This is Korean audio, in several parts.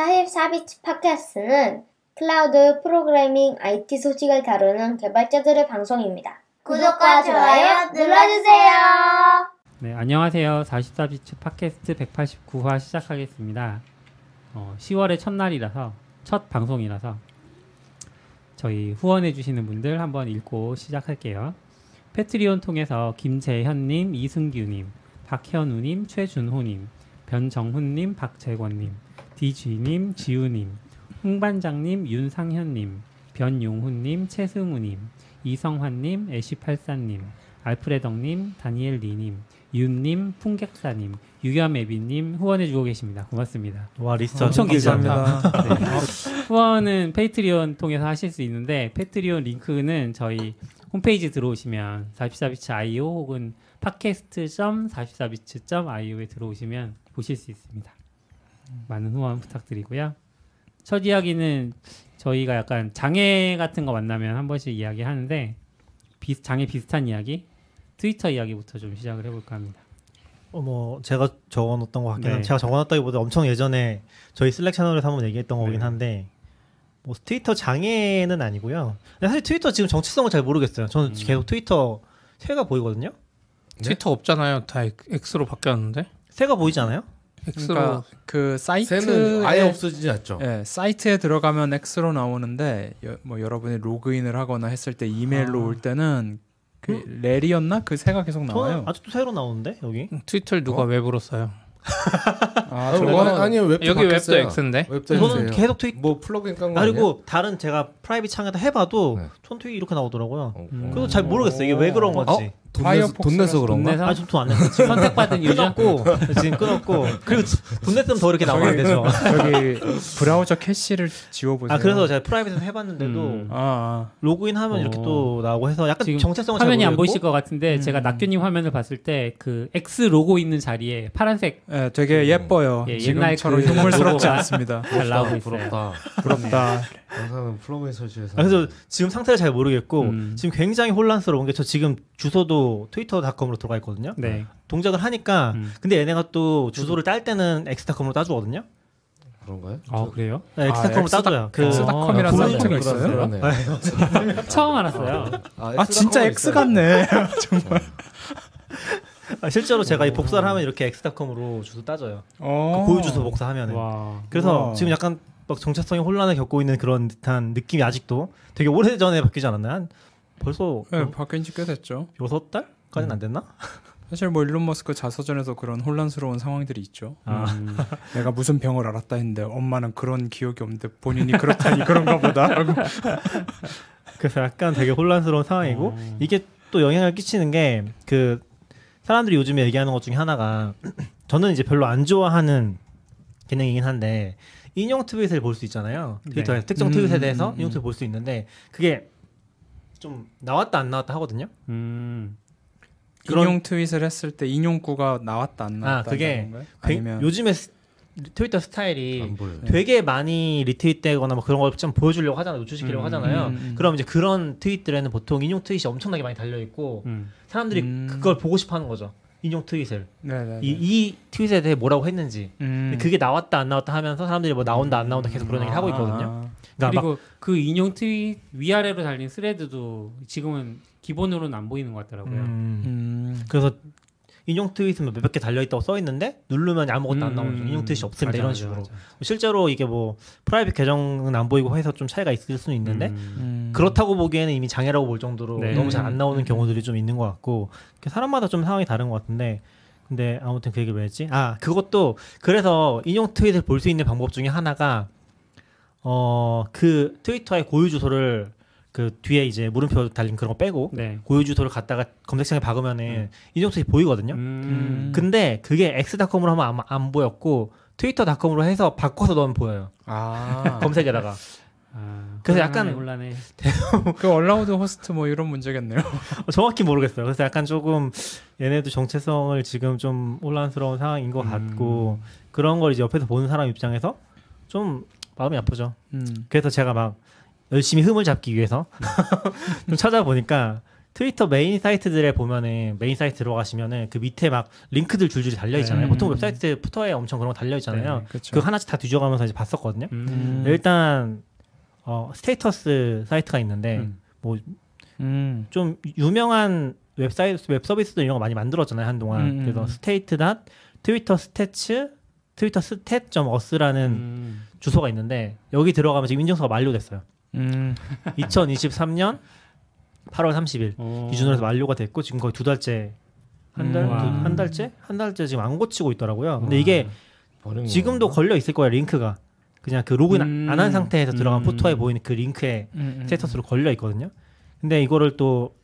44비치 팟캐스트는 클라우드 프로그래밍 IT 소식을 다루는 개발자들의 방송입니다. 구독과 좋아요 눌러주세요. 네, 안녕하세요. 44비츠 팟캐스트 189화 시작하겠습니다. 어, 10월의 첫날이라서 첫 방송이라서 저희 후원해 주시는 분들 한번 읽고 시작할게요. 패트리온 통해서 김재현님, 이승규님, 박현우님, 최준호님, 변정훈님, 박재권님, 디쥐님, 지우님, 홍반장님, 윤상현님, 변용훈님, 최승우님, 이성환님, 애쉬팔사님, 알프레덕님, 다니엘리님, 윤님, 풍객사님, 유겸애비님 후원해주고 계십니다. 고맙습니다. 와 리스트 엄청 길죠? 감사합니다. 네. 후원은 Patreon 통해서 하실 수 있는데 Patreon 링크는 저희 홈페이지 들어오시면 44비츠 IO 혹은 팟캐스트.44비츠 IO에 들어오시면 보실 수 있습니다. 많은 후원 부탁드리고요. 첫 이야기는 저희가 약간 장애 같은 거 만나면 한 번씩 이야기하는데 비, 장애 비슷한 이야기 트위터 이야기부터 좀 시작을 해볼까 합니다. 어, 뭐 제가 적어놓었던 것 같긴 네. 한데 제가 적어놨다기보다 엄청 예전에 저희 슬랙 채널에서 한번 얘기했던 거긴 네. 한데 뭐 트위터 장애는 아니고요. 근데 사실 트위터 지금 정체성을 잘 모르겠어요. 저는 음. 계속 트위터 새가 보이거든요. 트위터 없잖아요. 다 X- X로 바뀌었는데. 새가 보이지 않아요? 그러니까 그 사이트에 새는 아예 없어지지 않죠. 예, 사이트에 들어가면 X로 나오는데 여, 뭐 여러분이 로그인을 하거나 했을 때 이메일로 아. 올 때는 그 렐이었나 그 새가 계속 나와요. 아직도 새로 나오는데 여기. 트위터를 누가 웹으로 써요? 아, 아, 저거는 뭐, 아니요 웹도 여기 웹도 바뀌었어요. X인데. 웹도 저는. 계속 트위 뭐 플러그인 깐거 아, 그리고 다른 제가 private 창에다 해봐도 네. 전 트위 이렇게 나오더라고요. 어, 음. 그래서 잘 모르겠어요. 이게 왜 그런 건지. 어? 돈 내서, 돈 내서 Firefox가 그런가? 내서 아, 좀 돈 안 냈어. 지금 선택받은 유저 끊었고 지금 끊었고 그리고 돈 냈으면 더 이렇게 나오면 안 되죠. 여기 브라우저 캐시를 지워보세요. 아 그래서 제가 private에서 해봤는데도 음. 아, 로그인하면 이렇게 어. 또 나오고 해서 약간 지금 정체성을 잘 화면이 안 보이실 것 같은데 음. 제가 낙교님 화면을 봤을 때 그 X 로고 있는 자리에 파란색 아. 예, 되게 예뻐요. 예, 옛날 지금처럼 그 흉물스럽지 로고가 않습니다. 잘 나오고 있어요. 부럽다. 부럽다. 영상은 플러그인 설치해서. 아, 그래서 지금 상태를 잘 모르겠고 음. 지금 굉장히 혼란스러운 게 저 지금 주소도 twitter.com으로 들어가 있거든요. 네. 동작을 하니까 음. 근데 얘네가 또 주소를 딸 때는 x.com으로 따주거든요. 그런가요? 아 그래요? 네, x.com으로 엑스닷- 따줘요. 그 x.com이라는 아, 사이트가 그- 있어요? 네. 처음 알았어요. 아 진짜 X 같네. 아, 실제로 제가 이 복사를 어. 하면 이렇게 x.com으로 주소 따져요. 어. 그 고유 주소 복사하면은. 와. 그래서 우와. 지금 약간 막 정체성의 혼란을 겪고 있는 그런 듯한 느낌이 아직도 되게 오래 전에 바뀌지 않았나요? 한 벌써 네, 바뀐 지 꽤 됐죠. 여섯 달까지는 안 됐나? 사실 뭐 일론 머스크 자서전에서 그런 혼란스러운 상황들이 있죠. 아. 음. 내가 무슨 병을 알았다 했는데 엄마는 그런 기억이 없는데 본인이 그렇다니 그런가 보다. 하고. 그래서 약간 되게 혼란스러운 상황이고 어. 이게 또 영향을 끼치는 게 그 사람들이 요즘에 얘기하는 것 중에 하나가 저는 이제 별로 안 좋아하는 기능이긴 한데 인용 트윗을 볼 수 있잖아요. 트위터에 네. 특정 음, 트윗에 음, 대해서 음, 인용 트윗 볼수 있는데 그게 좀 나왔다 안 나왔다 하거든요. 음. 그런- 인용 트윗을 했을 때 인용구가 나왔다 안 나왔다 아, 그게 건가요? 그- 아니면 요즘에 스- 트위터 스타일이 안 보여요. 되게 많이 리트윗되거나 뭐 그런 걸 좀 보여주려고 하잖아요. 노출시키려고 음, 하잖아요. 음, 음. 그럼 이제 그런 트윗들에는 보통 인용 트윗이 엄청나게 많이 달려 있고 음. 사람들이 음. 그걸 보고 싶어 하는 거죠. 인용 트윗을 네네. 이, 이 트윗에 대해 뭐라고 했는지 음. 그게 나왔다 안 나왔다 하면서 사람들이 뭐 나온다 안 나온다 계속 그런 얘기를 하고 있거든요. 아, 그러니까 막 그리고 그 인용 트윗 위아래로 달린 thread도 지금은 기본으로는 안 보이는 것 같더라고요. 음, 음. 그래서 인용 트윗은 몇백 개 달려 있다고 써 있는데 누르면 아무것도 안 음, 나오죠. 인용 트윗이 없습니다 맞아, 이런 맞아, 식으로. 맞아. 실제로 이게 뭐 private 계정은 안 보이고 해서 좀 차이가 있을 수는 있는데 음. 음. 그렇다고 보기에는 이미 장애라고 볼 정도로 네. 너무 잘 안 나오는 음. 경우들이 좀 있는 것 같고 사람마다 좀 상황이 다른 것 같은데 근데 아무튼 그 얘기를 왜 했지? 아 그것도 그래서 인용 트윗을 볼 수 있는 방법 중에 하나가 어 그 트위터의 고유 주소를 그 뒤에 이제 물음표 달린 그런 거 빼고 네. 고유 주소를 갖다가 검색창에 박으면은 인용 트윗 보이거든요. 음. 근데 그게 엑스닷컴으로 하면 아마 안 보였고 트위터닷컴으로 해서 바꿔서 넣으면 보여요. 아. 검색에다가. 아, 그래서 약간- 혼란해. 그 allowed host 뭐 이런 문제겠네요. 어, 정확히 모르겠어요. 그래서 약간 조금 얘네도 정체성을 지금 좀 혼란스러운 상황인 것 같고 음. 그런 걸 이제 옆에서 보는 사람 입장에서 좀 마음이 아프죠. 음. 그래서 제가 막 열심히 흠을 잡기 위해서 좀 찾아보니까 트위터 메인 사이트들에 보면은 메인 사이트 들어가시면은 그 밑에 막 링크들 줄줄이 달려 있잖아요. 네. 보통 웹사이트 footer에 엄청 그런 거 달려 있잖아요. 네, 그쵸. 그 하나씩 다 뒤져가면서 이제 봤었거든요. 음. 일단 어, status 사이트가 있는데 음. 뭐 음. 좀 유명한 웹사이트 웹 서비스들 이런 거 많이 만들었잖아요 한동안. 음, 음, 그래서 음. state dot 트위터 stats twitterstat.us라는 음. 주소가 있는데 여기 들어가면 지금 인증서가 만료됐어요. 음. 2023년 8월 30일 어. 기준으로 해서 만료가 됐고 지금 거의 두 달째 한 달 음. 와. 한 달째 한 달째 지금 안 고치고 있더라고요. 근데 와. 이게 지금도? 걸려 있을 거예요 링크가 그냥 그 로그인 음. 안한 상태에서 들어간 음. 포토에 보이는 그 링크에 음, 음. 스테이터스로 걸려 있거든요. 근데 이거를 또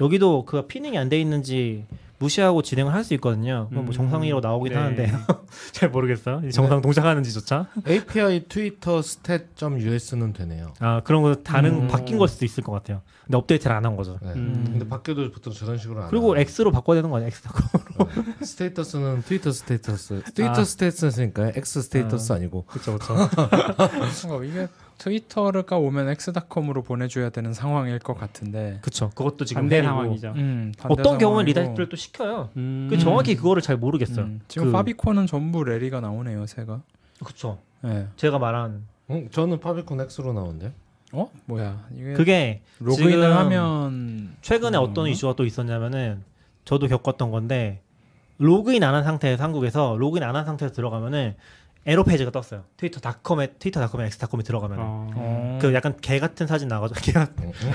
여기도 그 pinning이 안 돼 있는지 무시하고 진행을 할 수 있거든요. 그건 뭐 음. 정상이라고 나오긴 네. 하는데 잘 모르겠어요. 이 정상 동작하는지조차. API 트위터 stat.us는 되네요. 아 그런 거 다른 음. 바뀐 걸 수도 있을 것 같아요. 근데 업데이트를 안 한 거죠. 네. 음. 근데 바뀌어도 보통 저런 식으로 안 그리고 하고. X로 바꿔야 되는 거 아니야? X 네. 스테이터스는 트위터 스테이터스 트위터 아. 스테이터스니까 X 스테이터스 아니고 그렇죠, 그렇죠. 뭔가 이게 트위터가 오면 엑스닷컴으로 보내줘야 되는 상황일 것 같은데. 그렇죠. 그것도 지금 반대. 상황이죠. 음, 반대 어떤 경우는. 리다이프를 또 시켜요. 음. 그 정확히 그거를 잘 모르겠어요. 음, 지금 그- favicon은 전부 레리가 나오네요, 새가. 그렇죠. 네. 제가 말한 음, 저는 favicon X로 나오는데. 어? 뭐야? 이게 그게 로그인을 하면 최근에 음. 어떤 이슈가 또 있었냐면은 저도 겪었던 건데 로그인 안 한 상태에서 한국에서 로그인 안 한 상태에서 들어가면은 에러 페이지가 떴어요. 트위터.com에 트위터.com에 엑스닷컴에 들어가면은 어. 어. 그 약간 개 같은 사진 나가지고 개 같- 음, 음,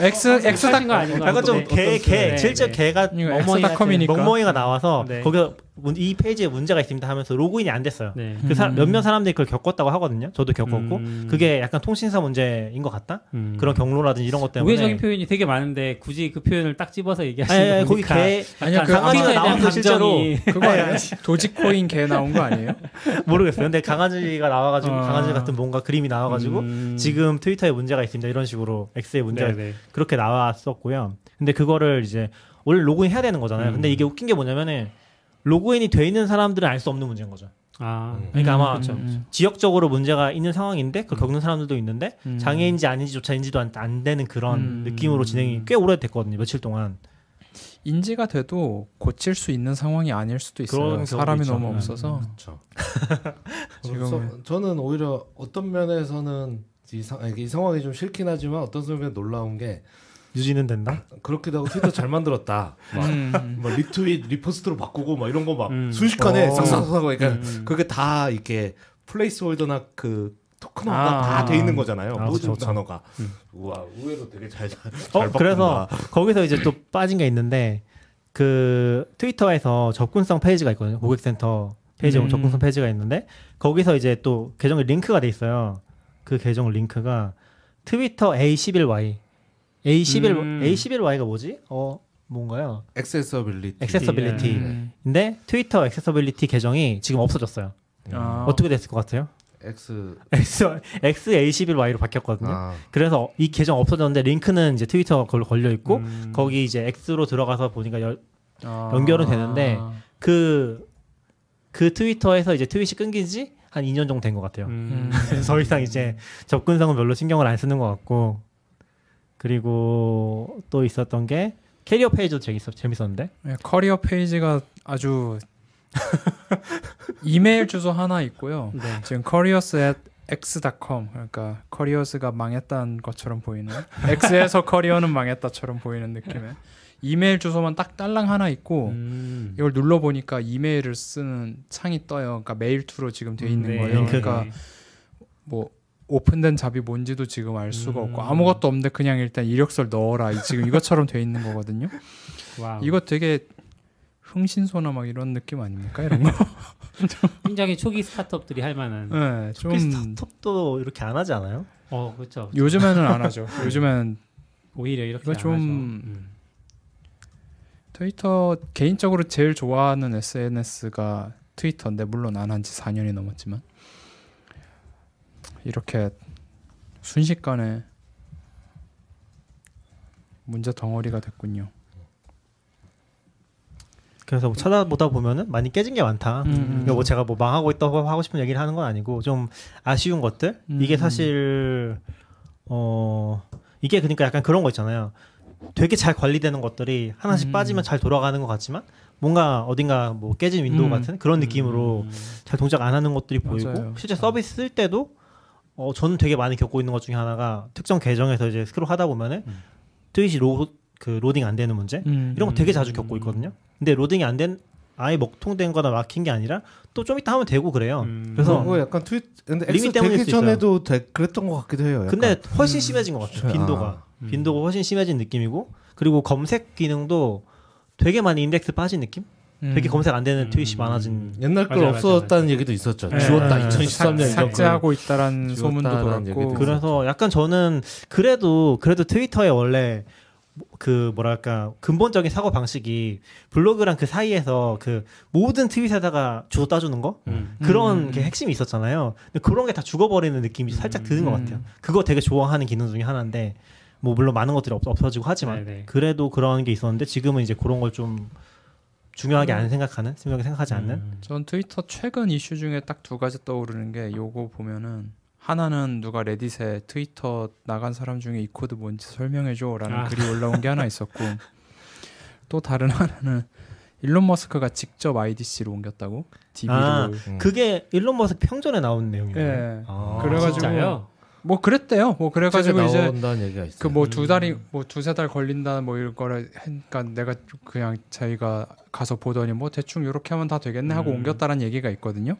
엑스 엑스닷 사진 거 아닌가? 약간 좀 네. 개개 네, 실제 네. 개가. 같은 멍멍이가 나와서 네. 거기서 문- 이 페이지에 문제가 있습니다 하면서 로그인이 안 됐어요. 네. 그 사- 음. 몇몇 사람들이 그걸 겪었다고 하거든요. 저도 겪었고 음. 그게 약간 통신사 문제인 것 같다. 음. 그런 경로라든지 이런 것 때문에 우회적인 표현이 되게 많은데 굳이 그 표현을 딱 집어서 아니, 얘기하시는 거기 개 아니요, 그 강아지가 대한 나와서 실제로 감정이 그거 아니에요? 도지코인 개 나온 거 아니에요? 모르겠어요. 근데 강아지가 나와가지고 어. 강아지 같은 뭔가 그림이 나와가지고 음. 지금 트위터에 문제가 있습니다. 이런 식으로 X에 문제가 네, 네. 그렇게 나왔었고요. 근데 그거를 이제 원래 로그인 해야 되는 거잖아요. 음. 근데 이게 웃긴 게 뭐냐면은 로그인이 돼 있는 사람들은 알 수 없는 문제인 거죠. 아, 음. 그러니까 아마 그렇죠. 지역적으로 문제가 있는 상황인데 그걸 겪는 사람들도 있는데 음. 장애인지 아닌지조차 인지도 안, 안 되는 그런 음. 느낌으로 진행이 꽤 오래됐거든요. 며칠 동안. 인지가 돼도 고칠 수 있는 상황이 아닐 수도 있어요. 사람이 있죠. 너무 음. 없어서. 그렇죠. 그래서 저는 오히려 어떤 면에서는 이, 상, 아니, 이 상황이 좀 싫긴 하지만 어떤 점에 놀라운 게 유지는 된다. 그렇기도 하고 트위터 잘 만들었다. 막, 음. 막 retweet repost로 바꾸고 막 이런 거막 음. 순식간에 어. 싹싹싹 그러니까 음. 그게 다 이렇게 placeholder나 그 토큰화가 아. 다돼 있는 거잖아요. 아, 모든 그쵸, 그쵸. 단어가. 음. 우와 의외로 되게 잘 잘. 어, 그래서 거기서 이제 또 빠진 게 있는데 그 트위터에서 접근성 페이지가 있거든요. 고객센터 페이지 음. 접근성 페이지가 있는데 거기서 이제 또 계정에 링크가 돼 있어요. 그 계정 링크가 트위터 A11Y A11 음. A11Y가 뭐지? 어 뭔가요? 액세서빌리티. 액세서빌리티. 음. 근데 트위터 accessibility 계정이 지금 없어졌어요. 아. 어떻게 됐을 것 같아요? X X X A11Y로 바뀌었거든요. 아, 그래서 이 계정 없어졌는데 링크는 이제 트위터 걸로 걸려 있고 음. 거기 이제 X로 들어가서 보니까 열- 아. 연결은 되는데 그, 그 트위터에서 이제 트윗이 끊긴 지한 2년 정도 된 것 같아요. 음. 더 이상 이제 접근성은 별로 신경을 안 쓰는 것 같고 그리고 또 있었던 게 캐리어 페이지도 재밌었, 재밌었는데 네, 커리어 페이지가 아주 이메일 주소 하나 있고요. 네. 지금 careers at x.com 그러니까 careers가 망했다는 것처럼 보이는 X에서 커리어는 망했다처럼 보이는 느낌의 이메일 주소만 딱 딸랑 하나 있고 음. 이걸 눌러 보니까 이메일을 쓰는 창이 떠요. 그러니까 mailto로 지금 돼 있는 네. 거예요. 링크가. 그러니까 뭐 open된 job이 뭔지도 지금 알 수가 없고 음. 아무것도 없는데 그냥 일단 이력서를 넣어라 이- 지금 이것처럼 돼 있는 거거든요. 와우. 이거 되게 흥신소나 막 이런 느낌 아닙니까 이런 거? 굉장히 초기 스타트업들이 할 만한. 네, 좀좀 스타트업도 이렇게 안 하지 않아요? 어, 그렇죠. 요즘에는 안 하죠. 요즘엔 오히려 이렇게 좀- 하죠. 음. 트위터 개인적으로 제일 좋아하는 SNS가 트위터인데 물론 안 한 지 4년이 넘었지만 이렇게 순식간에 문제 덩어리가 됐군요. 그래서 뭐 찾아보다 보면은 많이 깨진 게 많다. 음, 음. 그러니까 뭐 제가 뭐 망하고 있다고 하고 싶은 얘기를 하는 건 아니고 좀 아쉬운 것들 음. 이게 사실 어 이게 그러니까 약간 그런 거 있잖아요. 되게 잘 관리되는 것들이 하나씩 음. 빠지면 잘 돌아가는 것 같지만 뭔가 어딘가 뭐 깨진 윈도우 음. 같은 그런 느낌으로 잘 동작 안 하는 것들이 보이고 맞아요. 실제 서비스 쓸 때도 어 저는 되게 많이 겪고 있는 것 중에 하나가 특정 계정에서 이제 스크롤 하다 보면은 음. 트윗이 로, 그 로딩 안 되는 문제 음. 이런 거 되게 자주 겪고 있거든요. 근데 로딩이 안 된 아예 먹통된 거나 막힌 게 아니라 또 좀 이따 하면 되고 그래요. 음. 그래서 그거 약간 트윗 근데 엑스 되기. 전에도 되, 그랬던 것 같기도 해요. 약간. 근데 훨씬 음. 심해진 것 같아요. 아. 빈도가 음. 빈도가 훨씬 심해진 느낌이고 그리고 검색 기능도 되게 많이 인덱스 빠진 느낌? 음. 되게 검색 안 되는 트윗이 음. 많아진. 옛날 걸 맞아, 맞아, 없어졌다는 얘기도 있었죠. 네. 지웠다 네. 2013년 삭- 삭제하고 있다라는 소문도 돌았고 그래서 약간 저는 그래도 그래도 트위터에 원래 뭐- 그 뭐랄까 근본적인 사고 방식이 블로그랑 그 사이에서 그 모든 트윗에다가 주소 따주는 거 음. 그런 음. 게 핵심이 있었잖아요. 근데 그런 게 다 죽어버리는 느낌이 살짝 드는 것 음. 같아요. 그거 되게 좋아하는 기능 중에 하나인데 뭐 물론 많은 것들이 없, 없어지고 하지만 네네. 그래도 그런 게 있었는데 지금은 이제 그런 걸좀 중요하게 안 생각하는 중요하게 생각하지 않는 음. 전 트위터 최근 이슈 중에 딱 두 가지 떠오르는 게 요거 보면은 하나는 누가 레딧에 트위터 나간 사람 중에 이 코드 뭔지 설명해줘라는 아. 글이 올라온 게 하나 있었고 또 다른 하나는 일론 머스크가 직접 IDC로 옮겼다고 DB를 아, 음. 그게 일론 머스크 평전에 나온 내용이에요. 예. 아, 그래가지고 진짜요? 뭐 그랬대요. 뭐 그래가지고 이제. 그 뭐두 음. 달이 뭐 두세 달 걸린다 뭐 이런 거를 하니까 내가 그냥 자기가 가서 보더니 뭐 대충 이렇게 하면 다 되겠네 하고 음. 옮겼다라는 얘기가 있거든요.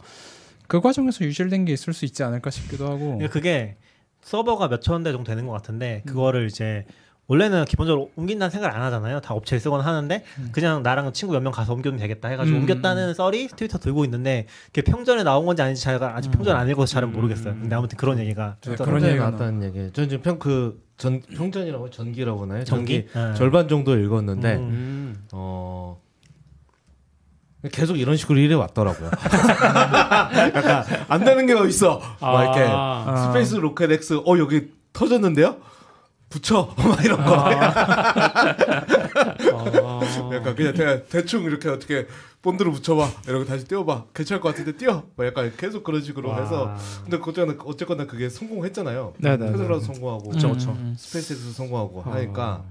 그 과정에서 유실된 게 있을 수 있지 않을까 싶기도 하고. 그러니까 그게 서버가 몇 천 대 정도 되는 것 같은데 그거를 이제 원래는 기본적으로 옮긴다는 생각을 안 하잖아요. 다 업체를 쓰거나 하는데 음. 그냥 나랑 친구 몇 명 가서 옮겨도 되겠다 해가지고 음. 옮겼다는 썰이 트위터 들고 있는데 그게 평전에 나온 건지 아닌지 제가 아직 음. 평전 안 읽어서 잘은 음. 모르겠어요. 근데 아무튼 그런 얘기가 네. 그런 얘기가 나왔다는 얘기. 전 지금 평그 전 평전이라고 전기라고 하나요? 전기 네. 절반 정도 읽었는데 음. 음. 어 계속 이런 식으로 일해 왔더라고요. 약간 안 되는 게 어디 있어? 막 이렇게 아. 아. 스페이스 로켓 X 어 여기 터졌는데요? 붙여 막 이런 거. 어. 약간 그냥 대, 대충 이렇게 어떻게 본드로 붙여봐 이러고 다시 띄워봐 괜찮을 것 같은데 띄워 막 약간 계속 그런 식으로 와. 해서 근데 그때는 어쨌거나 그게 성공했잖아요. 테슬라도 성공하고 그쵸, 그쵸. 음. 스페이스도 성공하고 하니까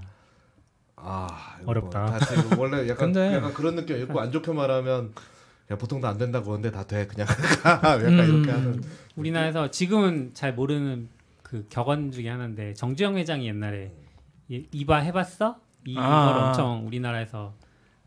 아 어렵다. 뭐 원래 약간 근데- 약간 그런 느낌 있고 안 좋게 말하면 야 보통 다 안 된다고 하는데 다 돼 그냥 약간 음. 이렇게 하는 우리나라에서 지금은 잘 모르는 그 격언 중에 하나인데 정주영 회장이 옛날에 이- 이바 해봤어? 이, 이걸 아. 엄청 우리나라에서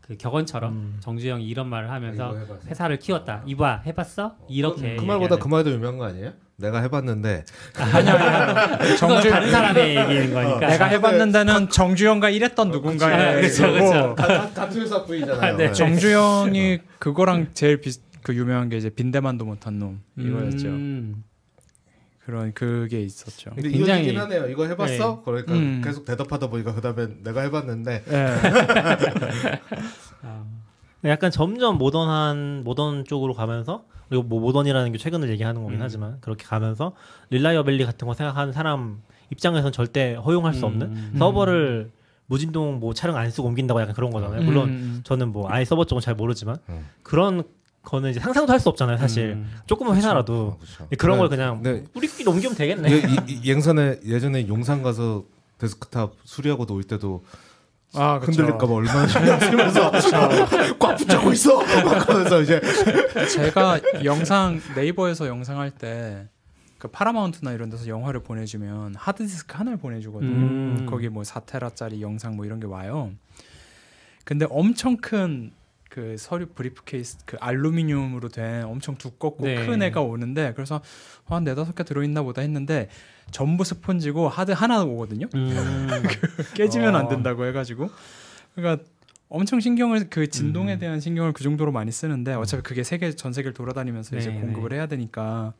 그 격언처럼 음. 정주영이 이런 말을 하면서 해봤어. 회사를 키웠다. 이바 해봤어? 이렇게 그 말보다 그. 말도 유명한 거 아니에요? 내가 해봤는데 그건 정주 다른 사람의 얘기인 거니까. 내가 해봤는데는 정주영과 일했던 누군가의 그쵸, 그쵸. 얘기고 가- 같은 회사 부이잖아요 네. 정주영이 그거랑 제일 비슷 그 유명한 게 이제 빈대만도 못한 놈 이거였죠. 음. 그런 그게 있었죠. 근데 굉장히- 이어지긴 하네요. 이거 해봤어? 그러니까 음. 계속 대답하다 보니까 그다음에 내가 해봤는데 예. 아. 약간 점점 모던한 모던 쪽으로 가면서 그리고 뭐 모던이라는 게 최근을 얘기하는 거긴 음. 하지만 그렇게 가면서 reliability 같은 거 생각하는 사람 입장에서는 절대 허용할 수 없는 음. 서버를 무진동 뭐 차량 안 쓰고 옮긴다고 약간 그런 거잖아요. 물론 음. 저는 뭐 아예 서버 쪽은 잘 모르지만 음. 그런 거는 이제 상상도 할 수 없잖아요. 사실 음. 조금은 회사라도 그렇죠. 그런 걸 네, 그냥 네. 우리끼리 옮기면 되겠네. 이, 이, 이 용산에 예전에 용산 가서 데스크탑 수리하고 놓을 때도 아, 그쵸. 흔들릴까봐 얼마나 신경 쓰면서 꽉 붙잡고 있어. 막 하면서 이제 제가 영상 네이버에서 영상 할 때 그 파라마운트나 이런 데서 영화를 보내주면 하드디스크 하나를 보내주거든요. 음. 거기 뭐 4테라짜리 영상 뭐 이런 게 와요. 근데 엄청 큰 그 서류 브리프케이스 그 알루미늄으로 된 엄청 두껍고 네. 큰 애가 오는데 그래서 한 네다섯 개 들어있나 보다 했는데 전부 스폰지고 하드 하나 오거든요. 음. 깨지면 안 어. 된다고 해가지고 그러니까 엄청 신경을 그 진동에 음. 대한 신경을 그 정도로 많이 쓰는데 어차피 그게 세계 전 세계를 돌아다니면서 이제 네, 공급을 네. 해야 되니까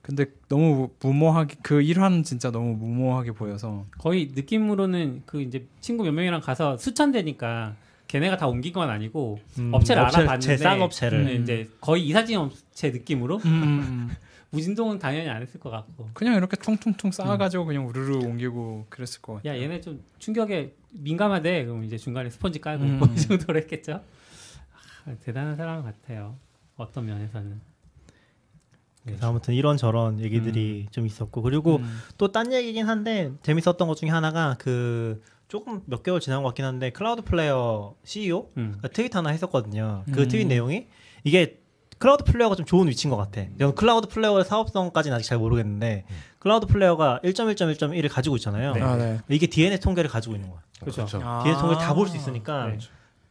근데 너무 무모하게 그 일화는 진짜 너무 무모하게 보여서 거의 느낌으로는 그 이제 친구 몇 명이랑 가서 수천 대니까 걔네가 다 옮긴 건 아니고 음, 업체를 업체, 알아봤는데 제싼 업체를. 음, 이제 거의 이사진 업체 느낌으로 음, 무진동은 당연히 안 했을 것 같고. 그냥 이렇게 퉁퉁퉁 쌓아가지고 그냥 우르르 옮기고 그랬을 것 같아요. 야 얘네 좀 충격에 민감하대. 그럼 이제 중간에 스펀지 깔고 음. 이 정도로 했겠죠? 아, 대단한 사람 같아요. 어떤 면에서는. 그래서 아무튼 이런 저런 얘기들이 좀 있었고. 그리고 음. 또딴 얘기긴 한데 재밌었던 것 중에 하나가 그 조금 몇 개월 지난 것 같긴 한데 클라우드플레어 CEO 음. 가 트윗 하나 했었거든요. 그 음. 트윗 내용이 이게 클라우드플레어가 좀 좋은 위치인 것 같아. 저는 클라우드플레어의 사업성까지는 아직 잘 모르겠는데 클라우드플레어가 1.1.1.1을 가지고 있잖아요. 아, 네. 이게 DNS 통계를 가지고 있는 거야. 그렇죠. 아. DNS 통계를 다 볼 수 있으니까 네.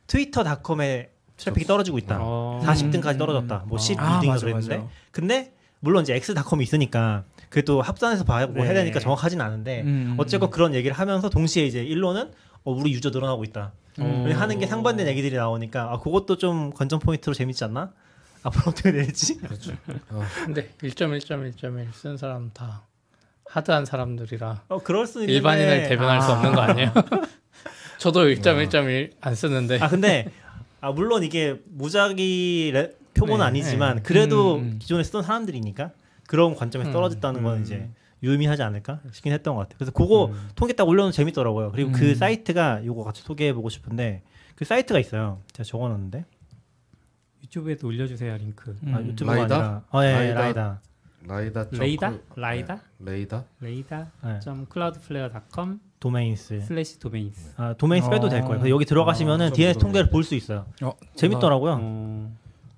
트위터.com의 트래픽이 떨어지고 있다. 어. 40등까지 떨어졌다. 뭐 어. 12등인가 아, 맞아, 그랬는데. 맞아. 근데 물론 이제 X.com이 있으니까 그래도 합산해서 봐야 뭐 해야 네. 되니까 정확하진 않은데 음. 어쨌건 그런 얘기를 하면서 동시에 이제 일로는 어, 우리 유저 늘어나고 있다. 음. 하는 게 상반된 얘기들이 나오니까 아, 그것도 좀 관전 포인트로 재밌지 않나? 앞으로 어떻게 될지. 근데 1.1.1.1 쓴 사람 다 하드한 사람들이라 어 그럴 수 있는데 일반인을 대변할 수 아. 없는 거 아니에요? 저도 1.1.1 안 쓰는데 아 근데 아 물론 이게 무작위 레- 표본은 네, 아니지만 그래도 음, 음. 기존에 쓰던 사람들이니까 그런 관점에서 음, 떨어졌다는 건 음. 이제 유의미하지 않을까 싶긴 했던 것 같아요. 그래서 그거 음. 통계 딱 올려놓으면 재밌더라고요. 그리고 그 음. 사이트가 요거 같이 소개해보고 싶은데 그 사이트가 있어요. 제가 적어놨는데 유튜브에도 올려주세요 링크. 음. 아, 유튜브가 radar? 아니라 어, 예, 예, radar? radar. radar 점 radar? 클- radar? 네, radar radar. 네. 점 클라우드플레어.com domains. slash domains. 아, domains 빼도 될 거예요. 그래서 여기 들어가시면은 아, DNS 좀 통계를 볼 수 있어요. 어, 재밌더라고요.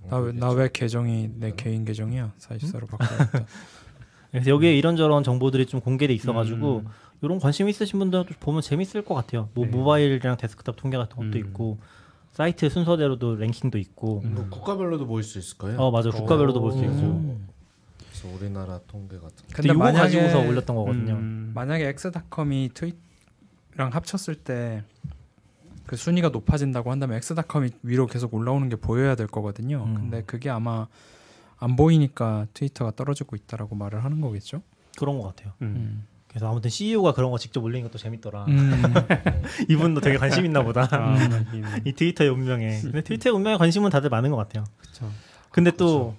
어, 나나 왜 계정이 내 개인 계정이야? 사실상으로 바꿔야겠다. 그래서 여기에 이런저런 정보들이 좀 공개돼 있어가지고 음. 이런 관심 있으신 분들은 좀 보면 재밌을 것 같아요. 뭐 네. 모바일이랑 데스크탑 통계 같은 것도 음. 있고 사이트 순서대로도 랭킹도 있고. 음. 뭐 국가별로도 보일 수 있을 거예요. 어 맞아 국가별로도 볼수 오. 있고. 그래서 우리나라 통계 같은. 거. 근데 이거 가지고서 올렸던 거거든요. 음. 만약에 X.com이 트위터랑 합쳤을 때 그 순위가 높아진다고 한다면 X.com이 위로 계속 올라오는 게 보여야 될 거거든요. 음. 근데 그게 아마 안 보이니까 트위터가 떨어지고 있다라고 말을 하는 거겠죠. 그런 것 같아요. 음. 음. 그래서 아무튼 CEO가 그런 거 직접 올리는 것도 재밌더라. 음. 이분도 되게 관심 있나 보다. 아, 이 트위터의 운명에. 근데 트위터의 운명에 관심은 다들 많은 것 같아요. 그렇죠. 근데 또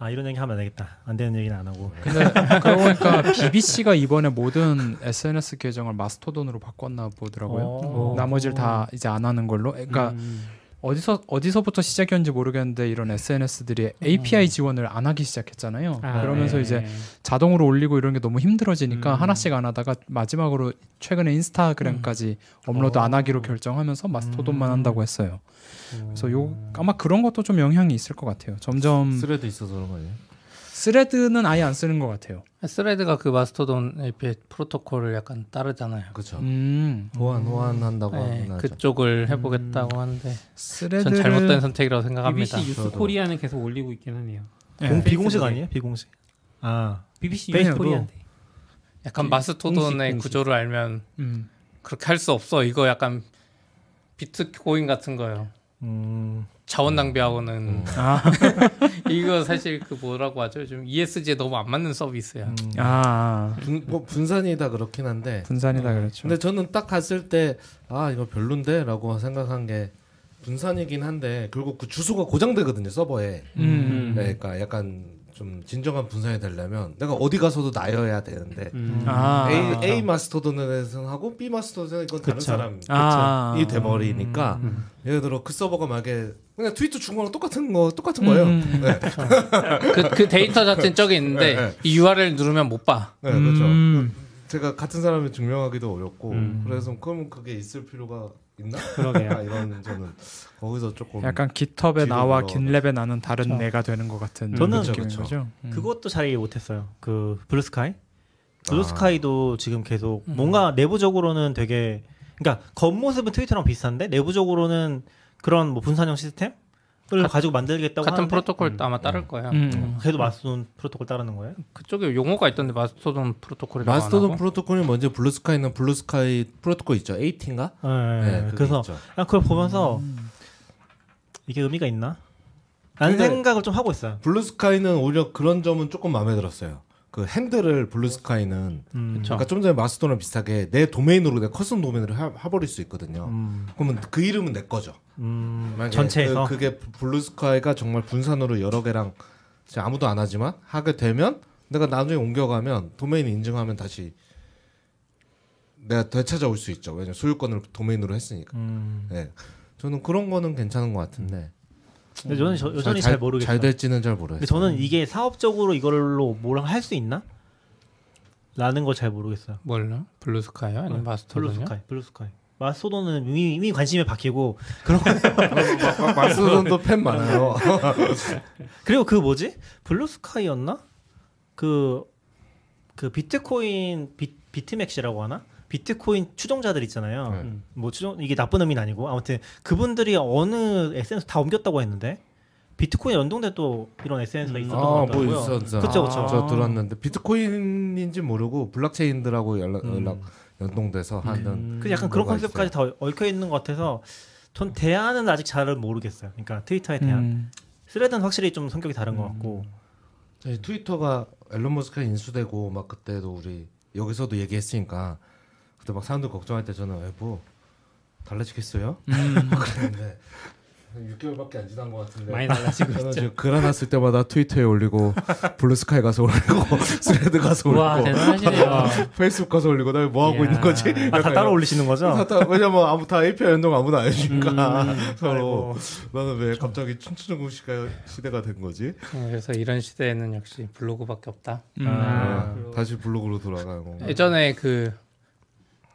아 이런 얘기 하면 안 되겠다. 안 되는 얘기는 안 하고. 근데 그러고 보니까 BBC가 이번에 모든 SNS 계정을 마스토돈으로 바꿨나 보더라고요. 어. 나머지를 다 이제 안 하는 걸로. 그러니까 음. 어디서 어디서부터 시작이었는지 모르겠는데 이런 SNS들이 API 지원을 안 하기 시작했잖아요. 아, 그러면서 네. 이제 자동으로 올리고 이런 게 너무 힘들어지니까 음. 하나씩 안 하다가 마지막으로 최근에 인스타그램까지 업로드 안 하기로 결정하면서 마스토돈만 음. 한다고 했어요. 그래서 요 아마 그런 것도 좀 영향이 있을 것 같아요. 점점 스레드 있어서 그런 거 아니에요? 스레드는 아예 안 쓰는 것 같아요. 스레드가 그 마스토돈 API 프로토콜을 약간 따르잖아요. 그렇죠. 음, 호환 호환 한다고 네. 그쪽을 해보겠다고 하는데 스레드 전 잘못된 선택이라고 생각합니다. BBC 뉴스 저도. 코리아는 계속 올리고 있긴 하네요. 네. 공, 비공식 페이스북에. 아니에요? 비공식. 아 BBC 페이스북. 뉴스 코리아인데. 약간 공식, 마스토돈의 공식. 구조를 알면 음. 그렇게 할 수 없어. 이거 약간 비트코인 같은 거예요. 음, 자원 낭비하고는 음. 아, 이거 사실 그 뭐라고 하죠? 좀 ESG에 너무 안 맞는 서비스야. 음. 아, 분, 뭐 분산이다 그렇긴 한데. 분산이다 그렇죠. 근데 저는 딱 갔을 때 아 이거 별론데라고 생각한 게 분산이긴 한데 결국 그 주소가 고장되거든요 서버에. 음. 네, 그러니까 약간 좀 진정한 분산이 되려면 내가 어디 가서도 나여야 되는데 음. 아, A, A 마스터돈에서는 하고 B 마스터돈에서는 이건 다른. 사람이 아, 돼버리니까 음. 예를 들어 그 서버가 만약에 그냥 트위터 준 거랑 똑같은 거 똑같은 거예요. 음. 네, 그, 그 데이터 자체는 저기 있는데 네, 네. 이 URL 누르면 못 봐. 네, 그렇죠. 음. 제가 같은 사람을 증명하기도 어렵고 음. 그래서 그럼 그게 있을 필요가 있나? 그러게요. 아, 이런 저는 거기서 조금 약간 깃허브에 나와. GitLab에 나는 다른 그쵸. 애가 되는 것 같은 저는 느낌인 그쵸, 그쵸. 거죠. 음. 그것도 잘 이해 못했어요. 그 블루스카이. 아. 블루스카이도 지금 계속 음. 뭔가 내부적으로는 되게 그러니까 겉모습은 트위터랑 비슷한데 내부적으로는 그런 뭐 분산형 시스템 을 가지고 만들겠다고 같은 하는데 프로토콜 음. 아마 따를 거야. 음. 그래도 마스토돈 프로토콜 따르는 거예요? 그쪽에 용어가 있던데 마스토돈 마스토돈 안 하고? 프로토콜이 먼저 블루스카이는 블루스카이 프로토콜 있죠. AT인가? 네, 그게 그래서 있죠. 난 그걸 보면서 이게 의미가 있나? 라는 생각을 좀 하고 있어요. 블루스카이는 오히려 그런 점은 조금 마음에 들었어요. 그 핸들을 블루스카이는 음, 그쵸. 그러니까 좀 전에 마스토돈이랑 비슷하게 내 도메인으로 내 custom 도메인으로 하, 해버릴 수 있거든요. 음, 그러면 그 이름은 내 거죠. 음, 전체에서 그, 게 블루스카이가 정말 분산으로 여러 개랑 아무도 안 하지만 하게 되면 내가 나중에 옮겨가면 도메인 인증하면 다시 내가 되찾아올 수 있죠. 왜냐면 소유권을 도메인으로 했으니까. 음. 네. 저는 그런 거는 괜찮은 것 같은데. 근데 저는 저, 여전히 잘, 모르겠어요. 잘 될지는 잘 모르겠어요. 저는 이게 사업적으로 이걸로 뭘할수 있나? 라는 걸잘 모르겠어요. 네. 뭘요? 블루스카이요? 아니면 마스토돈이요? 블루스카이, 블루스카이. 마스토돈은 이미, 이미 관심이 바뀌고 그런 거 마- 마스토돈도 팬 많아요. 그리고 그 뭐지 블루스카이였나 그그 비트코인 비, 비트 maxi라고 하나 비트코인 추종자들 있잖아요. 네. 음. 뭐 추종 이게 나쁜 의미는 아니고 아무튼 그분들이 어느 SNS 다 옮겼다고 했는데 비트코인 연동돼 또 이런 SNS가 있었던 것 아, 뭐 같더라고요. 있었어. 그쵸, 그쵸. 저 들었는데 비트코인인지 모르고 블록체인들하고 연락, 음. 연락 연동돼서 하는 그 약간 그런 컨셉까지 다 얽혀 있는 것 같아서 전 대안은 아직 잘은 모르겠어요. 그러니까 트위터의 대안. 음. 스레드는 확실히 좀 성격이 다른 것 같고. 네, 트위터가 엘론 머스크가 인수되고 막 그때도 우리 여기서도 얘기했으니까 그때 막 사람들 걱정할 때 저는 에, 뭐 달라지겠어요? 그랬는데 한 6개월밖에 안 지난 것 같은데 많이 달라지고 저는 있죠. 지금 글 하나 쓸 때마다 트위터에 올리고 블루스카이 가서 올리고 스레드 가서 와 올리고 대단하시네요. 페이스북 가서 올리고 나 뭐 하고. 있는 거지? 아, 다 따로 올리시는 거죠? 다, 다, 왜냐면 아무 다 API 연동 아무나 안 해주니까 음. 서로 나는 왜 갑자기 춘추전국 시대가 된 거지? 그래서 이런 시대에는 역시 블로그밖에 없다. 음. 아. 네, 다시 블로그로 돌아가고 예전에 그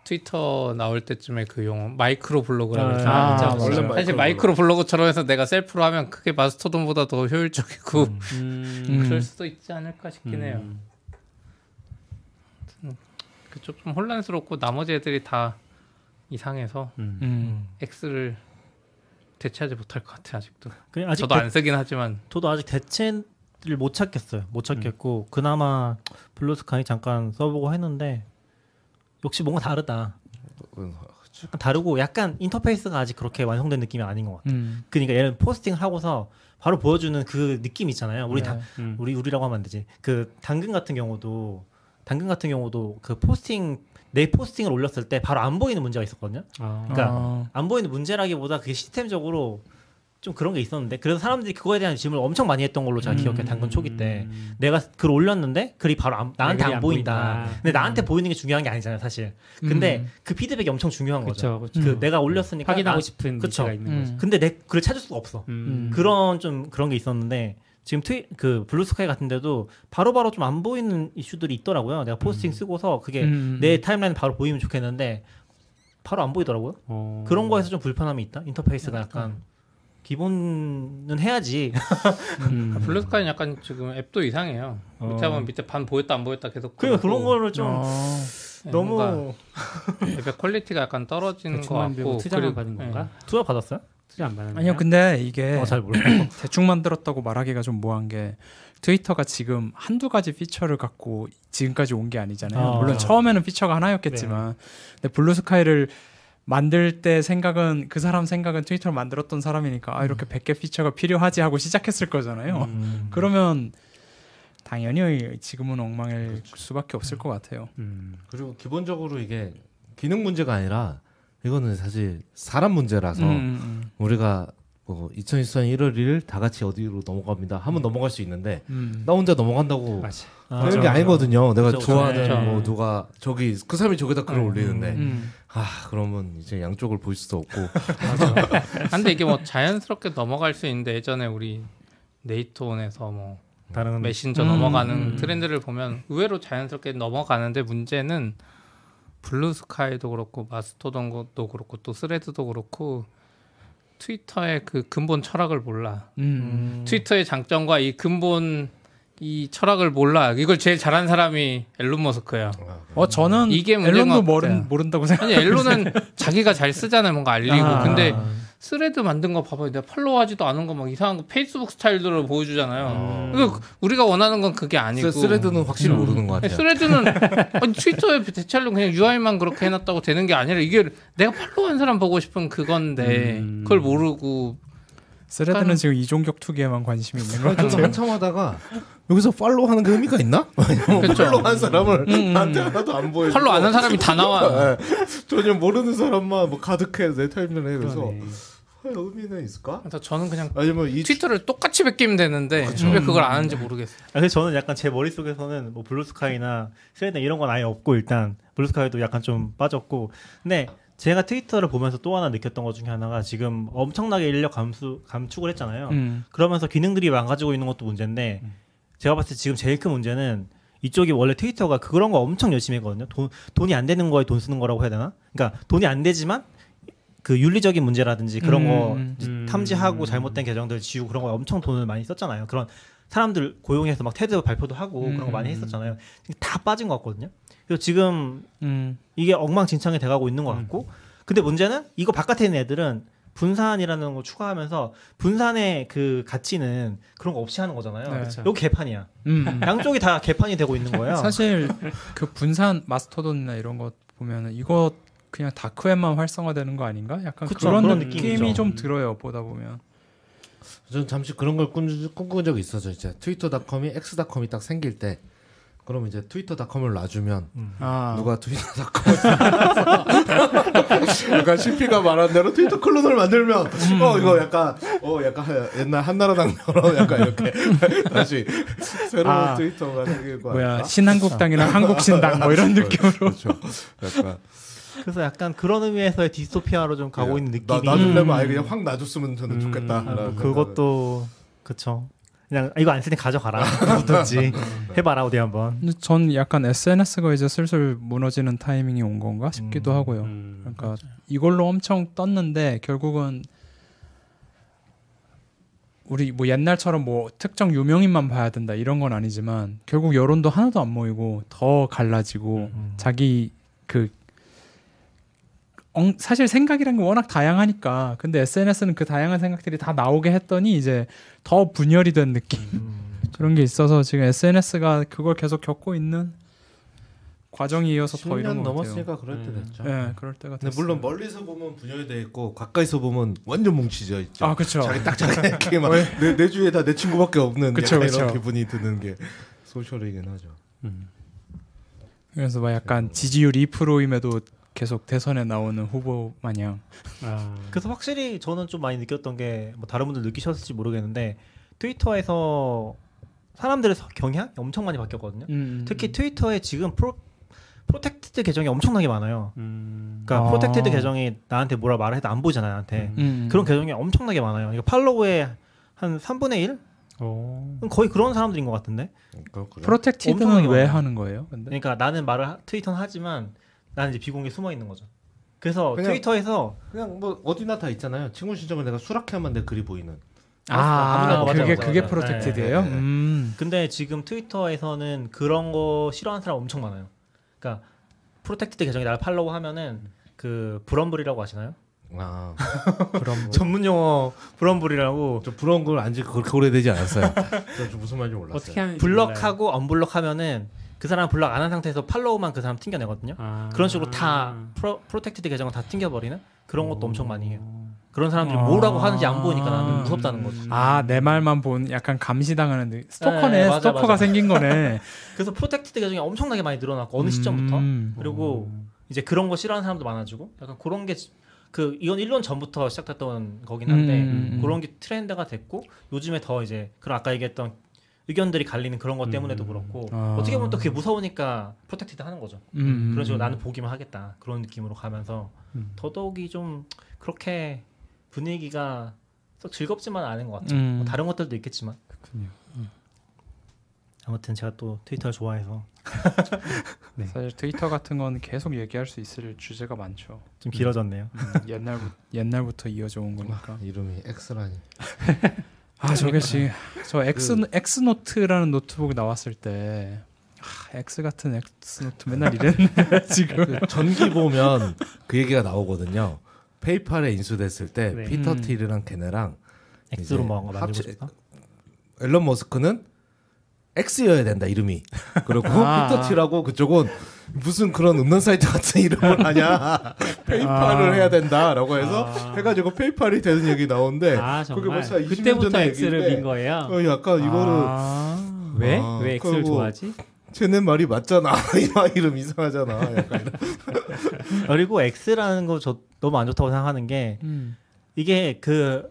트위터 나올 때쯤에 그 용어 마이크로 블로그라고 아. 아, 사실 마이크로 마이크로 블로그처럼 해서 내가 셀프로 하면 그게 마스토돈보다 더 효율적이고 음. 음. 그럴 수도 있지 않을까 싶긴 해요. 음. 그쪽 좀 혼란스럽고 나머지 애들이 다 이상해서 음. 음. X를 대체하지 못할 것 같아 아직도. 아직 저도 대, 안 쓰긴 하지만 저도 아직 대체를 못 찾겠어요. 못 음. 찾겠고 그나마 블루스카이 잠깐 써보고 했는데 역시 뭔가 다르다. 음, 약간 다르고 약간 인터페이스가 아직 그렇게 완성된 느낌이 아닌 것 같아. 음. 그러니까 얘는 posting을 하고서 바로 보여주는 그 느낌 있잖아요. 우리 네. 다 음. 우리 우리라고 하면 안 되지. 그 당근 같은 경우도 당근 같은 경우도 그 포스팅 내 포스팅을 올렸을 때 바로 안 보이는 문제가 있었거든요. 아. 그러니까 아. 안 보이는 문제라기보다 그게 시스템적으로 좀 그런 게 있었는데 그래서 사람들이 그거에 대한 질문을 엄청 많이 했던 걸로 제가 음. 기억해 당근 초기 때 음. 내가 글 올렸는데 글이 바로 안- 나한테 안 안 보인다. 보인다. 근데 나한테 보이는 게 중요한 게 아니잖아요, 사실. 근데 음. 그 피드백이 엄청 중요한 거죠. 그렇죠. 그렇죠. 그 내가 올렸으니까 확인하고 나- 싶은 그쵸. 있는 음. 거죠. 근데 내 글을 찾을 수가 없어. 음. 그런 좀 그런 게 있었는데 지금 트위 그 블루스카이 같은데도 바로바로 좀 안 보이는 이슈들이 있더라고요. 내가 포스팅 쓰고서 그게 음. 내 timeline 바로 보이면 좋겠는데 바로 안 보이더라고요. 어. 그런 거에서 좀 불편함이 있다. 인터페이스가 약간 기본은 해야지. 음. 블루스카이는 약간 지금 앱도 이상해요. 어. 밑에 하면 밑에 반 보였다 안 보였다 계속. 그러니까 그런 거를 좀 어. 네, 너무 앱의 quality가 약간 떨어지는 것 같고 그리고- 받은 네. 건가? 투자 받았어요? 투자 안 받는 아니요, 근데 이게 어, 잘 모르겠어. 대충 만들었다고 말하기가 좀 뭐한 게 트위터가 지금 한두 가지 피처를 갖고 지금까지 온 게 아니잖아요. 아, 물론. 처음에는 피처가 하나였겠지만 근데 블루스카이를 만들 때 생각은 그 사람 생각은 트위터를 만들었던 사람이니까 아 이렇게 100개 피처가 필요하지 하고 시작했을 거잖아요. 음. 그러면 당연히 지금은 엉망일 수밖에 없을 것 같아요. 음. 그리고 기본적으로 이게 기능 문제가 아니라 이거는 사실 사람 문제라서 음, 음, 우리가 뭐 2024년 1월 1일 다 같이 어디로 넘어갑니다 하면 넘어갈 수 있는데 음. 나 혼자 넘어간다고 맞아. 아, 되는 게 아니거든요. 내가 그쵸, 좋아하는 그쵸. 뭐 누가 저기 그 사람이 저기다 글을 음, 올리는데 음. 아 그러면 이제 양쪽을 볼 수도 없고 근데 이게 뭐 자연스럽게 넘어갈 수 있는데 예전에 우리 네이트온에서 뭐 다른 메신저 음, 넘어가는 음. 트렌드를 보면 의외로 자연스럽게 넘어가는데 문제는 블루스카이도 그렇고 마스토돈도 그렇고 또 스레드도 그렇고 트위터의 그 근본 철학을 몰라. 음. 트위터의 장점과 이 근본 이 철학을 몰라. 이걸 제일 잘하는 사람이 엘론 머스크예요. 어 저는 이게 엘론도 것 모른. 모른다고 생각. 아니 엘론은 자기가 잘 쓰잖아요. 뭔가 알리고. 아. 근데 스레드 만든 거 봐봐요. 내가 follow하지도 않은 거 막 이상한 거 페이스북 스타일들을 보여주잖아요. 그러니까 우리가 원하는 건 그게 아니고. 스- 스레드는 확실히 모르는 것 같아요. 스레드는 아니, 트위터에 대체하려면 그냥 UI만 그렇게 해놨다고 되는 게 아니라 이게 내가 follow한 사람 보고 싶은 그건데 음. 그걸 모르고 스레드는 지금 이종격투기에만 관심이 있는 것 같아요. 한참 하다가 여기서 follow 하는 게 의미가 있나? 그쵸. follow 한 사람을 음. 나한테 하나도 안 보여. follow 안 한 사람이 다 나와. 전혀 모르는 사람만 뭐 가득해 내 timeline에 그래서 그러네. 어, 의미는 있을까? 그래서 저는 그냥 아니면 이 트위터를 똑같이 베끼면 되는데 왜 그걸 안 하는지 모르겠어요. 아, 그래서 저는 약간 제 머릿속에서는 뭐 블루스카이나 스레드 이런 건 아예 없고 일단 블루스카이도 약간 좀 빠졌고 근데 제가 트위터를 보면서 또 하나 느꼈던 것 중에 하나가 지금 엄청나게 인력 감수 감축을 했잖아요. 음. 그러면서 기능들이 망가지고 있는 것도 문제인데 제가 봤을 때 지금 제일 큰 문제는 이쪽이 원래 트위터가 그런 거 엄청 열심히 했거든요. 돈, 돈이 안 되는 거에 돈 쓰는 거라고 해야 되나? 그러니까 돈이 안 되지만 그 윤리적인 문제라든지 그런 음, 거 음, 음. 탐지하고 잘못된 계정들 지우고 그런 거 엄청 돈을 많이 썼잖아요. 그런 사람들 고용해서 막 테드 발표도 하고 그런 거 많이 음. 했었잖아요. 다 빠진 것 같거든요. 그래서 지금 음. 이게 엉망진창이 돼가고 있는 것 같고 근데 문제는 이거 바깥에 있는 애들은 분산이라는 거 추가하면서 분산의 그 가치는 그런 거 없이 하는 거잖아요. 네. 여기 개판이야. 음. 양쪽이 다 개판이 되고 있는 거예요. 사실 그 분산 마스터돈이나 이런 거 보면은 이거 그냥 다크웹만 활성화되는 거 아닌가? 약간 그쵸, 그런 그런 느낌이. 좀 들어요 보다 보면. 저는 잠시 그런 걸 꿈, 꿈꾼 적이 있어서 이제 트위터닷컴이 엑스닷컴이 딱 생길 때 그럼 이제 트위터닷컴을 놔주면 아 누가 트위터닷컴을 약간 CP가 말한 대로 트위터 클론을 만들면 어 이거 약간 어 약간 옛날 한나라당처럼 약간 이렇게 다시 새로운 아. 트위터가 생길 거 뭐야 아닐까? 신한국당이랑 한국신당 뭐 이런 느낌으로. 그렇죠. 약간 그래서 약간 그런 의미에서의 디스토피아로 좀 가고 있는 느낌이. 나, 놔주려면 음. 아예 그냥 확 놔줬으면 저는 좋겠다. 아, 뭐 그것도 그쵸. 그냥 이거 안 쓰니 가져가라. 음. 해봐라 어디 한번. 근데 전 약간 SNS가 이제 슬슬 무너지는 타이밍이 온 건가 싶기도 음. 하고요. 음. 그러니까 이걸로 엄청 떴는데 결국은 우리 뭐 옛날처럼 뭐 특정 유명인만 봐야 된다 이런 건 아니지만 결국 여론도 하나도 안 모이고 더 갈라지고 음. 자기 그 엉- 사실 생각이란 게 워낙 다양하니까 근데 SNS는 그 다양한 생각들이 다 나오게 했더니 이제 더 분열이 된 느낌 음. 그런 게 있어서 지금 SNS가 그걸 계속 겪고 있는 과정이어서 더 10년 이런 것 같아요. 넘었으니까 그럴 때 음. 됐죠. 예, 그럴 때가 됐어요. 물론 멀리서 보면 분열이 돼 있고 가까이서 보면 완전 뭉치져 있죠. 아 그렇죠. 자기 딱 자기 느낌 내, 내 주위에 다 내 친구밖에 없는 그쵸, 약간 그쵸. 이런 기분이 드는 게 소셜이긴 하죠. 음. 그래서 막 약간 지지율 2%임에도 계속 대선에 나오는 후보 마냥. 아. 그래서 확실히 저는 좀 많이 느꼈던 게 뭐 다른 분들 느끼셨을지 모르겠는데 트위터에서 사람들의 서- 경향이 엄청 많이 바뀌었거든요. 음. 특히 트위터에 지금 pro- protected 계정이 엄청나게 많아요. 음. 그러니까 아. protected 계정이 나한테 뭐라 말을 해도 안 보이잖아요, 나한테. 음. 그런 계정이 엄청나게 많아요. 그러니까 follow의 한 3분의 1? 오. 거의 그런 사람들인 것 같은데. protected는 엄청나게 왜 많아요. 하는 거예요? 근데 그러니까 나는 말을 하- 트위터는 하지만 나는 이제 비공개 숨어 있는 거죠. 그래서 그냥- 트위터에서 그냥 뭐 어디나 다 있잖아요. 친구 신청을 내가 수락해야만 내 글이 보이는. 아, 그게 맞아, 그게 맞아. protected예요? 네, 네, 네. 음. 근데 지금 트위터에서는 그런 거 싫어하는 사람 엄청 많아요. 그러니까 protected 계정이 나를 follow 하면은 그 블언블이라고 아시나요? 아, 그럼 전문 용어 블언블이라고 저걸 안지 그렇게 오래되지 않았어요. 저 무슨 말인지 몰랐어요. 어떻게 하는지 block하고 unblock하면은 그 사람 블럭 안 한 상태에서 follow만 그 사람 튕겨내거든요. 아. 그런 식으로 다 pro-, protected 계정을 다 튕겨버리는 그런 것도 엄청 많이 해요. 오. 그런 사람들이 아. 뭐라고 하는지 안 보이니까 나는 무섭다는 거죠. 아, 내 말만 본 약간 감시당하는 느- 스토커네. 네, 맞아, 스토커가 맞아. 생긴 거네. 그래서 protected 계정이 엄청나게 많이 늘어났고 어느 시점부터 음. 그리고 이제 그런 거 싫어하는 사람도 많아지고 약간 그런 게 그 이건 1년 전부터 시작됐던 거긴 한데 음, 음, 음. 그런 게 트렌드가 됐고 요즘에 더 이제 그런 아까 얘기했던 의견들이 갈리는 그런 것 때문에도 음. 그렇고 아. 어떻게 보면 또 그게 무서우니까 protected 하는 거죠. 음, 그런 식으로 음. 나는 보기만 하겠다 그런 느낌으로 가면서 음. 더더욱이 좀 그렇게 분위기가 썩 즐겁지만 않은 것 같아요. 음. 뭐 다른 것들도 있겠지만 그렇군요. 아무튼 제가 또 트위터를 좋아해서 네. 사실 트위터 같은 건 계속 얘기할 수 있을 주제가 많죠. 좀 길어졌네요. 음, 옛날부 옛날부터 이어져 온 거니까. 이름이 엑스라니. 아 저게 지금 저 엑스 엑스 노트라는 노트북 나왔을 때 아, 엑스 같은 엑스 노트 맨날 이랬는데 지금 그 전기 보면 그 얘기가 나오거든요. 페이팔에 인수됐을 때 네. 피터 음. 틸이랑 걔네랑 X로 뭔가 만들고 합체- 싶다. 일론 머스크는 X여야 된다 이름이. 그리고 아. 피터 틸하고 그쪽은 무슨 그런 음란 사이트 같은 이름을 하냐 PayPal을 아. 해야 된다라고 해서 아. 해가지고 PayPal이 되는 얘기 나오는데 아 그게 정말 벌써 20년 그때부터 전의 X를 얘기인데 민 거예요. 어, 약간 이거를 아, 왜? 아, 왜 X를 좋아하지? 쟤네 말이 맞잖아 이 이름 이상하잖아 약간. 그리고 X라는 거 저 너무 안 좋다고 생각하는 게 음. 이게 그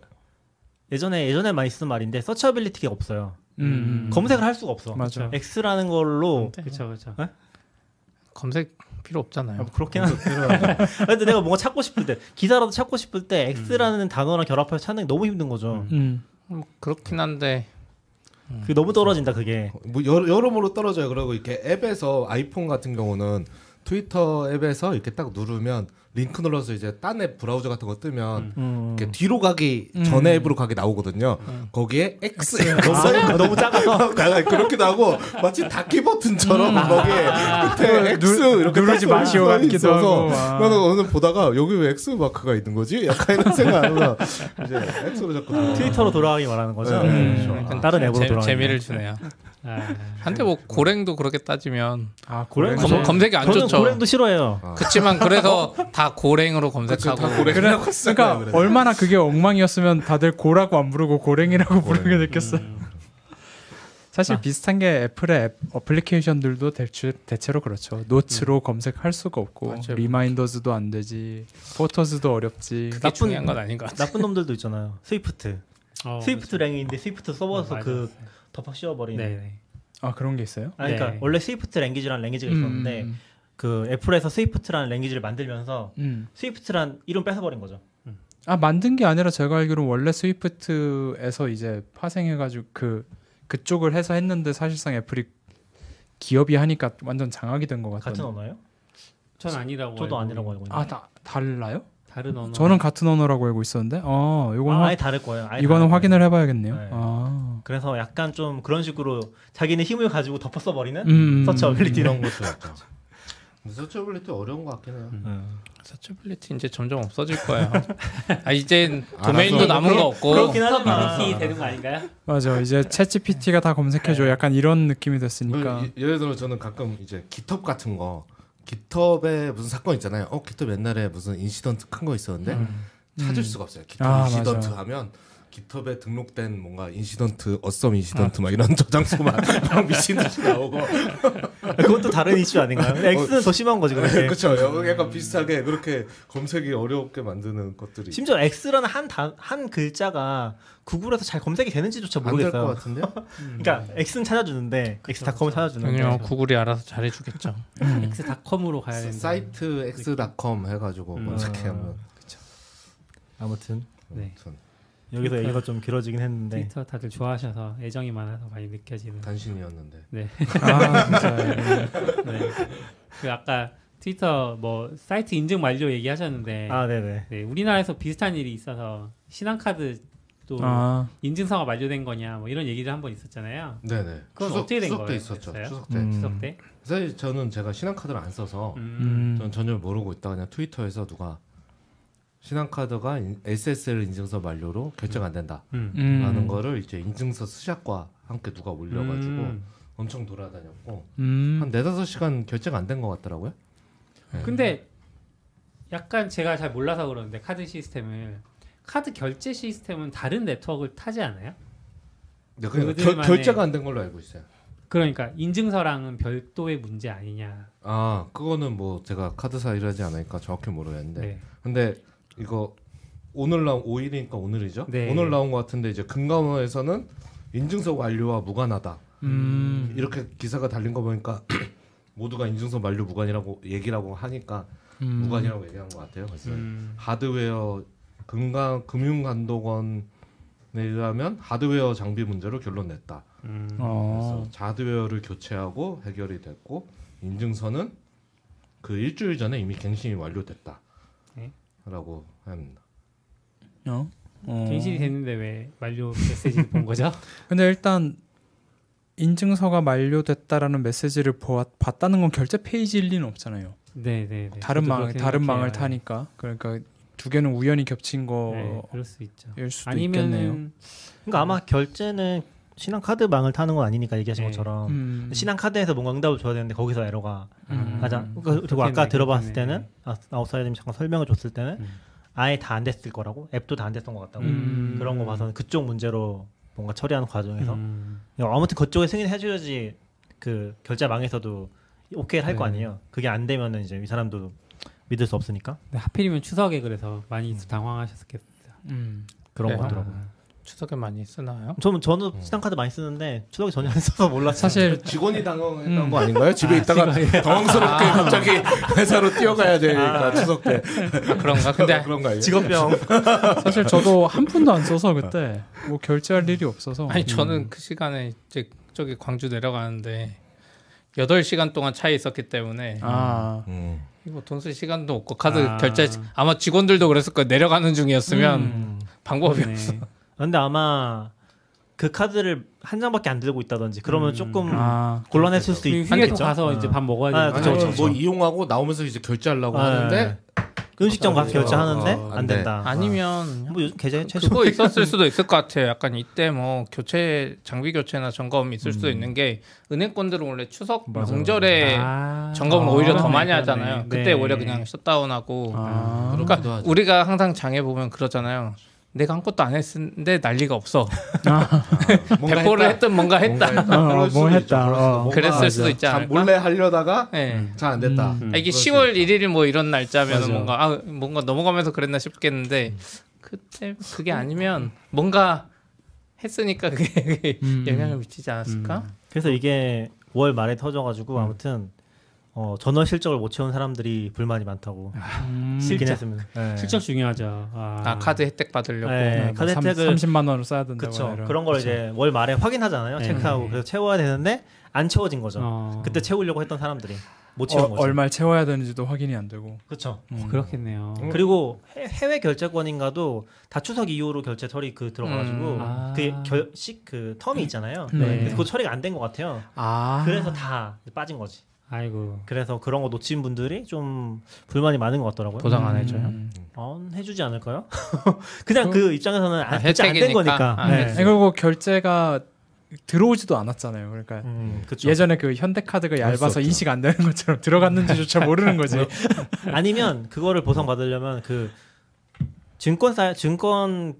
예전에 예전에 많이 쓰는 말인데 서처빌리티가 없어요. 음, 음. 검색을 할 수가 없어. 맞아. X라는 걸로 그렇죠, 그렇죠. 검색 필요 없잖아요. 아, 그렇긴 한데. 근데 내가 뭔가 찾고 싶을 때 기사라도 찾고 싶을 때 X라는 단어랑 결합해서 찾는 게 너무 힘든 거죠. 음. 뭐 그렇긴 한데 그게 너무 떨어진다 그게. 뭐 여러, 여러 모로 떨어져요. 그리고 이렇게 앱에서 아이폰 같은 경우는 트위터 앱에서 이렇게 딱 누르면 링크 눌러서 이제 딴 앱 브라우저 같은 거 뜨면 음. 이렇게 뒤로 가기 전에 앱으로 가기 나오거든요. 거기에 X 너무, 너무 작아서 약간 그렇기도 하고 마치 닫기 버튼처럼 거기에 끝에 X 이렇게 누르지 딱 마시오 써 같기도 있어서 하고, 아. 나는 오늘 보다가 여기 왜 X 마크가 있는 거지? 약간 이런 생각하면서 이제 X로 자꾸 돌아가. 트위터로 돌아가기 말하는 거죠. 네, 음. 그렇죠. 약간 다른 앱으로 재- 돌아가는 재미를 주네요. 아, 한데 뭐 Golang도 그렇게 따지면 아 Golang 검, 검색이 안 저는 좋죠. Golang도 싫어해요. 그렇지만 그래서 다 Golang으로 그렇죠. 검색하고 다 고래 그래, 그러니까 얼마나 그게 엉망이었으면 다들 Go라고 안 부르고 Golang이라고 부르게 됐겠어요. 사실 비슷한 게 애플의 앱, 어플리케이션들도 대체, 대체로 그렇죠. Notes로 검색할 수가 없고 맞아요. Reminders도 안 되지, Photos도 어렵지. 그게 중요한 건 아닌 것 같아요. 나쁜 놈들도 있잖아요. Swift. 어, Swift Lang인데 Swift 써버려서 어, 맞아. 그 덮어 씌워버리는. 네네. 아 그런 게 있어요? 아니, 그러니까 네. 원래 Swift language라는 language가 있었는데 음, 그 애플에서 Swift라는 language를 만들면서 음. Swift란 이름 뺏어버린 거죠. 아 만든 게 아니라 제가 알기로 원래 Swift에서 이제 파생해가지고 그 그쪽을 해서 했는데 사실상 애플이 기업이 하니까 완전 장악이 된 것 같아요. 같은 언어예요? 전 아니라고. 저도 알고 아니라고. 알고 있는데. 아 다, 달라요? 다른 언어. 저는 같은 언어라고 알고 있었는데. 어 이건 아, 확- 아예 다를 거예요. 아예 이거는 확인을 거예요. 해봐야겠네요. 네. 아. 그래서 약간 좀 그런 식으로 자기네 힘을 가지고 덮어 써버리는 음, searchability 이런 것도 약간. searchability 어려운 것 같긴 해요. 음. searchability 이제 점점 없어질 거예요. 아 이제 도메인도. 남은 거 없고 그렇긴 하지만 커뮤니티 되는 거 아닌가요? 맞아. 이제 챗GPT가 다 검색해줘. 약간 이런 느낌이 됐으니까. 그 예- 예를 들어 저는 가끔 이제 GitHub 같은 거 GitHub에 무슨 사건 있잖아요. 어 GitHub 옛날에 무슨 incident 큰 거 있었는데 찾을 수가 없어요. GitHub 아, incident 맞아. 하면 GitHub에 등록된 뭔가 incident, awesome incident 막 이런 저장소만 막 미친 듯이 나오고 그것도 다른 이슈 아닌가요? X는 더 심한 거지 그렇게. 그렇죠. 약간 비슷하게 그렇게 검색이 어렵게 만드는 것들이 심지어 X라는 한, 단, 한 글자가 구글에서 잘 검색이 되는지조차 모르겠어요. 같은데요? 그러니까 X는 찾아주는데 X.com을 찾아주는데 당연히 구글이 알아서 잘해주겠죠. x닷컴으로 가야 된다. 사이트 x.com 해가지고 음. 검색하면 아무튼 네. 아무튼 여기서 얘기가 좀 길어지긴 했는데 트위터 다들 좋아하셔서 애정이 많아서 많이 느껴지는. 단신이었는데 네. 아 진짜. 네. 그 아까 트위터 뭐 사이트 인증 완료 얘기하셨는데 아 네네 네, 우리나라에서 비슷한 일이 있어서 신한카드 또 아 인증서가 만료된 거냐 뭐 이런 얘기도 한번 있었잖아요. 네네 그건 어떻게 된 추석 때 거예요? 있었죠. 됐어요? 추석 때 음. 추석 때. 사실 저는 제가 신한카드를 안 써서 음. 음. 전 전혀 모르고 있다가 그냥 트위터에서 누가 신한카드가 인- SSL 인증서 만료로 결제 안 된다 음. 음. 라는 거를 이제 인증서 스샷과 함께 누가 올려가지고 음. 엄청 돌아다녔고 음. 한 네다섯 시간 결제 안된 것 같더라고요 근데 약간 제가 잘 몰라서 그러는데 카드 시스템을 카드 결제 시스템은 다른 네트워크를 타지 않아요? 네, 그러니까 결, 결제가 안 된 걸로 알고 있어요 그러니까 인증서랑은 별도의 문제 아니냐. 아 그거는 뭐 제가 카드사 일하지 않으니까 정확히 모르겠는데 네. 근데 이거 오늘 나온 5일이니까 오늘이죠 네. 오늘 나온 것 같은데 이제 금감원에서는 인증서 완료와 무관하다 음. 이렇게 기사가 달린 거 보니까 모두가 인증서 만료 무관이라고 얘기라고 하니까 음. 무관이라고 얘기한 것 같아요. 그래서 음. 하드웨어 금강 금융감독원에 의하면 하드웨어 장비 문제로 결론 냈다. 음. 어. 그래서 하드웨어를 교체하고 해결이 됐고 인증서는 그 일주일 전에 이미 갱신이 완료됐다. 네. 라고 합니다. 어? 어. 갱신이 됐는데 왜 만료 메시지를 본 거죠? 근데 일단 인증서가 만료됐다라는 메시지를 보았, 봤다는 건 결제 페이지일 리는 없잖아요. 네, 네, 네. 다른 망 다른 망을. 타니까 그러니까 두 개는 우연히 겹친 네, 거일 그럴 수 있죠. 수도 있겠네요. 아니면은 그러니까 아마 결제는 신한 카드망을 타는 건 아니니까 얘기하신 네. 것처럼 음. 신한 카드에서 뭔가 응답을 줘야 되는데 거기서 에러가 음. 가자. 그러니까 그리고 그렇겠네, 아까 들어봤을. 때는 아, 아웃사이드님 잠깐 설명을 줬을 때는 음. 아예 다 안 됐을 거라고 앱도 다 안 됐던 것 같다고 음. 그런 거 봐서는 그쪽 문제로 뭔가 처리하는 과정에서 음. 아무튼 그쪽에 승인 해줘야지 그 결제망에서도 오케이를 할거 네. 아니에요. 그게 안 되면은 이제 이 사람도 믿을 수 없으니까 네, 하필이면 추석에 그래서 많이 당황하셨겠어요. 음. 그런 네. 거 같더라고요. 추석에 많이 쓰나요? 저는 저는 신한카드 많이 쓰는데 추석에 전혀 안 써서 몰랐어요. 사실 직원이 당황했던 음. 거 아닌가요? 집에 있다가 당황스럽게 갑자기 회사로 뛰어가야 되니까 추석 때 아, 그런가? 근데 그런 거 아니에요? 직업병. 사실 저도 한 푼도 안 써서 그때 뭐 결제할 일이 없어서 아니 저는 그 시간에 이제 저기 광주 내려가는데 8시간 동안 차에 있었기 때문에 아 음. 이거 돈 쓸 시간도 없고 카드 아. 결제 아마 직원들도 그랬을 거예요. 내려가는 중이었으면 음. 방법이 그러네. 없어. 근데 아마 그 카드를 한 장밖에 안 들고 있다든지 그러면 음. 조금 아, 곤란했을 수도 그리고 있- 휴게소 있겠죠. 가서 어. 이제 밥 먹어야 아, 되는 그쵸, 아니, 그쵸, 뭐 그쵸. 이용하고 나오면서 이제 결제하려고 아, 하는데 음식점 가서 어, 결제하는데 어, 안 안 돼. 된다. 아니면 뭐 요즘 계좌에 최소 그거 있었을 수도 있을 것 같아요. 약간 이때 뭐 교체 장비 교체나 점검 있을 수도 있는 게 은행권들은 원래 추석 맞아. 명절에 아. 점검을 아, 오히려 더 그러네, 많이 그러네. 하잖아요. 그때 네. 오히려 그냥 셧다운하고 아, 그러니까. 우리가 항상 장에 보면 그러잖아요. 내가 아무것도 안 했는데 난리가 없어. 뭔가 배포를 했다. 했든 뭔가 했다. 뭔가 했다. 어, 뭐 했다. 그럴 수도 어. 뭔가 그랬을 수도 있지 자, 않을까? 몰래 하려다가 네. 잘안 됐다. 음. 아, 이게 그럴 수 10월 1일 뭐 이런 날짜면. 뭔가 아 뭔가 넘어가면서 그랬나 싶겠는데 그때 그게 아니면 뭔가 했으니까 그게 음. 영향을 미치지 않았을까? 그래서 이게 월 말에 터져가지고 음. 아무튼 어, 전원 실적을 못 채운 사람들이 불만이 많다고 음, 싫긴 했습니다. 네. 실적 중요하죠. 아, 아 카드 혜택 받으려고 네. 네, 뭐 카드 삼- 혜택을- 30 만 원을 써야 된다고 그쵸. 그런 걸 이제 월 말에 확인하잖아요. 네. 체크하고 그래서 채워야 되는데 안 채워진 거죠. 어. 그때 채우려고 했던 사람들이 못 채운 어, 거죠. 얼마 채워야 되는지도 확인이 안 되고. 그렇죠. 음. 그렇겠네요. 음. 그리고 해- 해외 결제권인가도 다 추석 이후로 결제 털이 그 들어가가지고 음. 아. 그 결식 그 텀이 있잖아요. 네. 그거 처리가 안 된 것 같아요. 아. 그래서 다 빠진 거지. 아이고. 그래서 그런 거 놓친 분들이 좀 불만이 많은 것 같더라고요. 보상 안 해줘요. 음. 안 해주지 않을까요? 그냥 그 입장에서는 아, 안, 안된. 거니까. 아, 네. 그리고 결제가 들어오지도 않았잖아요. 그러니까 음. 예전에 그 현대카드가 얇아서. 인식 안 되는 것처럼 들어갔는지조차 모르는 거지. 아니면 그거를 보상 받으려면 그 증권사 증권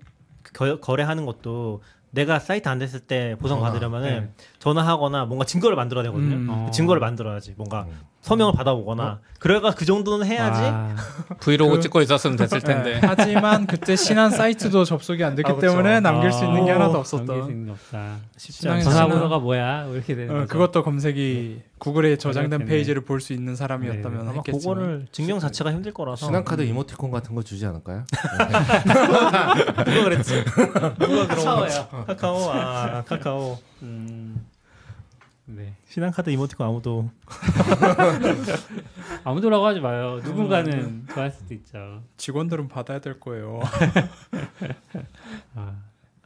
거, 거래하는 것도 내가 사이트 안 됐을 때 보상 전화, 받으려면은 네. 전화하거나 뭔가 증거를 만들어야 되거든요. 음. 어. 그 증거를 만들어야지 뭔가 음. 서명을 받아보거나 그래가 그 정도는 해야지. 와. 브이로그 그- 찍고 있었으면 됐을 텐데. 네, 하지만 그때 신한 사이트도 접속이 안 됐기 아, 그쵸. 때문에 남길 수 있는 게 아. 하나도 남길 없었던. 수 있는 게 없다. 쉽지 신앙의. 전화- 전화번호가 뭐야? 뭐 이렇게 되는 어, 거죠. 그것도 검색이 구글에 저장된. 페이지를 볼 수 있는 사람이었다면 네. 아마 했겠지만. 그거를 증명 자체가 힘들 거라서. 신한카드 이모티콘 같은 거 주지 않을까요? 누가 그랬지? 누가 그런 거? 카카오예요. 카카오 아 카카오. 음. 네. 신한카드 이모티콘 아무도 아무도라고 하지 마요. 누군가는 좋아할 수도 있죠. 직원들은 받아야 될 거예요. 아,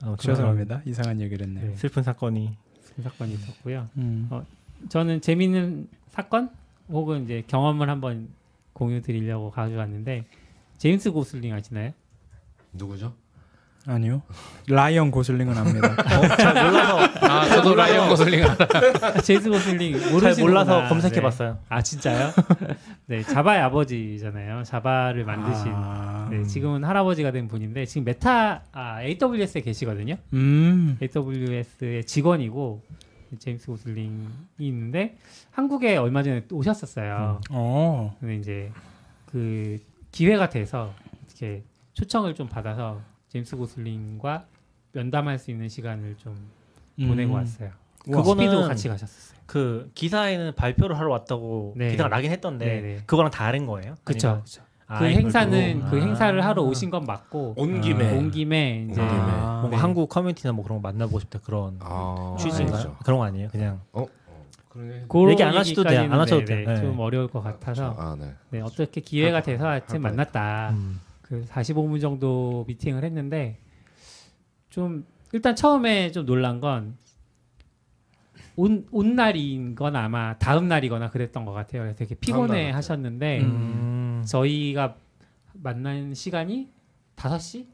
아무튼 죄송합니다. 이상한 얘기를 했네요. 네. 슬픈 사건이. 큰 사건이 있었고요. 음. 어, 저는 재밌는 사건 혹은 이제 경험을 한번 공유 드리려고 가져왔는데 제임스 고슬링 아시나요? 누구죠? 아니요. 라이언 고슬링은 압니다. 잘 몰라서 아 저도 라이언 고슬링 알아. 아, 제임스 고슬링 모르시는구나. 잘 몰라서 네. 검색해 봤어요. 아 진짜요? 네, 자바의 아버지잖아요. 자바를 만드신. 아. 네, 지금은 할아버지가 된 분인데 지금 메타 아, AWS에 계시거든요. 음. AWS의 직원이고 제임스 고슬링이 있는데 한국에 얼마 전에 또 오셨었어요. 어. 근데 이제 그 기회가 돼서 이렇게 초청을 좀 받아서 제임스 고슬링과 면담할 수 있는 시간을 좀 보내고 왔어요. 우와. 그거는 같이 가셨었어요. 그 기사에는 발표를 하러 왔다고 네. 기사가 나긴 했던데 네, 네. 그거랑 다른 거예요? 그렇죠. 아, 그 이걸 행사는 보고? 그 아. 행사를 하러 오신 건 맞고 온 아. 김에 온 김에 이제 온 김에. 아. 뭔가 네. 한국 커뮤니티나 뭐 그런 거 만나보고 싶다 그런 아, 취지인가요? 아니죠. 그런 거 아니에요? 그냥 어? 어. 그러네. 그런 얘기 안 하셔도 돼요. 안 얘기까지는 하셔도 네, 돼요. 네, 좀 네. 어려울 것 같아서 아, 네. 네, 어떻게 기회가 할- 돼서 할 하여튼. 만났다. 음. 그 45분 정도 미팅을 했는데 좀 일단 처음에 좀 놀란 건 온, 온 날인 건 아마 다음 날이거나 그랬던 것 같아요. 그래서 되게 피곤해. 하셨는데 음. 저희가 만난 시간이 5시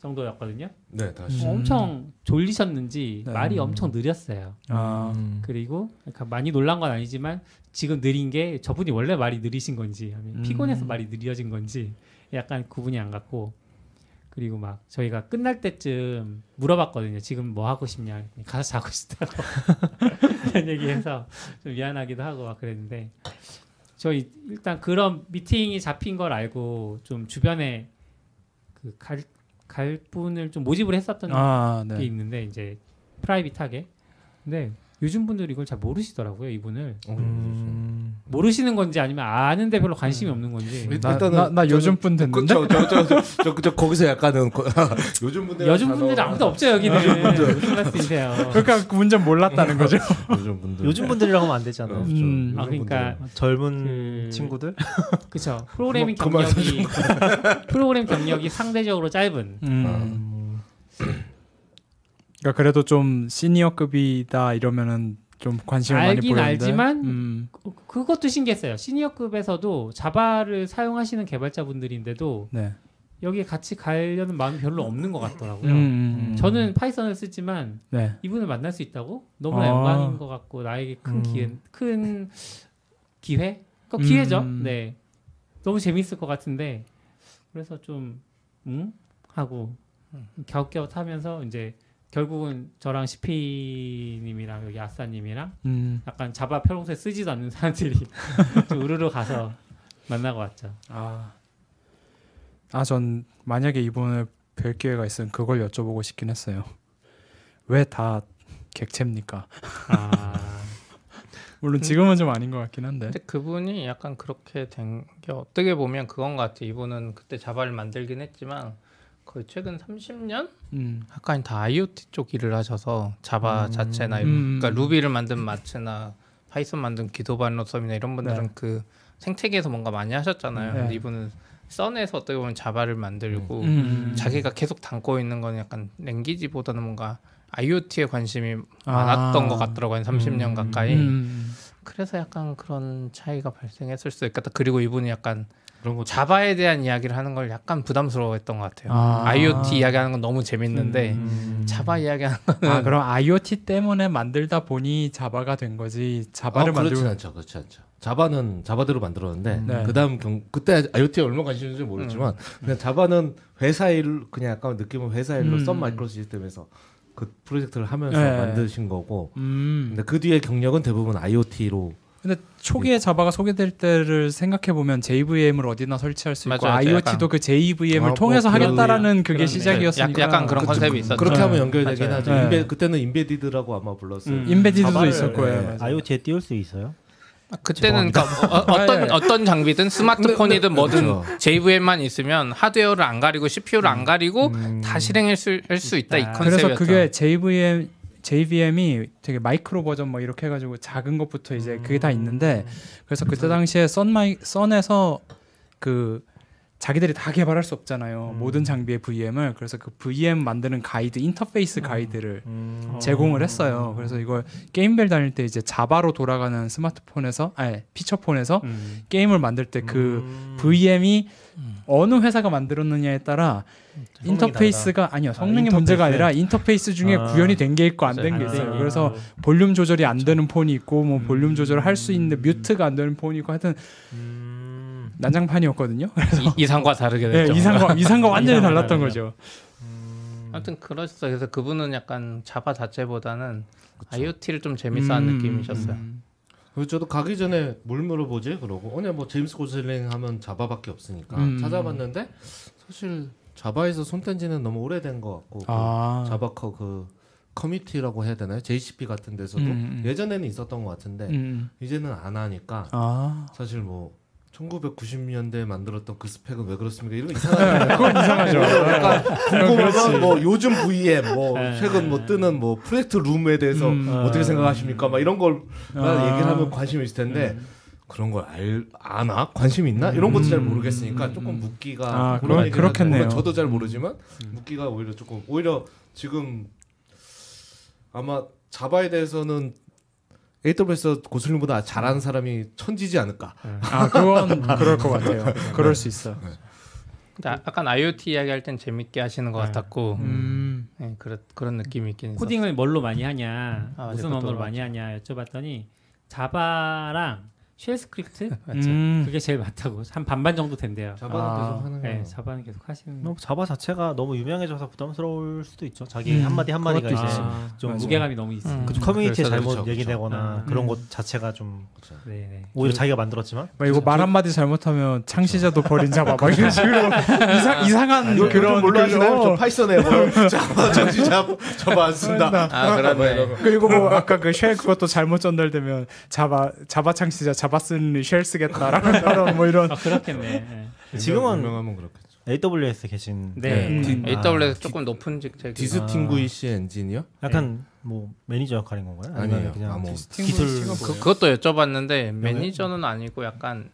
정도였거든요. 네, 다시. 음. 엄청 졸리셨는지 네. 말이 엄청 느렸어요. 아. 음. 그리고 그러니까 많이 놀란 건 아니지만 지금 느린 게 저분이 원래 말이 느리신 건지 아니면 음. 피곤해서 말이 느려진 건지 약간 구분이 안 갔고 그리고 막 저희가 끝날 때쯤 물어봤거든요. 지금 뭐 하고 싶냐? 가서 자고 싶다고 이런 얘기해서 좀 미안하기도 하고 막 그랬는데 저희 일단 그런 미팅이 잡힌 걸 알고 좀 주변에 그갈 갈 분을 좀 모집을 했었던 아, 게 네. 있는데 이제 프라이빗하게 근데 요즘 분들이 이걸 잘 모르시더라고요 이분을 어, 음. 모르시는 건지 아니면 아는데 별로 관심이 없는 건지 일- 나, 일단은 나, 나 요즘 분 됐는데 저저저저 거기서 약간은 거- 요즘 분들 요즘 분들이 아무도 없죠 여기는 말씀이세요? 그러니까 그 문제 몰랐다는 거죠. 요즘 분들 요즘 분들이라고 하면 안 되잖아. 네, 음. 아 그러니까 젊은 그- 친구들. 그쵸 프로그래밍 경력이 프로그램 경력이 상대적으로 짧은 음. 그러니까 그래도 좀 시니어급이다 이러면은 좀 관심을 많이 알긴 보이는데. 알지만 음. 그- 그것도 신기했어요. 시니어급에서도 자바를 사용하시는 개발자분들인데도 네. 여기에 같이 가려는 마음이 별로 없는 것 같더라고요. 음, 음, 음. 저는 파이썬을 쓰지만 네. 이분을 만날 수 있다고 너무나 아. 영광인 것 같고 나에게 큰 음. 기회, 큰 기회, 그 기회죠. 음. 네, 너무 재밌을 것 같은데 그래서 좀 응? 하고 갸웃갸웃하면서 이제 결국은 저랑 시피님이랑 여기 아싸님이랑 음. 약간 자바 평소에 쓰지도 않는 사람들이 좀 우르르 가서 만나고 왔죠. 아. 아, 전 만약에 이분을 뵐 기회가 있으면 그걸 여쭤보고 싶긴 했어요. 왜 다 객체입니까? 아, 물론 지금은 좀 아닌 것 같긴 한데. 근데 그분이 약간 그렇게 된 게 어떻게 보면 그건 것 같아. 이분은 그때 자바를 만들긴 했지만 거의 최근 30년 음. 가까이 다 IoT 쪽 일을 하셔서 자바 자체나 이런- 음. 그러니까 루비를 만든 마츠나 파이썬 만든 귀도 반 로섬이나 이런 분들은 네. 그 생태계에서 뭔가 많이 하셨잖아요. 네. 근데 이분은 썬에서 어떻게 보면 자바를 만들고 음. 자기가 계속 담고 있는 건 약간 language보다는 뭔가 IoT에 관심이 아. 많았던 것 같더라고요. 한 30년 음. 가까이. 음. 그래서 약간 그런 차이가 발생했을 수도 있겠다. 그리고 이분이 약간 그런 거 자바에 대한 이야기를 하는 걸 약간 부담스러워했던 것 같아요. 아. IoT 이야기하는 건 너무 재밌는데 음. 자바 이야기하는 아, 그럼 IoT 때문에 만들다 보니 자바가 된 거지. 자바를 아, 그렇진 만들고 않죠, 그렇지 않죠. 자바는 자바대로 만들었는데 네. 그다음 경 그때 IoT에 얼마 관심 있는지 모르지만 그냥 자바는 회사 일 그냥 약간 느낌은 회사 일로 음. 썬 마이크로 시스템에서 그 프로젝트를 하면서 네. 만드신 거고 음. 근데 그 뒤에 경력은 대부분 IoT로 근데 초기에 자바가 소개될 때를 생각해 보면 JVM을 어디나 설치할 수 있고 맞아요. IoT도 약간- 그 JVM을 아, 뭐 통해서 그런- 하겠다라는 그게 그런- 시작이었으니까 약- 약간 그런 그- 컨셉이 그- 있었죠. 그렇게 네. 하면 연결되긴 맞아요. 하죠. 네. 임베, 그때는 embedded라고 아마 불렀어요. 음. embedded도 있을 거예요. 네. IoT에 띄울 수 있어요? 그때는 그러니까 어, 떤 아, 예. 어떤 장비든 스마트폰이든 뭐든 그렇죠. JVM만 있으면 하드웨어를 안 가리고 CPU를 안 가리고 다 실행할 수, 할수 있다 이 있다. 컨셉이었죠. 그래서 그게 JVM JVM이 되게 마이크로 버전 뭐 이렇게 해가지고 작은 것부터 이제 그게 다 있는데 그래서 그때 당시에 썬마이 썬에서 그 자기들이 다 개발할 수 없잖아요 모든 장비의 VM을 그래서 그 VM 만드는 가이드 인터페이스 가이드를 음. 제공을 했어요. 그래서 이걸 게임빌 다닐 때 이제 자바로 돌아가는 스마트폰에서 아니 피처폰에서 음. 게임을 만들 때그 음. VM이 어느 회사가 만들었느냐에 따라 인터페이스가 아니요 성능의 인터페이스. 문제가 아니라 인터페이스 중에 아. 구현이 된 게 있고 안 된게안 있어요. 된 그래서 볼륨 조절이 안 되는 폰이 있고 뭐 음. 볼륨 조절을 할 수 있는데 mute가 안 되는 폰이 있고 하여튼 음. 난장판이었거든요. 이, 상과 다르게 네, 됐죠. 이상과 이상과 완전히 달랐던. 거죠. 음. 아무튼 그러셨어요. 그래서 그분은 약간 자바 자체보다는 IoT를 좀 재밌어하는 음, 느낌이셨어요. 음. 그리고 저도 가기 전에 뭘 물어보지 그러고 오늘 뭐 제임스 고슬링 하면 자바밖에 없으니까 음. 찾아봤는데 사실 자바에서 손뗀 지는 너무 오래된 것 같고 그 아. 자바커 그 커뮤니티라고 해야 되나요? JCP 같은 데서도 음, 음. 예전에는 있었던 것 같은데 음. 이제는 안 하니까 아. 사실 뭐 1990년대에 만들었던 그 스펙은 왜 그렇습니까? 이런 거 이상하잖아요. 그건 이상하죠. 약간 궁금하면 뭐 요즘 VM 뭐 네. 최근 뭐 뜨는 뭐 프로젝트 룸에 대해서 음. 어떻게 생각하십니까? 막 이런 걸 아. 얘기를 하면 관심이 있을 텐데 그런 걸 알 아나 관심 있나 이런 것도 잘 모르겠으니까 조금 묻기가 아, 그런 그러- 그렇겠네요. 하죠. 저도 잘 모르지만 묻기가 오히려 조금 오히려 지금 아마 자바에 대해서는 AWS 고슬링보다 잘하는 사람이 천지지 않을까. 아 그건 그럴 것 같아요. 그럴 수 있어. 근데 아- 약간 IoT 이야기할 땐 재밌게 하시는 것 같았고 음. 네, 그런 그런 느낌이 있긴 있었어요. 코딩을 뭘로 많이 하냐, 아. 무슨 언어로 많이 하냐 여쭤봤더니 Java랑 shell script 음. 그게 제일 맞다고 한 반반 정도 된대요. Java는 아, 계속 하는 네, 거. Java는 계속 하시는. 뭐 Java 자체가 너무 유명해져서 부담스러울 수도 있죠. 자기 음, 한마디 한마디가 이제. 아, 좀 무게감이 너무 있어. 음. 그 커뮤니티에 잘못 그렇죠, 그렇죠. 얘기되거나 음. 그런 음. 것 자체가 좀 네, 네. 오히려 자기가 만들었지만 막 이거 말 한마디 잘못하면 창시자도 버린 Java 막 이런 식으로 이상 이상한 요- 그런 뭘로 하시나요? 저 Python에 뭐 Java 정지 Java Java 안 쓴다. 아 그러네. 그리고 뭐 아까 그 shell 그것도 잘못 전달되면 Java Java 창시자 Java 자바스는 shell 쓰겠다라는 사람 뭐 이런 아, 그렇겠네. 예. 지금은 그렇겠죠. AWS 계신 네. 음. 디- AWS 아, 조금 높은 직책 distinguished engineer? 약간 뭐 매니저 역할인 건가요? 아니면 아니에요. 그냥 아, 뭐 기술 그, 그것도 여쭤봤는데 매니저는 아니고 약간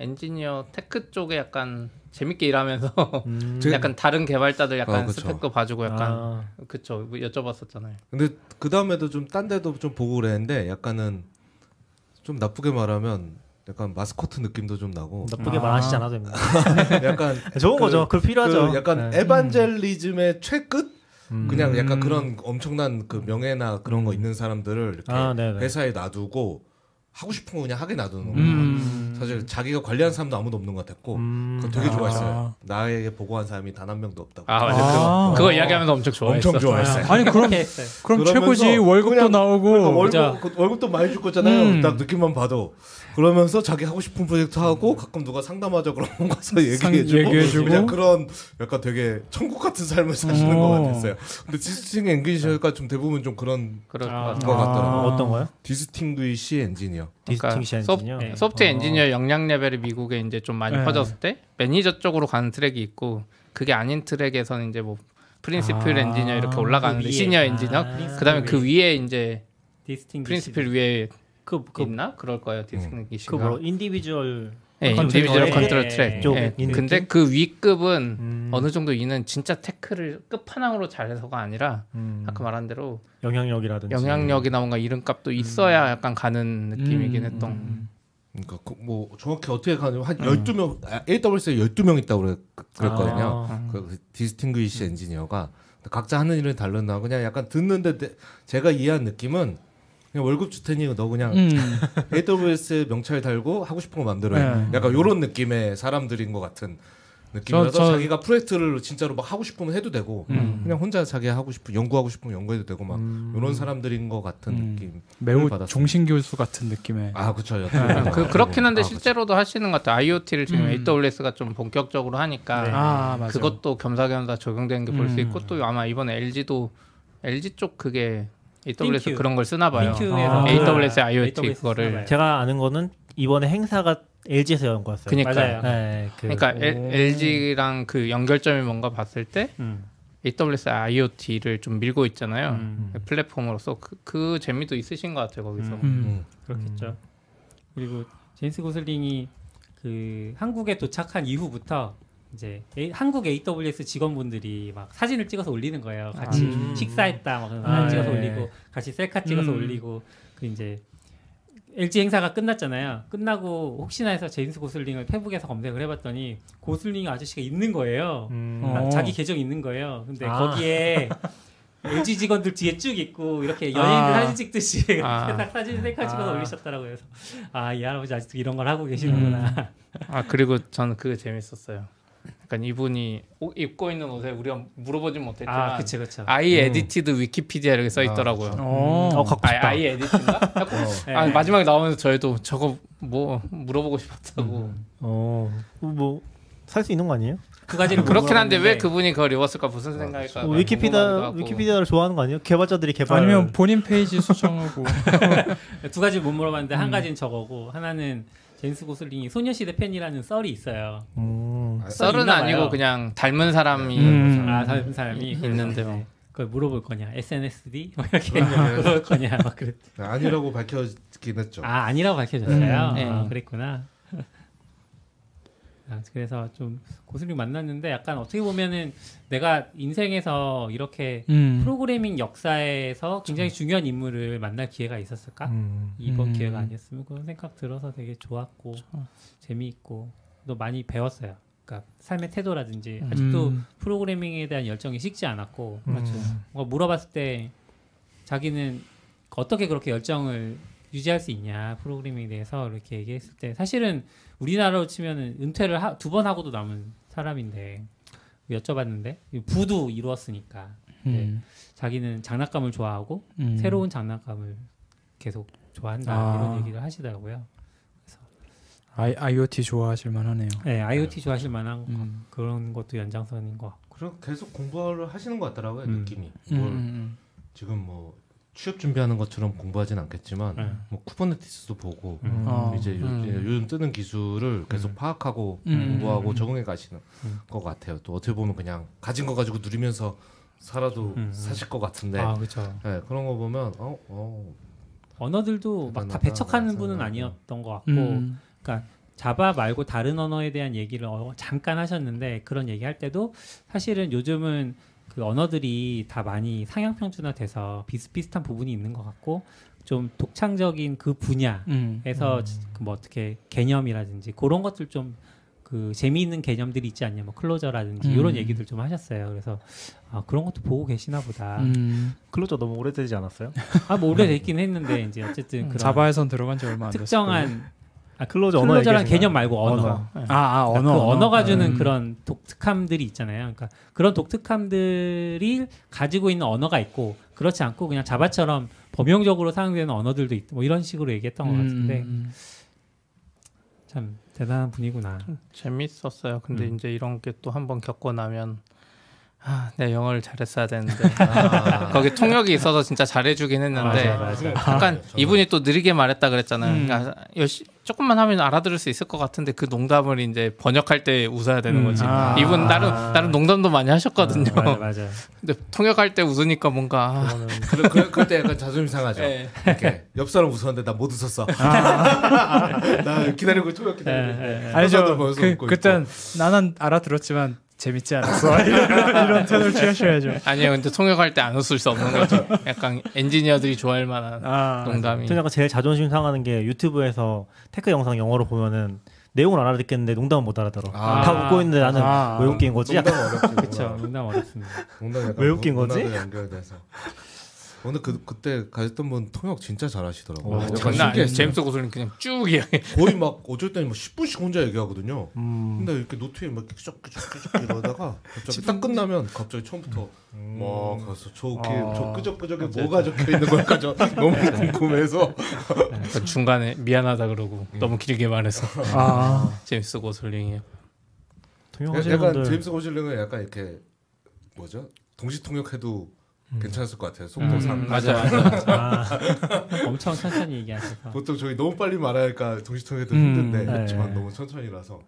엔지니어 tech 쪽에 약간 재밌게 일하면서 음. 제- 약간 다른 개발자들 약간 아, 그쵸. 스펙도 봐주고 약간 아, 그쵸 뭐 여쭤봤었잖아요. 근데 그 다음에도 좀 딴 데도 좀 보고 그랬는데 약간은 좀 나쁘게 말하면 약간 마스코트 느낌도 좀 나고 나쁘게 아. 말하시지 않아도 됩니다. 약간 좋은 그- 거죠. 그걸 필요하죠. 그 약간 네. evangelism의 최끝 음. 그냥 약간 그런 엄청난 그 명예나 그런 거 있는 사람들을 이렇게 아. 회사에 놔두고 하고 싶은 거 그냥 하게 놔두는 거. 음. 사실 자기가 관리한 사람도 아무도 없는 것 같았고 음. 그거 되게 아. 좋아했어요. 나에게 보고한 사람이 단 한 명도 없다고. 아 맞아 아. 그거 그거 이야기하면서 엄청 좋아했어. 엄청 좋아했어요. 아니 그럼 했어요. 그럼 최고지 월급도 나오고 그러니까 월급 그 월급도 많이 줄 거잖아요. 음. 딱 느낌만 봐도 그러면서 자기 하고 싶은 프로젝트 하고 가끔 누가 상담하자 그러면 가서 상- 얘기해주고 얘기해주고. 그냥 그런 약간 되게 천국 같은 삶을 사시는 어. 것 같았어요. 근데 distinguished가 좀 대부분 좀 그런 그럴 것 아. 것 같더라고요. 아, 어떤 거요? distinguished engineer. 소프- 엔지니어. 네. 소프트웨어 어. 엔지니어 역량 레벨이 미국에 이제 좀 많이 네. 퍼졌을 때 매니저 쪽으로 가는 트랙이 있고 그게 아닌 트랙에서는 이제 뭐 principal 아. engineer 이렇게 올라가는데 그 위에. 시니어 아, engineer principal 그다음에 그 위에. 위에 이제 disting- principal 위에 그, 그, 있나 그럴 거예요 distinguished가 그뭐 individual 네, contributor individual 예, contributor 예, 트랙. 쪽 예. 있는 근데? 그 위급은 음. 어느 정도 이는 진짜 태클을 끝판왕으로 잘해서가 아니라 음. 아까 말한 대로 영향력이라든지 영향력이나 뭔가 이름값도 있어야 약간 가는 느낌이긴 음. 했던. 음. 그러니까 그 뭐 정확히 어떻게 가냐면 한 12명 AWS에 12명 있다고 그랬, 그랬거든요. 아. 그 디스팅구이시 엔지니어가 각자 하는 일은 다르나 그냥 약간 듣는데 내- 제가 이해한 느낌은 그냥 월급 줄 테니 너 그냥 음. AWS 명찰 달고 하고 싶은 거 해. 네. 약간 요런 느낌의 사람들인 것 같은 느낌이라서 저- 저- 자기가 프로젝트를 진짜로 막 하고 싶으면 해도 되고 음. 그냥 혼자 자기 하고 싶은 연구하고 싶으면 연구해도 되고 막 음. 요런 사람들인 것 같은 음. 느낌. 매우 받았어요. 종신 교수 같은 느낌의 아 그쵸. 그, 그렇긴 한데 아, 실제로도 하시는 것 같아요. IoT를 지금 음. AWS가 좀 본격적으로 하니까 네. 아 맞아 그것도 겸사겸사 적용되는 게 볼수 음. 있고 또 아마 이번에 LG도 LG 쪽 그게 AWS 띵큐. 그런 걸 쓰나 봐요. 띵큐에서 아. AWS IoT AWS 그거를. 제가 아는 거는 이번에 행사가 LG에서 연 거였어요. 맞아요. 네, 그, 그러니까 오. LG랑 그 연결점이 뭔가 봤을 때 음. AWS IoT를 좀 밀고 있잖아요. 음. 플랫폼으로서 그, 그 재미도 있으신 것 같아요 거기서. 음. 음. 그렇겠죠. 그리고 제임스 고슬링이 그 한국에 도착한 이후부터 이제 A- 한국 AWS 직원분들이 막 사진을 찍어서 올리는 거예요. 같이 음. 식사했다 막 사진 아, 찍어서 네. 올리고 같이 셀카 찍어서 음. 올리고 그 이제 LG 행사가 끝났잖아요. 끝나고 혹시나 해서 제임스 고슬링을 페북에서 검색을 해봤더니 고슬링 아저씨가 있는 거예요. 음. 어. 자기 계정 있는 거예요. 근데 아. 거기에 LG 직원들 뒤에 쭉 있고 이렇게 연예인들 아. 사진 찍듯이 아. 딱 사진 셀카 찍어서 아. 올리셨더라고요. 그래서 아이 할아버지 아직도 이런 걸 하고 계시는구나. 아 그리고 저는 그게 재밌었어요. 약간 이분이 옷- 입고 있는 옷에 우리가 물어보진 못했지만 아 그쵸 그쵸. I edited Wikipedia 이렇게 써 있더라고요. 어. 어, 갖고 아, 싶다. I edit인가? 하고 네. 아, 마지막에 나오면서 저희도 저거 뭐 물어보고 싶었다고. 어, 뭐 살 수 있는 거 아니에요? 두 가지를 못 그렇긴 한데 왜 그분이 그걸 입었을까 무슨 생각일까? 뭐 궁금하기도 Wikipedia. Wikipedia를 좋아하는 거 아니에요? 개발자들이 개발 아니면 본인 페이지 수정하고 두 가지를 못 물어봤는데 한 음. 가지는 저거고 하나는 제임스 고슬링이 소녀시대 팬이라는 썰이 있어요. 음. 썰은. 아니고 그냥 닮은 사람이 음. 아 다른 사람이 있는데 뭐. 그걸 물어볼 거냐 SNSD 뭐 이렇게 물어볼 거냐 막 그랬. 아니라고 밝혀지긴 했죠. 아 아니라고 밝혀졌어요. 음, 네. 아, 그랬구나. 아, 그래서 좀 고슬링 만났는데 약간 어떻게 보면은 내가 인생에서 이렇게 음. 프로그래밍 역사에서 굉장히 중요한 인물을 만날 기회가 있었을까? 음. 이번 음. 기회가 아니었으면 그런 생각 들어서 되게 좋았고 재미있고 또 많이 배웠어요. 그러니까 삶의 태도라든지 아직도 음. 프로그래밍에 대한 열정이 식지 않았고 맞죠. 뭔가 물어봤을 때 자기는 어떻게 그렇게 열정을 유지할 수 있냐 프로그래밍에 대해서 이렇게 얘기했을 때 사실은 우리나라로 치면은 은퇴를 두 번 하고도 남은 사람인데 여쭤봤는데 부도 이루었으니까 네. 음. 자기는 장난감을 좋아하고 음. 새로운 장난감을 계속 좋아한다 아. 이런 얘기를 하시더라고요. I, IoT 좋아하실 만하네요. 네, IoT 좋아하실 만한 음. 그런 것도 연장선인 것 같고. 그리고 계속 공부를 하시는 것 같더라고요 음. 느낌이. 음, 뭘 음, 지금 뭐 취업 준비하는 것처럼 공부하진 않겠지만 네. 뭐 쿠버네티스도 보고 음. 어. 이제 요, 음. 요즘 뜨는 기술을 계속 파악하고 음. 공부하고 음. 적응해 가시는 음. 것 같아요. 또 어떻게 보면 그냥 가진 거 가지고 누리면서 살아도 음. 사실 것 같은데 아 그렇죠. 네, 그런 거 보면 어, 어 언어들도 막 다 배척하는 분은. 아니었던 것 같고, 음. 그러니까 자바 말고 다른 언어에 대한 얘기를 어, 잠깐 하셨는데 그런 얘기할 때도 사실은 요즘은 그 언어들이 다 많이 상향 평준화돼서 비슷비슷한 부분이 있는 것 같고 좀 독창적인 그 분야에서 음. 그뭐 어떻게 개념이라든지 그런 것들 좀 그 재미있는 개념들이 있지 않냐, 뭐 클로저라든지 음. 이런 얘기들 좀 하셨어요. 그래서 아, 그런 것도 보고 계시나 보다. 음. 클로저 너무 오래되지 않았어요? 아, 뭐 오래됐긴 했는데 이제 어쨌든 그런 자바에선 들어간 지 얼마 안 됐어요. 특정한 아, 클로저 언어 클로저란 개념? 말고 언어. 언어. 아, 아 그러니까 언어. 그 언어 가 주는 음. 그런 독특함들이 있잖아요. 그러니까 그런 독특함들이 가지고 있는 언어가 있고 그렇지 않고 그냥 자바처럼 범용적으로 사용되는 언어들도 있고 뭐 이런 식으로 얘기했던 것 같은데 음. 참 대단한 분이구나. 재밌었어요. 근데 음. 이제 이런 게 또 한번 겪고 나면 아, 내가 영어를 잘했어야 되는데 아, 거기 통역이 있어서 진짜 잘해주긴 했는데 맞아, 맞아. 약간 저는- 이분이 또 느리게 말했다 그랬잖아요. 음. 그러니까 열시, 조금만 하면 알아들을 수 있을 것 같은데 그 농담을 이제 번역할 때 웃어야 되는 음. 거지. 아. 이분 나름 나름 농담도 많이 하셨거든요. 맞아 맞아. 근데 통역할 때 웃으니까 뭔가 아, 그거는 그래, 그래, 그때 약간 자존심 상하죠. 예. 이렇게 옆 사람 웃었는데 나 못 웃었어. 나 기다리고 초역 기다리고. 예, 예, 예. 사람들 아니죠. 그 그땐 나는 알아들었지만 재밌지 않았어. 이런, 이런 톤을 취하셔야죠. 아니에요. 근데 통역할 때 안 웃을 수 없는 거죠. 약간 엔지니어들이 좋아할 만한 아, 농담이. 전 약간 제일 자존심 상하는 게 유튜브에서 tech 영상 영어로 보면은 내용은 알아듣겠는데 농담은 못 알아들어. 아. 다 웃고 있는데 나는 아. 왜 웃긴 거지? 농담 어렵지. 그렇죠. 농담 어렵습니다. 농담 왜 웃긴 문- 거지? 연결돼서. 오늘 그 그때 가셨던 분 통역 진짜 잘하시더라고요. 와, 약간 장난 아니에요. 제임스 고슬링 그냥 쭉 이야기. 거의 막 어쩔 때는 뭐 10분씩 혼자 얘기하거든요. 음. 근데 이렇게 노트에 막 끄적끄적끄적 이러다가 갑자기 딱 끝나면 갑자기 처음부터 막 가서 저기 아. 저 끄적끄적에 뭐가 적혀 있는 걸까 저 너무 궁금해서 약간 중간에 미안하다 그러고 너무 길게 말해서 아, 제임스 고슬링이요. 통역하시는 약간 분들 제임스 고실링은 약간 이렇게 뭐죠? 동시 통역해도 괜찮았을 것 같아요. 속도 음, 상. 맞아 맞아. 아, 엄청 천천히 얘기하셔서. 보통 저희 너무 빨리 말하니까 동시 통역해도 음, 힘든데 네. 그렇지만 너무 천천히라서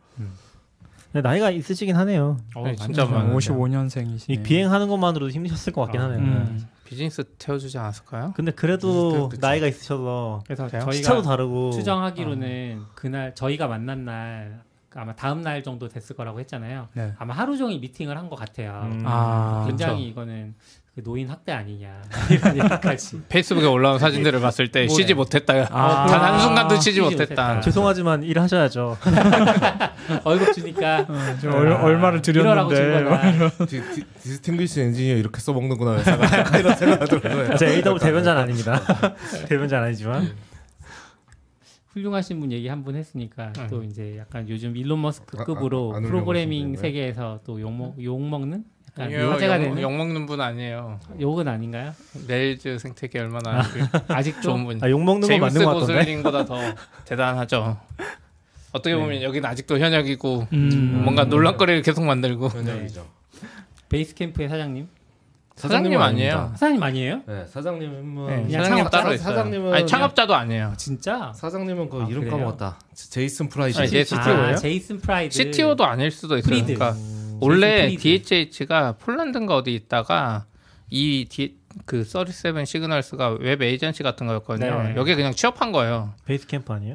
근데 나이가 있으시긴 하네요. 어, 네, 진짜. 많아요. 55년생이시네. 이 비행하는 것만으로도 힘드셨을 것 같긴 아, 하네요. 음. 비즈니스 태워주지 않았을까요? 근데 그래도 그쵸. 나이가 있으셔서 그래서 그래요? 시차도 다르고 추정하기로는 그날 저희가 만난 날 아마 다음 날 정도 됐을 거라고 했잖아요. 네. 아마 하루 종일 미팅을 한 것 같아요. 음. 아, 굉장히 이거는 그 노인 학대 아니냐 이런 얘기까지. 페이스북에 올라온 사진들을 봤을 때 뭐래? 쉬지 못했다. 아. 단 한순간도 쉬지 못했다. 죄송하지만 일하셔야죠. 월급 주니까 어, 저 얼, 얼마를 준 드렸는데. 거다. 디, 디, distinguished engineer 이렇게 써먹는구나 약간 이런 생각이 들어요. 아, 제가 AWS 대변자는 아닙니다. 대변자는 아니지만 훌륭하신 분 얘기 한 분 했으니까 음. 또 이제 약간 요즘 일론 아, 머스크급으로 아, 안 프로그래밍 세계에서 또 욕먹 욕먹는 약간 아니요, 화제가 욕, 되는 욕 먹는 분 아니에요. 욕은 아닌가요? Rails 생태계 얼마나 아직도 좋은 분. 아, 욕 먹는 거 맞는 것 같던데. 고슬링보다 더 대단하죠. 어떻게 보면 여기는 아직도 현역이고 음. 뭔가 논란거리를 계속 만들고 현역이죠. Basecamp의 사장님. 사장님 아니에요. 아닙니다. 사장님 아니에요? 네, 사장님은 네, 그냥 사장님 따로 사- 있어요. 사장님은 아니 창업자도 아니에요. 진짜? 사장님은 그 아, 이름 그래요? 까먹었다. 제이슨 프라이드. 아니, 제 CTO 예요? 아, 제이슨 프라이드. CTO도 아닐 수도 있어요. 프리드. 음, 원래. DHH가 폴란드인가 어디 있다가 이 D, 그 37signals가 웹 에이전시 같은 거였거든요. 네. 여기 그냥 취업한 거예요. Basecamp 아니에요?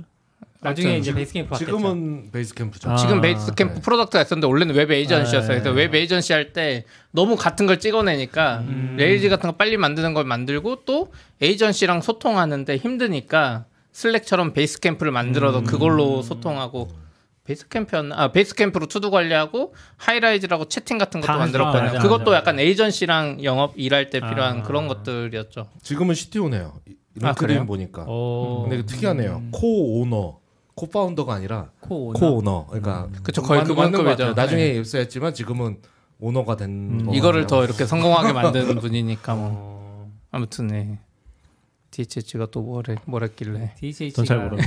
나중에 이제 Basecamp. 지금은 Basecamp죠. 아, 지금 베이스 캠프 네. product가 있었는데 원래는 웹 에이전시였어요. 아, 그래서 네. 웹 에이전시 할 때 너무 같은 걸 찍어내니까 음. Rails 같은 거 빨리 만드는 걸 만들고 또 에이전시랑 소통하는데 힘드니까 Slack처럼 Basecamp를 만들어서 음. 그걸로 소통하고 Basecamp였나? 아 Basecamp로 to-do 관리하고 Highrise라고 채팅 같은 것도 다 만들었거든요. 하죠. 맞아, 그것도 맞아. 약간 에이전시랑 영업 일할 때 필요한 아. 그런 것들이었죠. 지금은 CTO네요. 아, LinkedIn 그래요? 보니까. 오. 근데 그 특이하네요. co-owner, co-founder가 아니라 co-owner. co-owner. 그러니까 그쵸, 거의 맞- 그. 같아요. 나중에 네. 입사했지만 지금은 오너가 된 음. 거 이거를. 더 이렇게 성공하게 만든 분이니까 뭐 어, 아무튼 네. DHH가 또 뭐래 뭐랬길래 DHH가 전잘 모르는.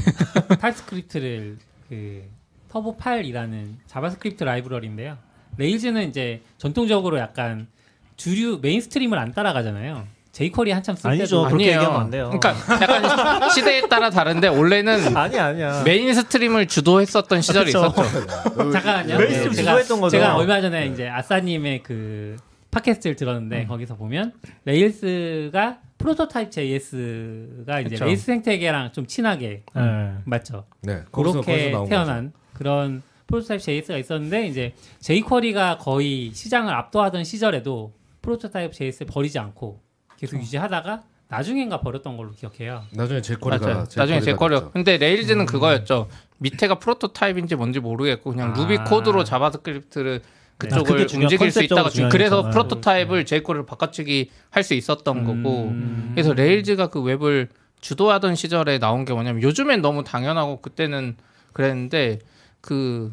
TypeScript를 그 터보 8이라는 JavaScript 라이브러리인데요. Rails는 이제 전통적으로 약간 주류 mainstream을 안 따라가잖아요. jQuery 한참 쓸 아니죠. 때도 그렇게 아니에요. 얘기하면 안 돼요. 그러니까 약간 시대에 따라 다른데 원래는 아니 아니야. mainstream을 주도했었던 시절이 그쵸. 있었죠. 잠깐만요. mainstream 네, 주도했던 거죠. 제가 얼마 전에 이제 아싸님의 그 팟캐스트를 들었는데 거기서 보면 레일스가 프로토타입 JS가 이제 그쵸. Rails 생태계랑 좀 친하게 네. 맞죠. 네, 거기서, 거기서 그렇게 나온 태어난 그런 Prototype JS가 있었는데 이제 jQuery가 거의 시장을 압도하던 시절에도 Prototype JS 버리지 않고 계속 유지하다가 나중엔가 버렸던 걸로 기억해요. 나중에 jQuery가 맞아요. 나중에 jQuery. 근데 Rails는 그거였죠. 밑에가 Prototype인지 뭔지 모르겠고 그냥 아. 루비 코드로 JavaScript를 그쪽을 그게 중요- 움직일 수 있다가 컨셉적으로 그래서 중요하니까. Prototype을 jQuery로 바꿔치기 할 수 있었던 거고 음. 그래서 Rails가 그 웹을 주도하던 시절에 나온 게 뭐냐면 요즘엔 너무 당연하고 그때는 그랬는데 그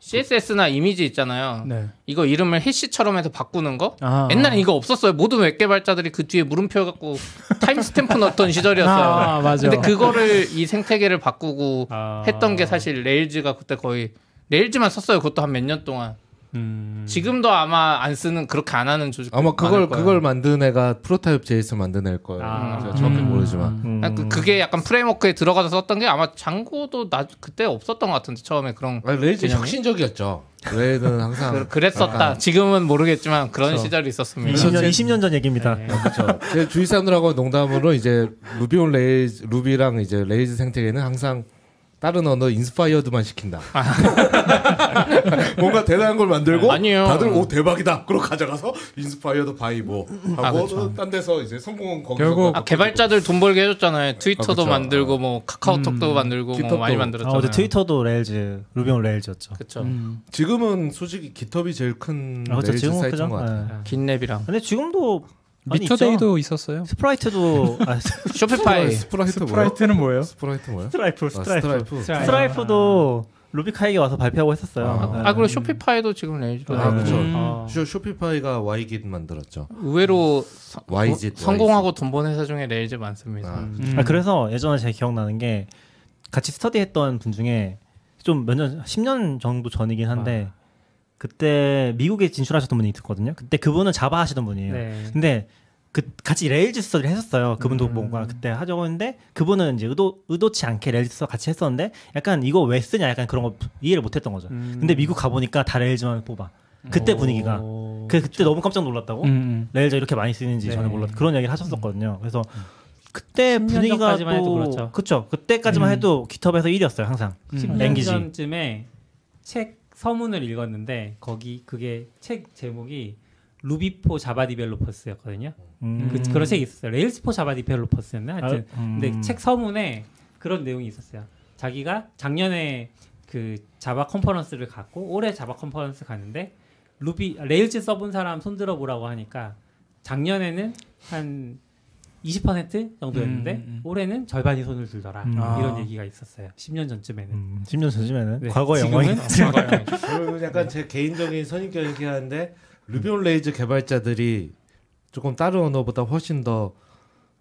CSS나 이미지 있잖아요. 네. 이거 이름을 hash처럼 해서 바꾸는 거 아, 옛날에 이거 없었어요. 모든 웹 개발자들이 그 뒤에 물음표 갖고 timestamp 넣었던 시절이었어요. 아, 맞아. 근데 그거를 이 생태계를 바꾸고 아. 했던 게 사실 Rails가 그때 거의 Rails만 썼어요. 그것도 한 몇 년 동안. 음. 지금도 아마 안 쓰는 그렇게 안 하는 조직 아마 그걸 그걸 만든 애가 Prototype JS 만든 애일 거예요. 아. 제가 정확히 음. 모르지만. 음. 그, 그게 약간 framework에 들어가서 썼던 게 아마 Django도 나 그때 없었던 것 같은데 처음에 그런 아니, Rails 개념이? 혁신적이었죠. Rails는 항상 그, 랬었다 지금은 모르겠지만 그런 시절이 있었습니다. 20년 20년 전 얘기입니다. 네. 그렇죠. 제 주위 사람들하고 농담으로 이제 Ruby on Rails Ruby랑 이제 Rails 생태계는 항상 다른 언어 inspired만 시킨다. 뭔가 대단한 걸 만들고 아니에요. 다들 오 대박이다. 그러고 가져가서 inspired by 뭐 하고 아. 딴 데서 이제 성공은 거기서 결국 아, 개발자들 돈 벌게 해줬잖아요. 트위터도 아, 그쵸. 만들고 뭐 카카오톡도 음. 만들고 뭐. 많이 아, 만들었잖아요. 어제 Twitter도 Rails, Ruby on Rails였죠. 그렇죠. 음. 지금은 솔직히 GitHub이 제일 큰 아, 그렇죠. Rails 지금은 사이트인? 것 같아요. 네. GitLab이랑 근데 지금도 미터데이도 있었어요. Sprite도 아, Shopify Sprite? Sprite는 뭐예요? Sprite 뭐야? 스트라이프 아, Stripe Stripe. Stripe. Stripe 도 RubyKaigi 와서 발표하고 했었어요. 아. 네. 아 그리고 Shopify도 지금 Rails. 아, 그렇죠. 음. 어. 쇼, Shopify가 YJIT 만들었죠. 의외로 서- 도- 성공하고 돈번 회사 중에 Rails 많습니다. 아. 음. 아, 그래서 예전에 제가 기억나는 게 같이 스터디했던 분 중에 좀 몇 년, 10년 정도 전이긴 한데 그때 미국에 진출하셨던 분이 있었거든요. 그때 그분은 Java 하시던 분이에요. 네. 근데 그 같이 Rails 스터디를 했었어요. 그분도 음. 뭔가 그때 하자고 했는데 그분은 이제 의도 의도치 않게 Rails 스터 같이 했었는데 약간 이거 왜 쓰냐 약간 그런 거 이해를 못 했던 거죠. 음. 근데 미국 가 보니까 다 Rails만 뽑아. 그때 분위기가. 오. 그 그때 너무 깜짝 놀랐다고. 음, 음. Rails 이렇게 많이 쓰는지 네. 전혀 몰랐. 그런 얘기를 하셨었거든요. 그래서 그때 10년 분위기가 전까지만 해도 또 그렇죠. 그쵸. 그때까지만 음. 해도 GitHub에서 1위였어요 항상. 음. 10년 language. 전쯤에 책 서문을 읽었는데 거기 그게 책 제목이 Ruby for Java Developers였거든요. 음. 그, 그런 책이 있었어요. Rails for Java Developers였나? 하여튼 아, 음. 근데 책 서문에 그런 내용이 있었어요. 자기가 작년에 그 Java 컨퍼런스를 갔고 올해 Java 컨퍼런스 갔는데 Ruby Rails 써본 사람 손들어 보라고 하니까 작년에는 한 20% 정도였는데 음, 음. 올해는 절반이 손을 들더라 음. 이런 아. 얘기가 있었어요. 10년 전쯤에는. 음, 10년 전쯤에는 네. 과거의 지금은 영광이. 그리고 약간 제 개인적인 선입견이긴 한데 Ruby on Rails 개발자들이 조금 다른 언어보다 훨씬 더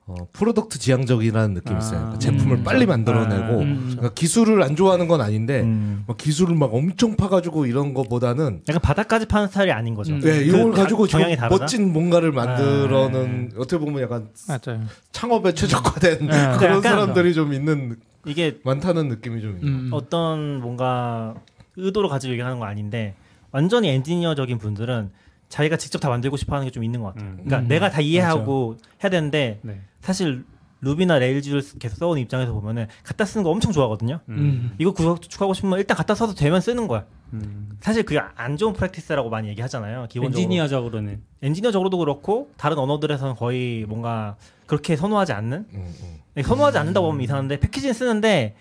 어, product 지향적이라는 느낌이 있어요. 그러니까 아. 제품을 음. 빨리 만들어내고 음. 그러니까 기술을 안 좋아하는 건 아닌데 음. 막 기술을 막 엄청 파가지고 이런 거보다는 약간 바닥까지 파는 스타일이 아닌 거죠. 음. 네, 그 이걸 가- 가지고 경향이 다르다. 멋진 뭔가를 만들어는 어떻게 보면 약간 맞아요. 창업에 최적화된 네. 그런 사람들이 좀 있는 이게 많다는 느낌이 좀 있어요. 음. 어떤 뭔가 의도를 가지고 얘기하는 거 아닌데 완전히 엔지니어적인 분들은 자기가 직접 다 만들고 싶어 하는 게 좀 있는 것 같아요. 음. 그러니까 음. 내가 다 이해하고 해야 되는데 네. 사실 Ruby나 Rails를 계속 써온 입장에서 보면은 갖다 쓰는 거 엄청 좋아하거든요. 음. 이거 구축하고 싶으면 일단 갖다 써도 되면 쓰는 거야. 음. 사실 그게 안 좋은 practice라고 많이 얘기하잖아요. 기본적으로 엔지니어적으로는 엔지니어적으로도 그렇고 다른 언어들에서는 거의 뭔가 그렇게 선호하지 않는 음, 음. 네, 선호하지 않는다고 보면 이상한데 패키지는 쓰는데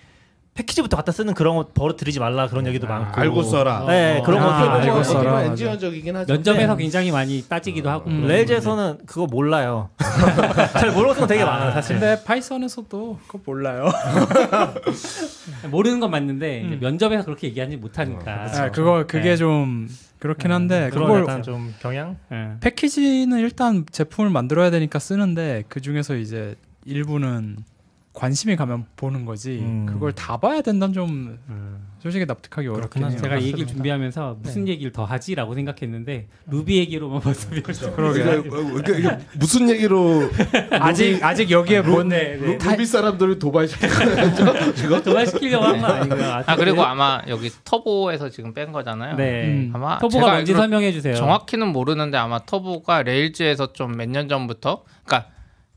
패키지부터 갖다 쓰는 그런 거 버릇 들이지 말라 그런 얘기도 아, 많고 알고 써라. 네, 그런 아, 거 알고 어떻게 보면 써라. 엔지니어적이긴 하죠. 면접에서 네. 굉장히 많이 따지기도 하고 음. 그런 레일즈에서는 그거 몰라요. 잘 모르는 건 되게 많아요 사실. 근데 파이썬에서도 그거 몰라요. 모르는 건 맞는데 음. 면접에서 그렇게 얘기하지 못하니까 아, 그거 그게 네. 좀 그렇긴 한데 그런 그걸 약간 좀 경향. 예. 패키지는 일단 제품을 만들어야 되니까 쓰는데 그 중에서 이제 일부는 관심이 가면 보는 거지 음. 그걸 다 봐야 된다는 좀, 음. 솔직히 납득하기 어렵긴 해요. 제가 이 얘기를 준비하면서 무슨 얘기를 더 하지라고 생각했는데 루비 얘기로만 벌써 배웠어요. 그러게. 이게, 이게 무슨 얘기로 아직 아직 여기에 뭔 루, 루비 사람들을? 지금 도발시키려고 한 건 아니고요. 아 그리고 아마 여기 터보에서 지금 뺀 거잖아요. 네. 음. 아마 터보가 뭔지 알기로 설명해 주세요. 정확히는 모르는데 아마 터보가 레일즈에서 좀 몇 년 전부터 그러니까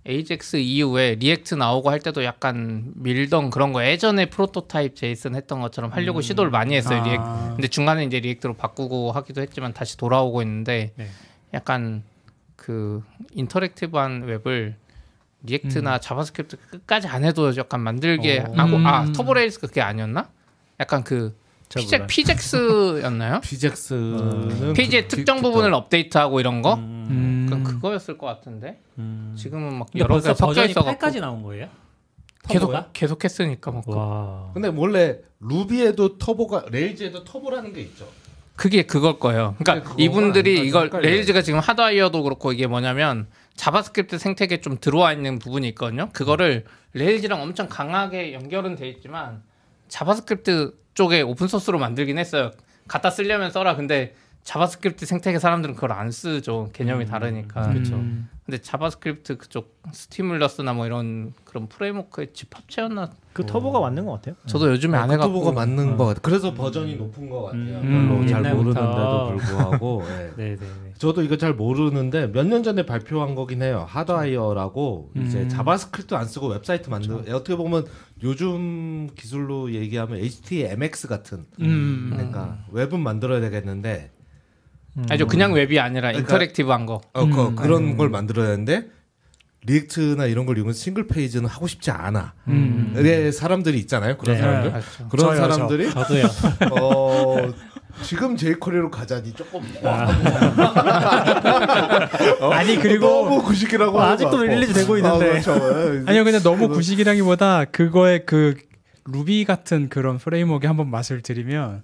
AJAX 이후에 React 나오고 할 때도 약간 밀던 그런 거 예전에 Prototype JS 했던 것처럼 하려고 시도를 많이 했어요. 리액 아. 근데 중간에 이제 React로 바꾸고 하기도 했지만 다시 돌아오고 있는데 네. 약간 그 interactive한 웹을 React나 JavaScript 끝까지 안 해도 약간 만들게 어. 하고 아 음. Turbo Rails 그게 아니었나? 약간 그잘 PJAX. PJAX였나요? PJAX는 페이지의 그 특정 디- 부분을 업데이트하고 이런 거? 음. 그럼 그거였을 것 같은데 음. 지금은 막 여러 개 섞여 버전이 있어갖고 8까지 나온 거예요? 계속 Turbo가? 계속 했으니까 뭐 그- 와. 근데 원래 루비에도 터보가 레일즈에도 터보라는 게 있죠. 그게 그걸 거예요. 그러니까? 이분들이? 이걸 헷갈려요. Rails가 지금 Hotwire도 그렇고 이게 뭐냐면 JavaScript 생태계에 좀 들어와 있는 부분이 있거든요. 그거를 Rails랑 엄청 강하게 연결은 돼 있지만 JavaScript 쪽에 open source로 만들긴 했어요. 갖다 쓰려면 써라. 근데 JavaScript 생태계 사람들은 그걸 안 쓰죠. 개념이 다르니까. 그쵸. 음. 근데 JavaScript 그쪽 Stimulus나 뭐 이런 그런 framework의 집합체였나? 그 Turbo가 맞는 것 같아요. 저도 요즘에 안그 해갖고 Turbo가 맞는 것 같아요. 그래서 버전이 높은 것 같아요. 음, 별로 잘 옛날부터. 모르는데도 불구하고. 예. 네, 네, 네. 저도 이거 잘 모르는데 몇 년 전에 발표한 거긴 해요. Hotwire라고 이제 음. JavaScript 안 쓰고 웹사이트 만들. 어떻게 보면 요즘 기술로 얘기하면 HTMX 같은. 음. 그러니까 웹은 만들어야 되겠는데 아니죠. 그냥 웹이 아니라 그러니까- interactive한 거. 어, 그, 음. 그런 걸 만들어야 되는데 React나 이런 걸 이용해서 single page는 하고 싶지 않아. 음. 이게 사람들이 있잖아요. 그런 네. 사람들. 맞죠. 그런 저요, 저. 사람들이 저도요. 어, 지금 jQuery로 가자니 조금 아니 그리고 너무 구식이라고 어, 하는 아직도. release 되고 있는데. 아, 그렇죠. 예. 아니요 근데 너무 구식이라기보다 그거의 그 루비 같은 그런 framework에 한번 맛을 들이면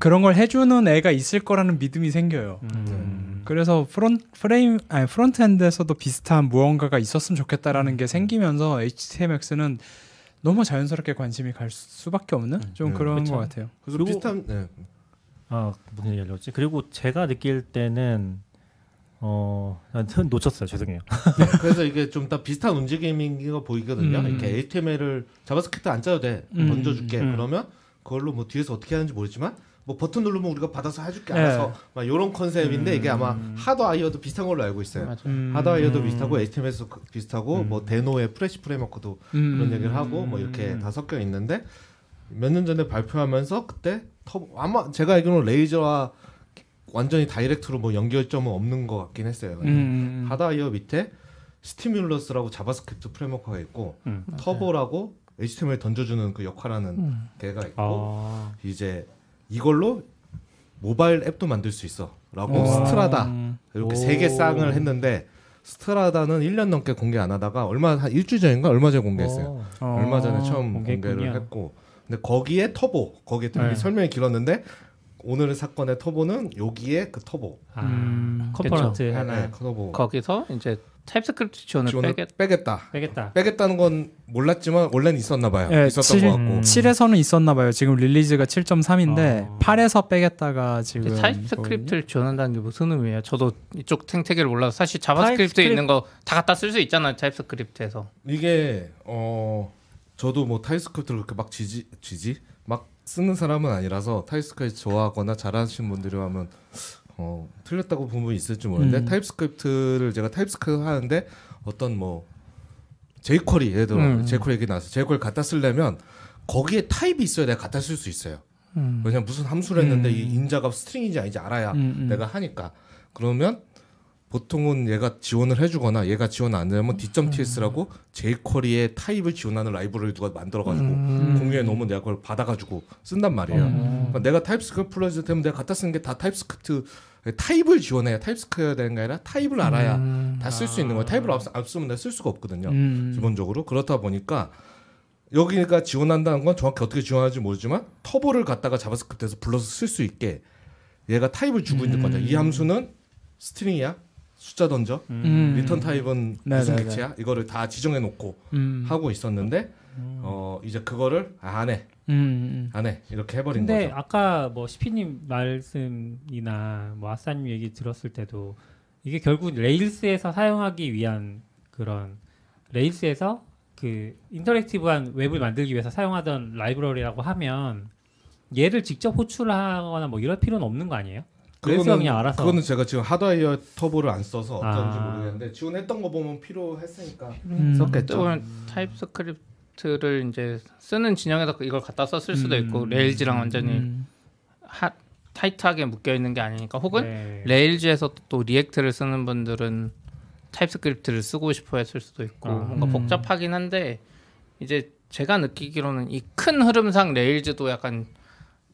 그런 걸 해주는 애가 있을 거라는 믿음이 생겨요. 음. 그래서 프론 프레임 아니 front end에서도 비슷한 무언가가 있었으면 좋겠다라는 게 생기면서 HTMX는 너무 자연스럽게 관심이 갈 수밖에 없는 좀 음, 그런 그쵸. 것 같아요. 그리고- 비슷한 네. 아 무슨 얘기 하려고 했지? 그리고 제가 느낄 때는 어 난 놓쳤어요. 죄송해요. 그래서 이게 좀 다 비슷한 움직임인 거 보이거든요. 음. 이렇게 HTML을 JavaScript 안 짜도 돼. 음. 던져줄게. 음. 그러면 그걸로 뭐 뒤에서 어떻게 하는지 모르지만 뭐 버튼 누르면 우리가 받아서 해줄게 네. 알아서 막 이런 컨셉인데 음. 이게 아마 Hotwire도 비슷한 걸로 알고 있어요. 맞아. 음. 하드와이어도 음. 비슷하고 HTMX도 그- 비슷하고 뭐 Deno의 Fresh framework도 음. 그런 얘기를 하고 뭐 이렇게 다 섞여 있는데 몇 년 전에 발표하면서 그때 터보 아마 제가 알기로는 Rails와 완전히 direct로 뭐 연결점은 없는 것 같긴 했어요. 음. Hotwire 밑에 Stimulus라고 JavaScript framework가 있고 음. Turbo라고 HTML 던져주는 그 역할하는 음. 걔가 있고 아. 이제 이걸로 모바일 앱도 만들 수 있어라고 와. Strada 이렇게 오. 세개 쌍을 했는데 Strada는 1년 넘게 공개 안 하다가 얼마 한 일주일 전인가 얼마 전에 공개했어요. 어. 어. 얼마 전에 처음 공개했군요. 공개를 했고 근데 거기에 터보 거기에 네. 설명이 길었는데 오늘의 사건의 Turbo는 여기에 그 터보 아. 음. component 네, 하나 네, 터보 거기서 이제 TypeScript 지원을 지원을 빼겠. 빼겠다. 빼겠다. 빼겠다는 건 몰랐지만 원래는 있었나 봐요. 예, 있었던 칠- 것 같고. 음. 7에서는 있었나 봐요. 지금 release가 7.3인데 어. 8에서 빼겠다가 지금 TypeScript를 지원한다는 게 무슨 의미예요? 저도 이쪽 생태계를 몰라서 사실 JavaScript TypeScrip- 있는 거 다 갖다 쓸 수 있잖아요. TypeScript에서. 이게 어 저도 뭐 TypeScript를 그렇게 막 지지 지지 막 쓰는 사람은 아니라서 TypeScript 좋아하거나 잘하시는 분들이 하면 어 틀렸다고 부분이 있을지 모르는데 음. TypeScript를 제가 TypeScript 하는데 어떤 뭐 jQuery 예를 들어 음. jQuery 얘기 나왔어 jQuery 갖다 쓰려면 거기에 타입이 있어야 내가 갖다 쓸 수 있어요. 음. 왜냐면 무슨 함수를 했는데 음. 이 인자가 string인지 아닌지 알아야 음, 음. 내가 하니까 그러면 보통은 얘가 지원을 해주거나 얘가 지원 안 되면 d.ts라고 jQuery의 타입을 지원하는 라이브러리 누가 만들어가지고 음. 공유해 놓으면 내가 그걸 받아가지고 쓴단 말이에요. 음. 그러니까 내가 TypeScript 플러스 되면 내가 갖다 쓰는 게 다 TypeScript 타입을 지원해야 TypeScript가 되는 게 아니라 타입을 알아야 음. 다 쓸 수 있는 거예요. 타입을 안 쓰- 안 쓰면 내가 쓸 수가 없거든요. 음. 기본적으로 그렇다 보니까 여기가 지원한다는 건 정확히 어떻게 지원하는지 모르지만 Turbo를 갖다가 JavaScript에서 불러서 쓸 수 있게 얘가 타입을 주고 있는 거죠. 이 함수는 string이야. 숫자 던져. 음. return type은 네, 무슨 네, 객체야? 이거를 다 지정해 놓고 음. 하고 있었는데 어 이제 그거를 아, 안 해, 음, 안 해 이렇게 해버린 근데 거죠. 아까 뭐 시피님 말씀이나 뭐 아싸님 얘기 들었을 때도 이게 결국 Rails에서 사용하기 위한 그런 Rails에서 그 interactive한 웹을 만들기 위해서 사용하던 라이브러리라고 하면 얘를 직접 호출하거나 뭐 이럴 필요는 없는 거 아니에요? Rails가 그냥 알아서 그거는 제가 지금 하드웨어 터보를 안 써서 어떤지 아. 모르겠는데 지원했던 거 보면 필요했으니까 음. 썼겠죠. 또는 타입 스크립트를 이제 쓰는 진영에서 이걸 갖다 썼을 수도 있고 Rails랑 완전히 음. 하, 타이트하게 묶여 있는 게 아니니까 혹은 네. Rails에서 또 React를 쓰는 분들은 TypeScript를 쓰고 싶어 했을 수도 있고 아. 뭔가 음. 복잡하긴 한데 이제 제가 느끼기로는 이 큰 흐름상 Rails도 약간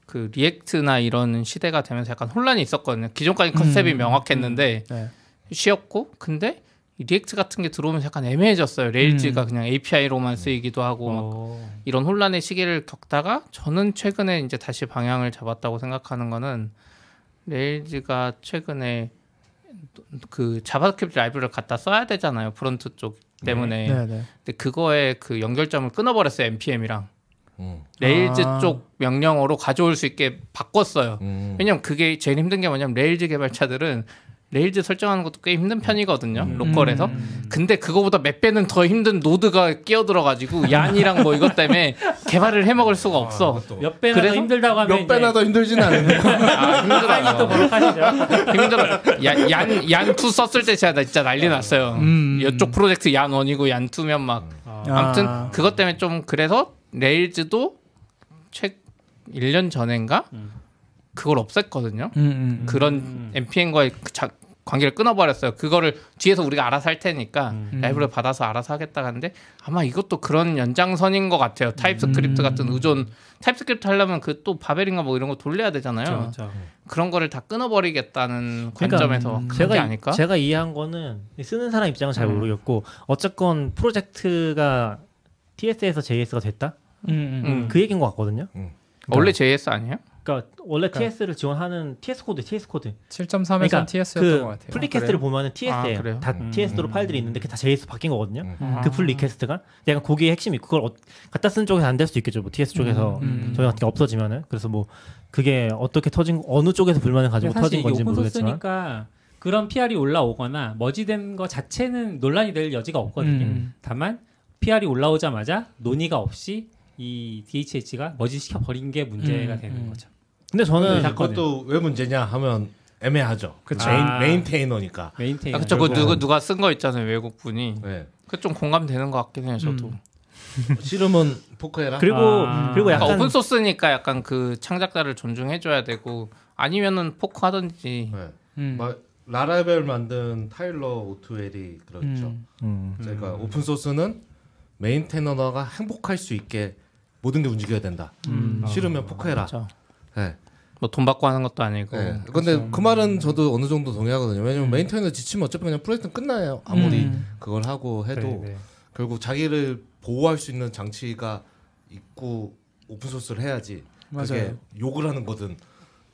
그 React나 이런 시대가 되면서 약간 혼란이 있었거든요. 기존까지 컨셉이 음. 명확했는데 네. 쉬었고 근데 이 React 같은 게 들어오면서 약간 애매해졌어요. Rails가 음. 그냥 API로만 쓰이기도 하고 막 어. 이런 혼란의 시기를 겪다가 저는 최근에 이제 다시 방향을 잡았다고 생각하는 거는 Rails가 최근에 그 JavaScript 라이브러리를 갖다 써야 되잖아요 front 쪽 때문에 네, 네. 근데 그거의 그 연결점을 끊어버렸어요 npm이랑 음. Rails 아. 쪽 명령어로 가져올 수 있게 바꿨어요 음. 왜냐면 그게 제일 힘든 게 뭐냐면 Rails 개발자들은 Rails 설정하는 것도 꽤 힘든 편이거든요 음. 로컬에서 음. 근데 그거보다 몇 배는 더 힘든 Node가 끼어들어가지고 Yarn이랑 뭐 이것 때문에 개발을 해먹을 수가 없어. 아. 몇 배나 더 그래서 힘들다고 하면 몇 배나 더 힘들진 않은데. 아 또 힘들어요. 버럭하시죠. 힘들어. 얀얀 얀2 썼을 때 제가 진짜 난리 났어요. 음. 이쪽 프로젝트 Yarn1이고 Yarn2면 막 어. 아무튼 아. 그것 때문에 좀 그래서 Rails도 최 1년 전인가 음. 그걸 없앴거든요. 음, 음. 그런 음. npm과의 그 자- 관계를 끊어버렸어요. 그거를 뒤에서 우리가 알아서 할 테니까 음. 라이브를 받아서 알아서 하겠다 하는데 아마 이것도 그런 연장선인 것 같아요. TypeScript 음. 같은 의존 TypeScript 하려면 그 또 Babel인가 뭐 이런 거 돌려야 되잖아요. 그렇죠. 그런 거를 다 끊어버리겠다는 그러니까, 관점에서 음, 그런 제가 게 아닐까? 제가 이해한 거는 쓰는 사람 입장은 잘 음. 모르겠고 어쨌건 프로젝트가 TS에서 JS가 됐다 음, 음. 음. 그 얘기인 것 같거든요. 원래 JS 아니에요? 그러니까 원래 그러니까. TS를 지원하는 TS 코드, TS 코드. 7.3에서 그러니까 TS였던 그 것 같아요. pull request를 보면은 TS예요. 아? 다 음. TS로 파일들이 있는데 그게 다 JS 바뀐 거거든요. 음. 그 pull request가 약간 거기에 핵심이 그걸 어, 갖다 쓴 쪽에서 안 될 수도 있겠죠. 뭐 TS 쪽에서 음. 저희 같은 게 없어지면은 그래서 뭐 그게 어떻게 터진 어느 쪽에서 불만을 가지고 사실 터진 건지 모르겠지만 그런 PR이 올라오거나 merge된 거 자체는 논란이 될 여지가 없거든요. 음. 다만 PR이 올라오자마자 논의가 없이 이 DHH가 merge시켜 버린 게 문제가 음, 되는 음. 거죠. 근데 저는 네, 그것도 왜 문제냐 하면 애매하죠. 그쵸. 메인, 아. maintainer니까. maintain. 아, 그쵸. 그 누가 누가 쓴 거 있잖아요 외국 분이. 네. 그좀 공감되는 것 같긴 해요 저도. 음. 싫으면 fork해라. 그리고 아. 그리고 약간 약간 오픈 소스니까 약간 그 창작자를 존중해줘야 되고 아니면은 포크 하든지. 네. 음. 막 Laravel 만든 Taylor Otwell이 그렇죠. 음. 음. 그러니까 오픈 소스는 maintainer가 행복할 수 있게 모든 게 움직여야 된다. 음. 싫으면 fork해라. 그렇죠. 네. 뭐돈 받고 하는 것도 아니고. 네. 근데 그 말은 저도 어느 정도 동의하거든요. 왜냐면 maintainer 지치면 어차피 그냥 프로젝트는 끝나요. 아무리 음. 그걸 하고 해도 네, 네. 결국 자기를 보호할 수 있는 장치가 있고 오픈 소스를 해야지. 그게 맞아요. 욕을 하는 거든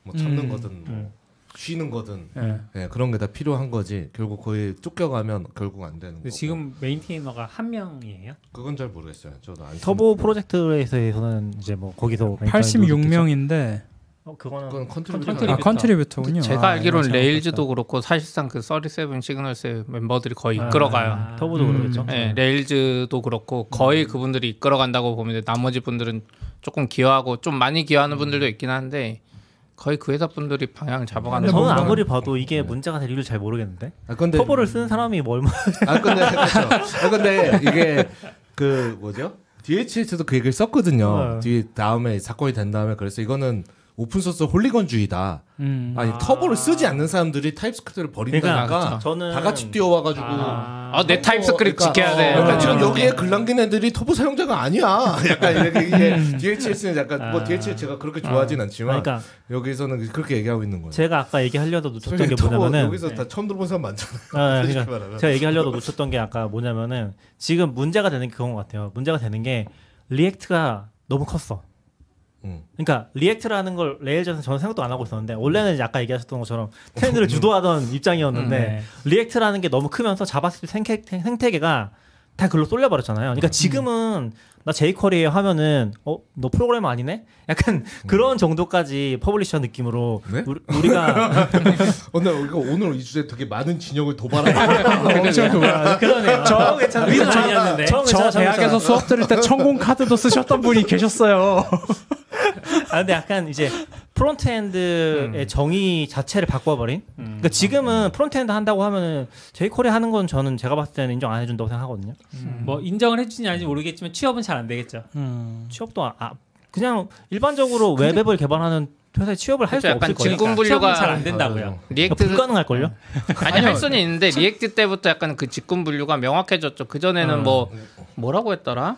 뭐 참는 음. 거든 뭐 쉬는 거든 네. 네, 그런 게 다 필요한 거지. 결국 거의 쫓겨가면 결국 안 되는 거고. 지금 maintainer가 한 명이에요. 그건 잘 모르겠어요. 저도 안 터보 프로젝트에서는 이제 뭐 거기서 86명인데 어, 그거는 그건 contributor. contributor. 아 contributor군요. 제가 아, 알기로는 이거 Rails도 그렇고 사실상 그 37signals의 멤버들이 거의 아. 이끌어가요. Turbo도 음. 그러겠죠. 네, Rails도 그렇고 거의 그분들이 이끌어간다고 보면 돼. 나머지 분들은 조금 기여하고 좀 많이 기여하는 분들도 있긴 한데 거의 그 회사 분들이 방향을 잡아가는 저는 아무리 봐도 이게 문제가 될 이유를 잘 모르겠는데 아 근데 Turbo를 쓰는 사람이 뭐 얼마 아 근데 그렇죠. 아 근데 이게 그 뭐죠? DHH도 그 얘기를 썼거든요. 네. 뒤 다음에 사건이 된 다음에 그래서 이거는 오픈 소스 훌리건주의다. 음. 아니 Turbo를 쓰지 않는 사람들이 TypeScript를 버린다니까 그러니까 저는 다 같이 뛰어와가지고 아, 아, 내 TypeScript 그러니까, 지켜야 돼. 어, 약간 지금 이런 여기에 글 남긴 애들이 터보 사용자가 아니야. 약간 이렇게 이게 DHH는 약간 뭐 아. DHH 제가 그렇게 좋아하진 않지만 그러니까 여기서는 그렇게 얘기하고 있는 거예요. 제가 아까 얘기하려다 놓쳤던 게 뭐냐면은 여기서 다 처음 들어본 사람 많잖아요. 아, 그러니까. 제가 얘기하려다 놓쳤던 게 아까 뭐냐면은 지금 문제가 되는 게 그건 것 같아요. 문제가 되는 게 React가 너무 컸어. 음. 그러니까 React라는 걸 Rails에서 저는 생각도 안 하고 있었는데 원래는 이제 아까 얘기하셨던 것처럼 트렌드를 주도하던 입장이었는데 네. React라는 게 너무 크면서 JavaScript 생태, 생태계가 다 글로 쏠려버렸잖아요. 그러니까 지금은 나 jQuery예요 하면은 어 너 프로그래머 아니네? 약간 그런 정도까지 publisher 느낌으로 네? 우리, 우리가 오늘 이거 오늘 이 주제 되게 많은 진영을 도발하고 엄청 그거. 그러네요. 저 괜찮은 위는 아니었는데. 저, 저 대학에서 수업 들을 때 천공 카드도 쓰셨던 분이 계셨어요. 아 근데 약간 이제 frontend의 정의 자체를 바꿔버린. 그러니까 지금은 frontend 한다고 하면은 jQuery 하는 건 저는 제가 봤을 때는 인정 안 해준다고 생각하거든요. 뭐 인정을 해주지는 않을지 모르겠지만 취업은 잘 안 되겠죠. 취업도 아, 아, 그냥 일반적으로 웹 앱을 개발하는 회사에 취업을 할 수 없을 거예요. 직군 취업은 분류가 잘 안 된다고요. React 그러니까 불가능할 걸요. 아니 할 수는 있는데 React 때부터 약간 그 직군 분류가 명확해졌죠. 그 전에는 뭐 뭐라고 했더라?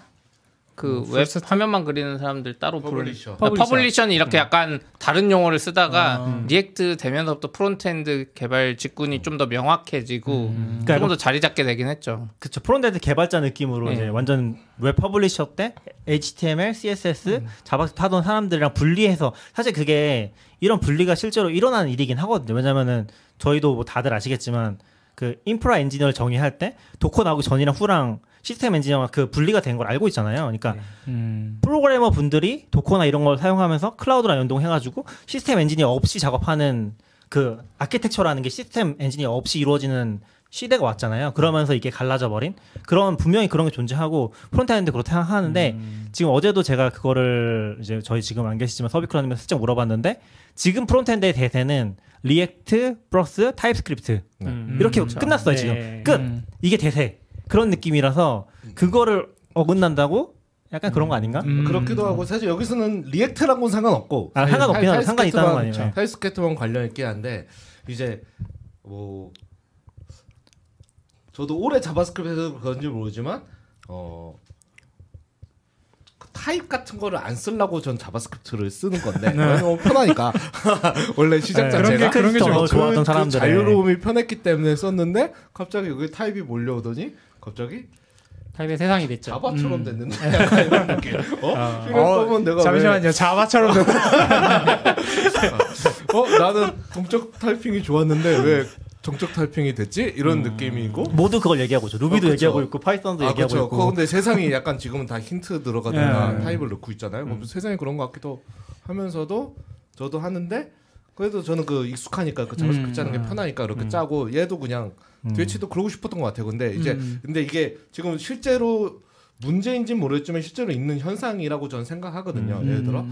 그 웹 화면만 그리는 사람들 따로 부르는 publisher. publisher. publisher는 이렇게 약간 다른 용어를 쓰다가 React 되면서부터 frontend 개발 직군이 좀 더 명확해지고 그러니까 조금 더 자리 잡게 되긴 했죠. 그쵸 frontend 개발자 느낌으로 네. 이제 완전 웹 publisher 때 HTML, CSS, JavaScript 하던 사람들이랑 분리해서 사실 그게 이런 분리가 실제로 일어나는 일이긴 하거든요. 왜냐면은 저희도 뭐 다들 아시겠지만 그 인프라 엔지니어를 정의할 때 Docker 나오기 전이랑 후랑 시스템 엔지니어가 그 분리가 된 걸 알고 있잖아요. 그러니까 음. 프로그래머 분들이 Docker나 이런 걸 사용하면서 클라우드랑 연동해가지고 시스템 엔지니어 없이 작업하는 그 아키텍처라는 게 시스템 엔지니어 없이 이루어지는 시대가 왔잖아요. 그러면서 이게 갈라져 버린 그런 분명히 그런 게 존재하고 frontend 그렇다 생각하는데 지금 어제도 제가 그거를 이제 저희 지금 안 계시지만 서비크라님한테 슬쩍 물어봤는데 지금 frontend의 대세는 React 플러스 TypeScript 음, 이렇게 그렇죠. 끝났어요 네. 지금 끝 음. 이게 대세 그런 느낌이라서 그거를 어긋난다고 약간 그런 거 아닌가? 음. 그렇기도 하고 사실 여기서는 React랑은 상관없고 아, 상관없긴 하죠. 상관이 있다는 거 아니에요. 네. TypeScript만 관련 있긴 한데 이제 뭐 저도 오래 JavaScript에서 그런지 모르지만 어 그 타입 같은 거를 안 쓰려고 전 JavaScript를 쓰는 건데. 너무 편하니까. 원래 시작 네, 그런 게- 자체가. 그런 게 좀 더 좋아하던 그 사람들의 자유로움이 편했기 때문에 썼는데 갑자기 여기 타입이 몰려오더니 갑자기 타입의 세상이 됐죠. Java처럼 됐는데? 약간 이런 느낌. 어? 거면 내가 왜- 잠시만요. Java처럼 됐 어 나는 동적 타이핑이 좋았는데 왜 정적 타이핑이 됐지? 이런 느낌이고. 모두 그걸 얘기하고 있죠. Ruby도 어, 그쵸. 얘기하고 있고 Python도 아 얘기하고 그렇죠. 있고. 근데 세상이 약간 지금은 다 힌트 들어가거나 예. 타입을 넣고 있잖아요. 그럼 세상이 그런 것 같기도 하면서도 저도 하는데 그래도 저는 그 익숙하니까 그 JavaScript 짜는 게 편하니까 그렇게 짜고 얘도 그냥 트위치도 그러고 싶었던 것 같아요. 근데 이제 음. 근데 이게 지금 실제로 문제인지는 모르겠지만 실제로 있는 현상이라고 저는 생각하거든요. 예를 들어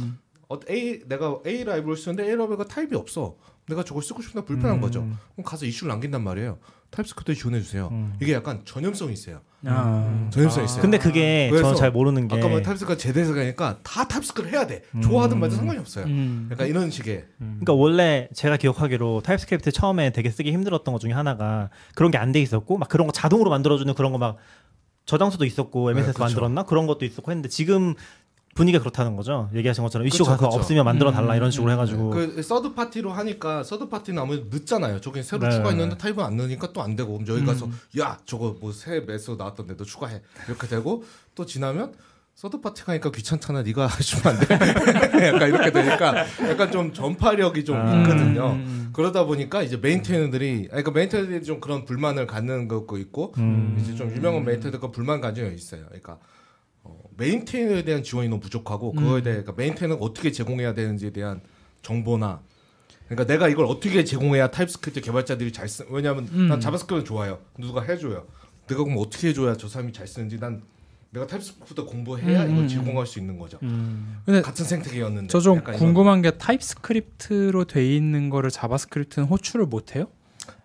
어, A 내가 A 라이브러리를 쓰는데 A 라이브러리가 타입이 없어. 내가 저걸 쓰고 싶은데 불편한 거죠. 그럼 가서 이슈를 남긴단 말이에요. TypeScript 지원해 주세요. 이게 약간 전염성이 있어요. 아. 전염성이 있어요. 근데 그게 저는 잘 모르는 게 아까 뭐 타입스크가 제대해서가니까 다 TypeScript를 해야 돼. 좋아하든 말든 상관이 없어요. 음. 약간 이런 식의 그러니까 원래 제가 기억하기로 TypeScript 처음에 되게 쓰기 힘들었던 것 중에 하나가 그런 게 안 돼 있었고 막 그런 거 자동으로 만들어주는 그런 거 막 저장소도 있었고 MS에서 네, 그쵸. 만들었나 그런 것도 있었고 했는데 지금 분위기가 그렇다는 거죠. 얘기하신 것처럼 이슈 그쵸, 가서 그쵸. 없으면 만들어 달라 음, 이런 식으로 해가지고 그 서드 파티로 하니까 서드 파티는 아무래도 늦잖아요. 저기 새로 네. 추가했는데 타입은 안 넣으니까 또 안 되고 그럼 여기 음. 가서 야 저거 뭐 새 메서드 나왔던데 너 추가해 이렇게 되고 또 지나면 third party 가니까 귀찮잖아 네가 해주면 안 돼. 약간 이렇게 되니까 약간 좀 전파력이 좀 아. 있거든요. 음. 그러다 보니까 이제 maintainer들이 그러니까 maintainer들이 좀 그런 불만을 갖는 것도 있고 음. 이제 좀 유명한 maintainer가 불만 가지고 있어요. 그러니까 어, maintainer에 대한 지원이 너무 부족하고 그거에 대해 그러니까 maintainer가 어떻게 제공해야 되는지에 대한 정보나 그러니까 내가 이걸 어떻게 제공해야 TypeScript 개발자들이 잘 쓰. 왜냐하면 음. 난 JavaScript 좋아요. 누가 해줘요. 내가 그럼 어떻게 해줘야 저 사람이 잘 쓰는지 난 내가 TypeScript 공부해야 음, 이걸 음, 제공할 수 있는 거죠. 음. 근데 같은 생태계였는데. 저 좀. 궁금한 게 TypeScript로 돼 있는 거를 JavaScript는 호출을 못 해요?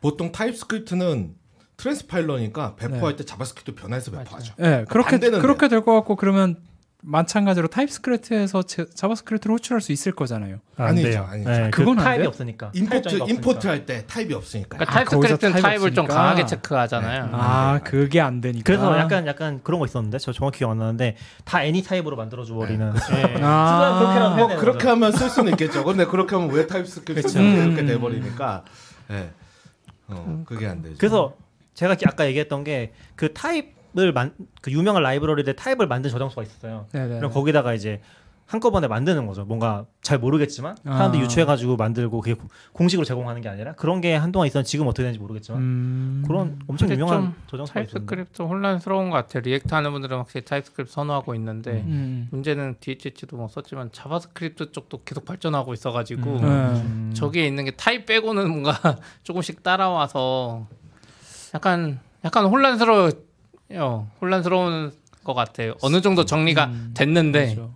보통 TypeScript는 transpiler니까 배포할 때 JavaScript 변환해서 배포하죠. 네, 그렇게 그렇게 될 것 같고 그러면 마찬가지로 TypeScript에서 제- JavaScript를 호출할 수 있을 거잖아요. 안 아니죠, 돼요. 아니죠. 네, 그건 그안 타입이 돼요? 없으니까 import 타입 import. 할 때 타입이 없으니까. 그러니까 아, TypeScript는 타입이 타입을 좀 없으니까. 강하게 체크하잖아요. 네. 아, 그게 안 되니까. 그래서 약간 약간 그런 거 있었는데 저 정확히 기억 안 나는데 다 any 타입으로 만들어 줘 버리는 네. 아, 뭐 그렇게. 하면 쓸 수는 있겠죠. 근데 그렇게 하면 왜 TypeScript. 이렇게 음. 돼 버리니까. 예. 어, 그게 안 되죠. 그래서 제가 기- 아까 얘기했던 게 그 타입을 만 그 유명한 라이브러리에 타입을 만든 저장소가 있었어요. 네네. 그럼 거기다가 이제 한꺼번에 만드는 거죠. 뭔가 잘 모르겠지만 사람들이 아. 유추해가지고 만들고 그게 고- 공식으로 제공하는 게 아니라 그런 게 한동안 있었는데 지금 어떻게 되는지 모르겠지만 음. 그런 엄청 유명한 좀 저장소가 TypeScript 혼란스러운 것 같아요. React 하는 분들은 확실히 TypeScript 선호하고 있는데 음. 문제는 DHH도 뭐 썼지만 JavaScript 쪽도 계속 발전하고 있어가지고 네. 음. 저기에 있는 게 타입 빼고는 뭔가 조금씩 따라와서 약간 약간 혼란스러워요. 혼란스러운 것 같아요. 어느 정도 정리가 음. 됐는데 그렇죠.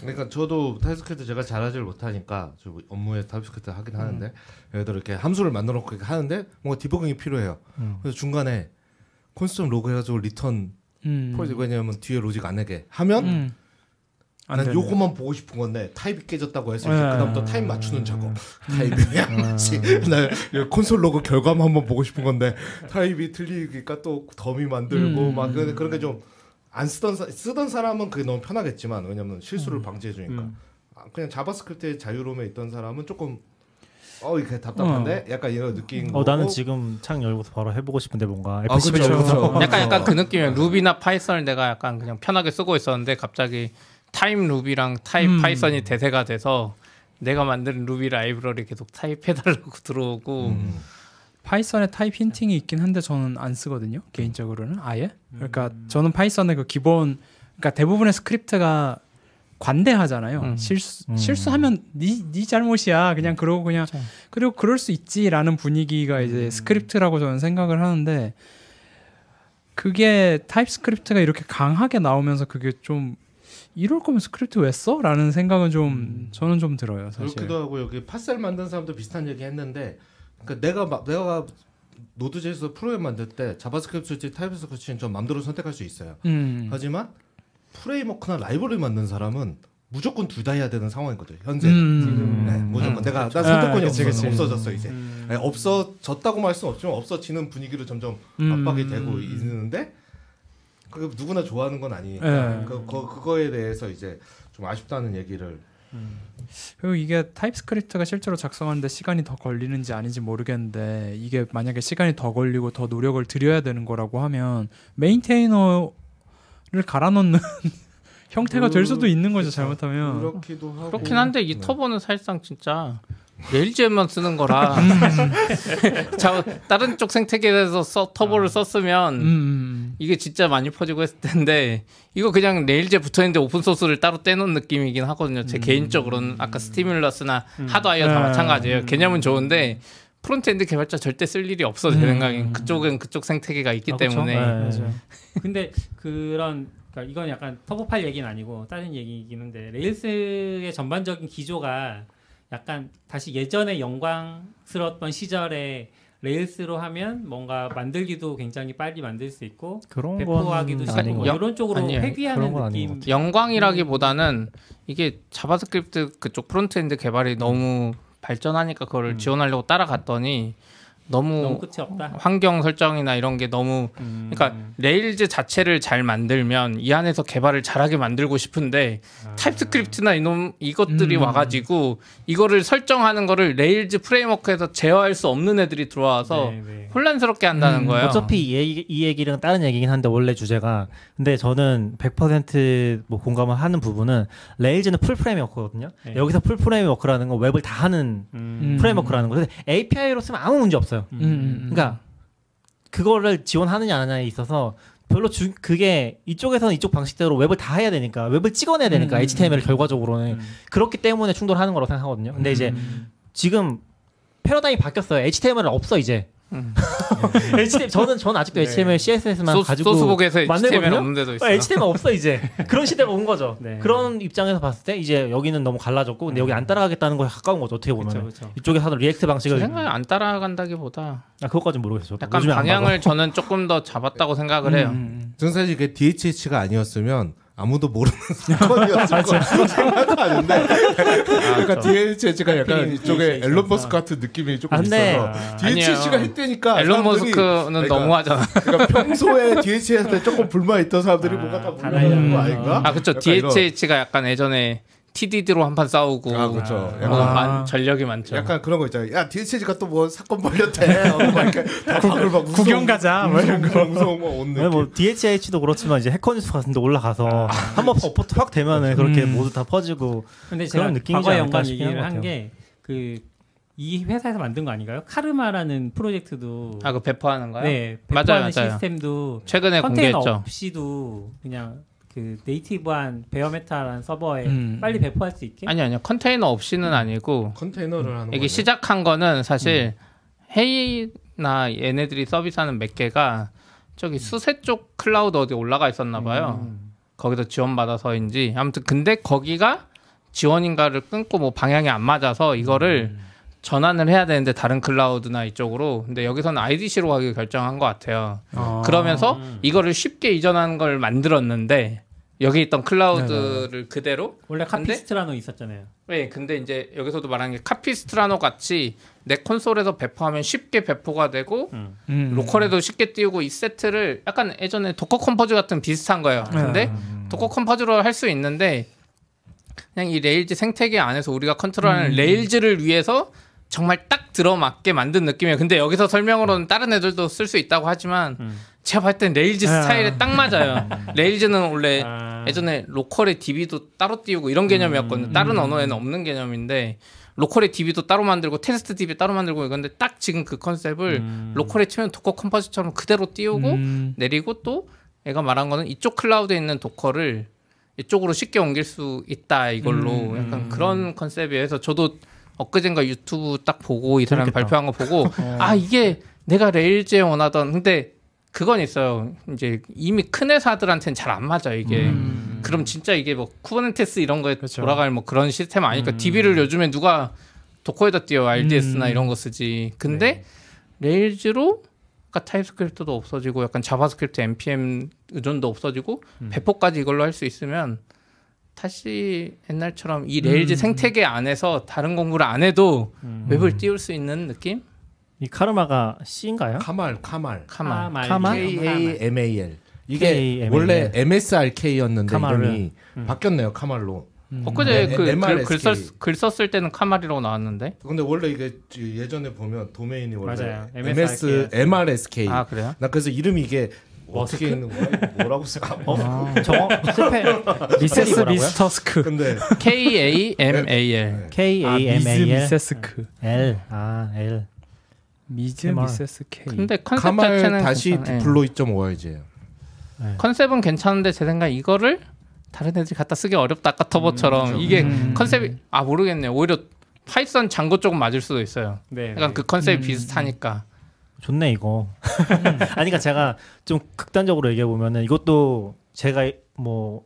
그러니까 저도 TypeScript 제가 잘하지를 못하니까 저 업무에 TypeScript 하긴 하는데 예를 들어 이렇게 함수를 만들어 놓고 이렇게 하는데 뭔가 디버깅이 필요해요. 음. 그래서 중간에 console log 해가지고 return 음. 포인트 왜냐면 뒤에 로직 안 내게 하면 음. 안 난. 요것만 보고 싶은 건데 타입이 깨졌다고 때 네. 그다음부터 타입 맞추는 작업 타입이 안 맞지 나 console log 결과만 한번 보고 싶은 건데 타입이 틀리니까 또 더미 만들고 음. 막 그런 그런 게 좀 안 쓰던 사, 쓰던 사람은 그게 너무 편하겠지만 왜냐면 실수를 방지해 주니까 음. 아, 그냥 JavaScript의 자유로움에 있던 사람은 조금 어 이게 답답한데 약간 이런 느낌 어 나는 지금 창 열고서 바로 해보고 싶은데 뭔가 아, F11 그쵸, 열고서 그쵸. 약간 약간 그 느낌이에요. Ruby나 Python을 내가 약간 그냥 편하게 쓰고 있었는데 갑자기 타입 Ruby랑 타입 음. Python이 대세가 돼서 내가 만든 루비 라이브러리 계속 타입해달라고 들어오고 음. Python에 type hinting이 있긴 한데 저는 안 쓰거든요. 개인적으로는 아예. 그러니까 저는 Python의 그 기본 그러니까 대부분의 스크립트가 관대하잖아요. 음. 실수 음. 실수하면 네 네 잘못이야. 그냥 그러고 그냥 맞아. 그리고 그럴 수 있지라는 분위기가 이제 스크립트라고 저는 생각을 하는데 그게 TypeScript가 이렇게 강하게 나오면서 그게 좀 이럴 거면 스크립트 왜 써? 라는 생각은 좀 저는 좀 들어요, 사실. 그렇기도 하고 여기 Parcel 만든 사람도 비슷한 얘기 했는데 그러니까 내가 막 내가 Node.js에서 프로그램 만들 때 JavaScript인지 TypeScript인지 좀 마음대로 선택할 수 있어요. 음. 하지만 프레임워크나 라이브러리 만든 사람은 무조건 둘 다 해야 되는 상황이거든 현재. 음. 네, 무조건 음. 내가 난 아, 선택권이 그치, 없어 그치. 없어졌어 이제. 음. 네, 없어졌다고 말 수는 없지만 없어지는 분위기로 점점 음. 압박이 되고 있는데 그 누구나 좋아하는 건 아니니까 네. 그, 그 그거에 대해서 이제 좀 아쉽다는 얘기를. 그리고 이게 TypeScript가 실제로 작성하는데 시간이 더 걸리는지 아닌지 모르겠는데 이게 만약에 시간이 더 걸리고 더 노력을 들여야 되는 거라고 하면 maintainer를 갈아넣는 형태가 될 수도 있는 거죠 잘못하면. 그렇기도 하고. 그렇긴 한데 이 네. Turbo는 사실상 진짜 Rails에만 쓰는 거라 자, 다른 쪽 생태계에서 써, Turbo를 썼으면 음, 음. 이게 진짜 많이 퍼지고 했을 텐데 이거 그냥 Rails에 붙어있는데 오픈 소스를 따로 떼놓은 느낌이긴 하거든요. 제 개인적으로는 아까 Stimulus나 Hotwire 다 음. 마찬가지예요. 개념은 좋은데 frontend 개발자 절대 쓸 일이 없어 제 음. 생각엔 그쪽은 그쪽 생태계가 있기 아? 때문에 네. 근데 그런 그러니까 이건 약간 터보팔 얘기는 아니고 다른 얘기이긴 한데 Rails의 전반적인 기조가 약간 다시 예전에 영광스러웠던 시절에 Rails로 하면 뭔가 만들기도 굉장히 빨리 만들 수 있고 그런 배포하기도 건 쉽고 영- 이런 쪽으로 아니에요. 회귀하는 느낌. 영광이라기보다는 이게 JavaScript 그쪽 frontend 개발이 너무 발전하니까 그거를 지원하려고 따라갔더니 너무, 너무 끝이 없다. 환경 설정이나 이런 게 너무 음. 그러니까 Rails 자체를 잘 만들면 이 안에서 개발을 잘하게 만들고 싶은데 아. TypeScript나 이놈 이것들이 음. 와가지고 이거를 설정하는 거를 Rails framework에서 제어할 수 없는 애들이 들어와서 네, 네. 혼란스럽게 한다는 음, 거예요. 어차피 이, 얘기, 이 얘기는 다른 얘기긴 한데 원래 주제가 근데 저는 100%뭐 공감을 하는 부분은 Rails는 full framework거든요. 네. 여기서 full framework라는 건 웹을 다 하는 음. framework라는 거예요. API로 쓰면 아무 문제 없어요. 음, 음, 음. 그러니까 그거를 지원하느냐 안 하느냐에 있어서 별로 주, 그게 이쪽에서는 이쪽 방식대로 웹을 다 해야 되니까 웹을 찍어내야 되니까 음. HTML 결과적으로는 음. 그렇기 때문에 충돌하는 거라고 생각하거든요. 근데 이제 음. 지금 패러다임이 바뀌었어요. HTML은 없어 이제. 음. HTML 저는 저는 아직도 HTML, CSS만 소스, 가지고 소스북에서 HTML 만들거든요? 없는 데도 어, 있어요. HTML 없어 이제 그런 시대가 온 거죠. 네. 그런 입장에서 봤을 때 이제 여기는 너무 갈라졌고 근데 여기 안 따라가겠다는 거에 가까운 거죠. 어떻게 보면. 이쪽에서 하던 React 제 방식을 생각에 안 따라간다기보다 아 그것까지는 모르겠어요. 약간. 방향을 저는 조금 더 잡았다고 생각을 해요. 음, 음. 저는 사실 이게 DHH가 아니었으면 아무도 모르는 사건이었을 거 생각하는데 그러니까 DHH가 약간 하필 이쪽에. 앨런 머스크 같은 느낌이 조금 아, 근데- 있어서 DHH가 아니에요. 했대니까 앨런 머스크는 그러니까- 너무하잖아. 그러니까 평소에 DHH한테 조금 불만 있던 사람들이 아, 뭔가 다다 몰라가는 거. 아닌가? 아 그렇죠. 약간 DHH가 약간 예전에 TDD로 한 판 싸우고 아 그렇죠. 뭐 약간 많- 전력이 많죠. 약간 그런 거 있잖아요. 야 DHH가 또 뭐 사건 벌렸대. 어, 막 방을 막 구경 가자, 뭐 이런 네, 뭐 DHH도 그렇지만 이제 Hacker News 같은 데 올라가서 한번 upvote 확 되면은 그렇게 음. 모두 다 퍼지고 근데 그런 과거에 않을까 연관 얘기를 한한것게그 이 회사에서 만든 거 아닌가요? Kamal이라는 프로젝트도 아, 그 배포하는 거요? 네 맞아요, 배포하는 맞아요. 시스템도 최근에 컨테이너 공개했죠. 없이도 그냥 그 native한 bare metal이라는 서버에 음. 빨리 배포할 수 있게 아니 아니요. 컨테이너 없이는 아니고 컨테이너를 하는 이게. 시작한 거는 사실 헤이나 얘네들이 서비스하는 몇 개가 저기 수세 쪽 클라우드 어디 올라가 있었나 봐요. 거기서 지원 받아서인지 아무튼 근데 거기가 지원인가를 끊고 뭐 방향이 안 맞아서 이거를 전환을 해야 되는데 다른 클라우드나 이쪽으로 근데 여기서는 IDC로 가기 결정한 것 같아요. 아. 그러면서 이거를 쉽게 이전하는 걸 만들었는데 여기 있던 클라우드를 그대로 원래 Capistrano 있었잖아요. 네, 근데 이제 여기서도 말하는 게 Capistrano 같이 내 콘솔에서 배포하면 쉽게 배포가 되고 음. local에도 쉽게 띄우고 이 세트를 약간 예전에 Docker Compose 같은 비슷한 거예요. 근데 음. Docker Compose로 할 수 있는데 그냥 이 Rails 생태계 안에서 우리가 컨트롤하는 음. Rails를 위해서 정말 딱 들어맞게 만든 느낌이에요. 근데 여기서 설명으로는 다른 애들도 쓸 수 있다고 하지만 제가 봤을 땐 Rails 아. 스타일에 딱 맞아요. Rails는 원래 아. 예전에 local에 DB도 따로 띄우고 이런 개념이었거든요. 다른 언어에는 없는 개념인데 local에 DB도 따로 만들고 테스트 DB 따로 만들고 이건데 딱 지금 그 컨셉을 local에 치면 Docker Compose처럼 그대로 띄우고 음. 내리고 또 애가 말한 거는 이쪽 클라우드에 있는 Docker를 이쪽으로 쉽게 옮길 수 있다 이걸로 음. 약간 그런 컨셉이에요. 그래서 저도 엊그젠가 유튜브 딱 보고 이 사람 재밌겠다. 발표한 거 보고 아 이게 내가 Rails에 원하던 근데 그건 있어요. 이제 이미 큰 회사들한테는 잘 안 맞아 이게. 음. 그럼 진짜 이게 뭐 Kubernetes 이런 거에 그렇죠. 돌아갈 뭐 그런 시스템 아니까 DB를 요즘에 누가 Docker에다 띄워 RDS나 음. 이런 거 쓰지. 근데 Rails로 아까 TypeScript도 없어지고 약간 JavaScript npm 의존도 없어지고 배포까지 이걸로 할 수 있으면 다시 옛날처럼 이 Rails 음. 생태계 안에서 다른 공부를 안 해도 웹을 띄울 수 있는 느낌? 이 카르마가 C인가요? 카말 카말 카마. 카마? K A M A L 이게 K-A-M-A-L. 원래 M S R K였는데 카마르. 이름이 바뀌었네요 카말로. 엊그제 네, 그, MRSK. 글, 글, 썼, 글 썼을 때는 카말이라고 나왔는데 근데 원래 이게 예전에 보면 도메인이 원래 맞아요. MS M R S K. 아 그래요? 나 그래서 이름이 이게 어떻게 있는 거야? 뭐라고 생각? 어? 저거 실패 미세스 뭐라고요? 미스터 스크. 근데 K A M A L K 아, A M 미즈 A L 미세스크. L 아 L 미즈. 미세스 K. 근데 컨셉 카말 자체는 다시 예. 디플로이 2.5Y지예요. 컨셉은 괜찮은데 제 생각 에 이거를 다른 애들이 갖다 쓰기 어렵다 아까 터보처럼 이게 음. 컨셉이 아 모르겠네요 오히려 파이썬 장고 조금 맞을 수도 있어요 네. 약간 그 컨셉이 음. 비슷하니까 좋네 이거. 아니 그러니까 제가 좀 극단적으로 얘기해 보면은 이것도 제가 뭐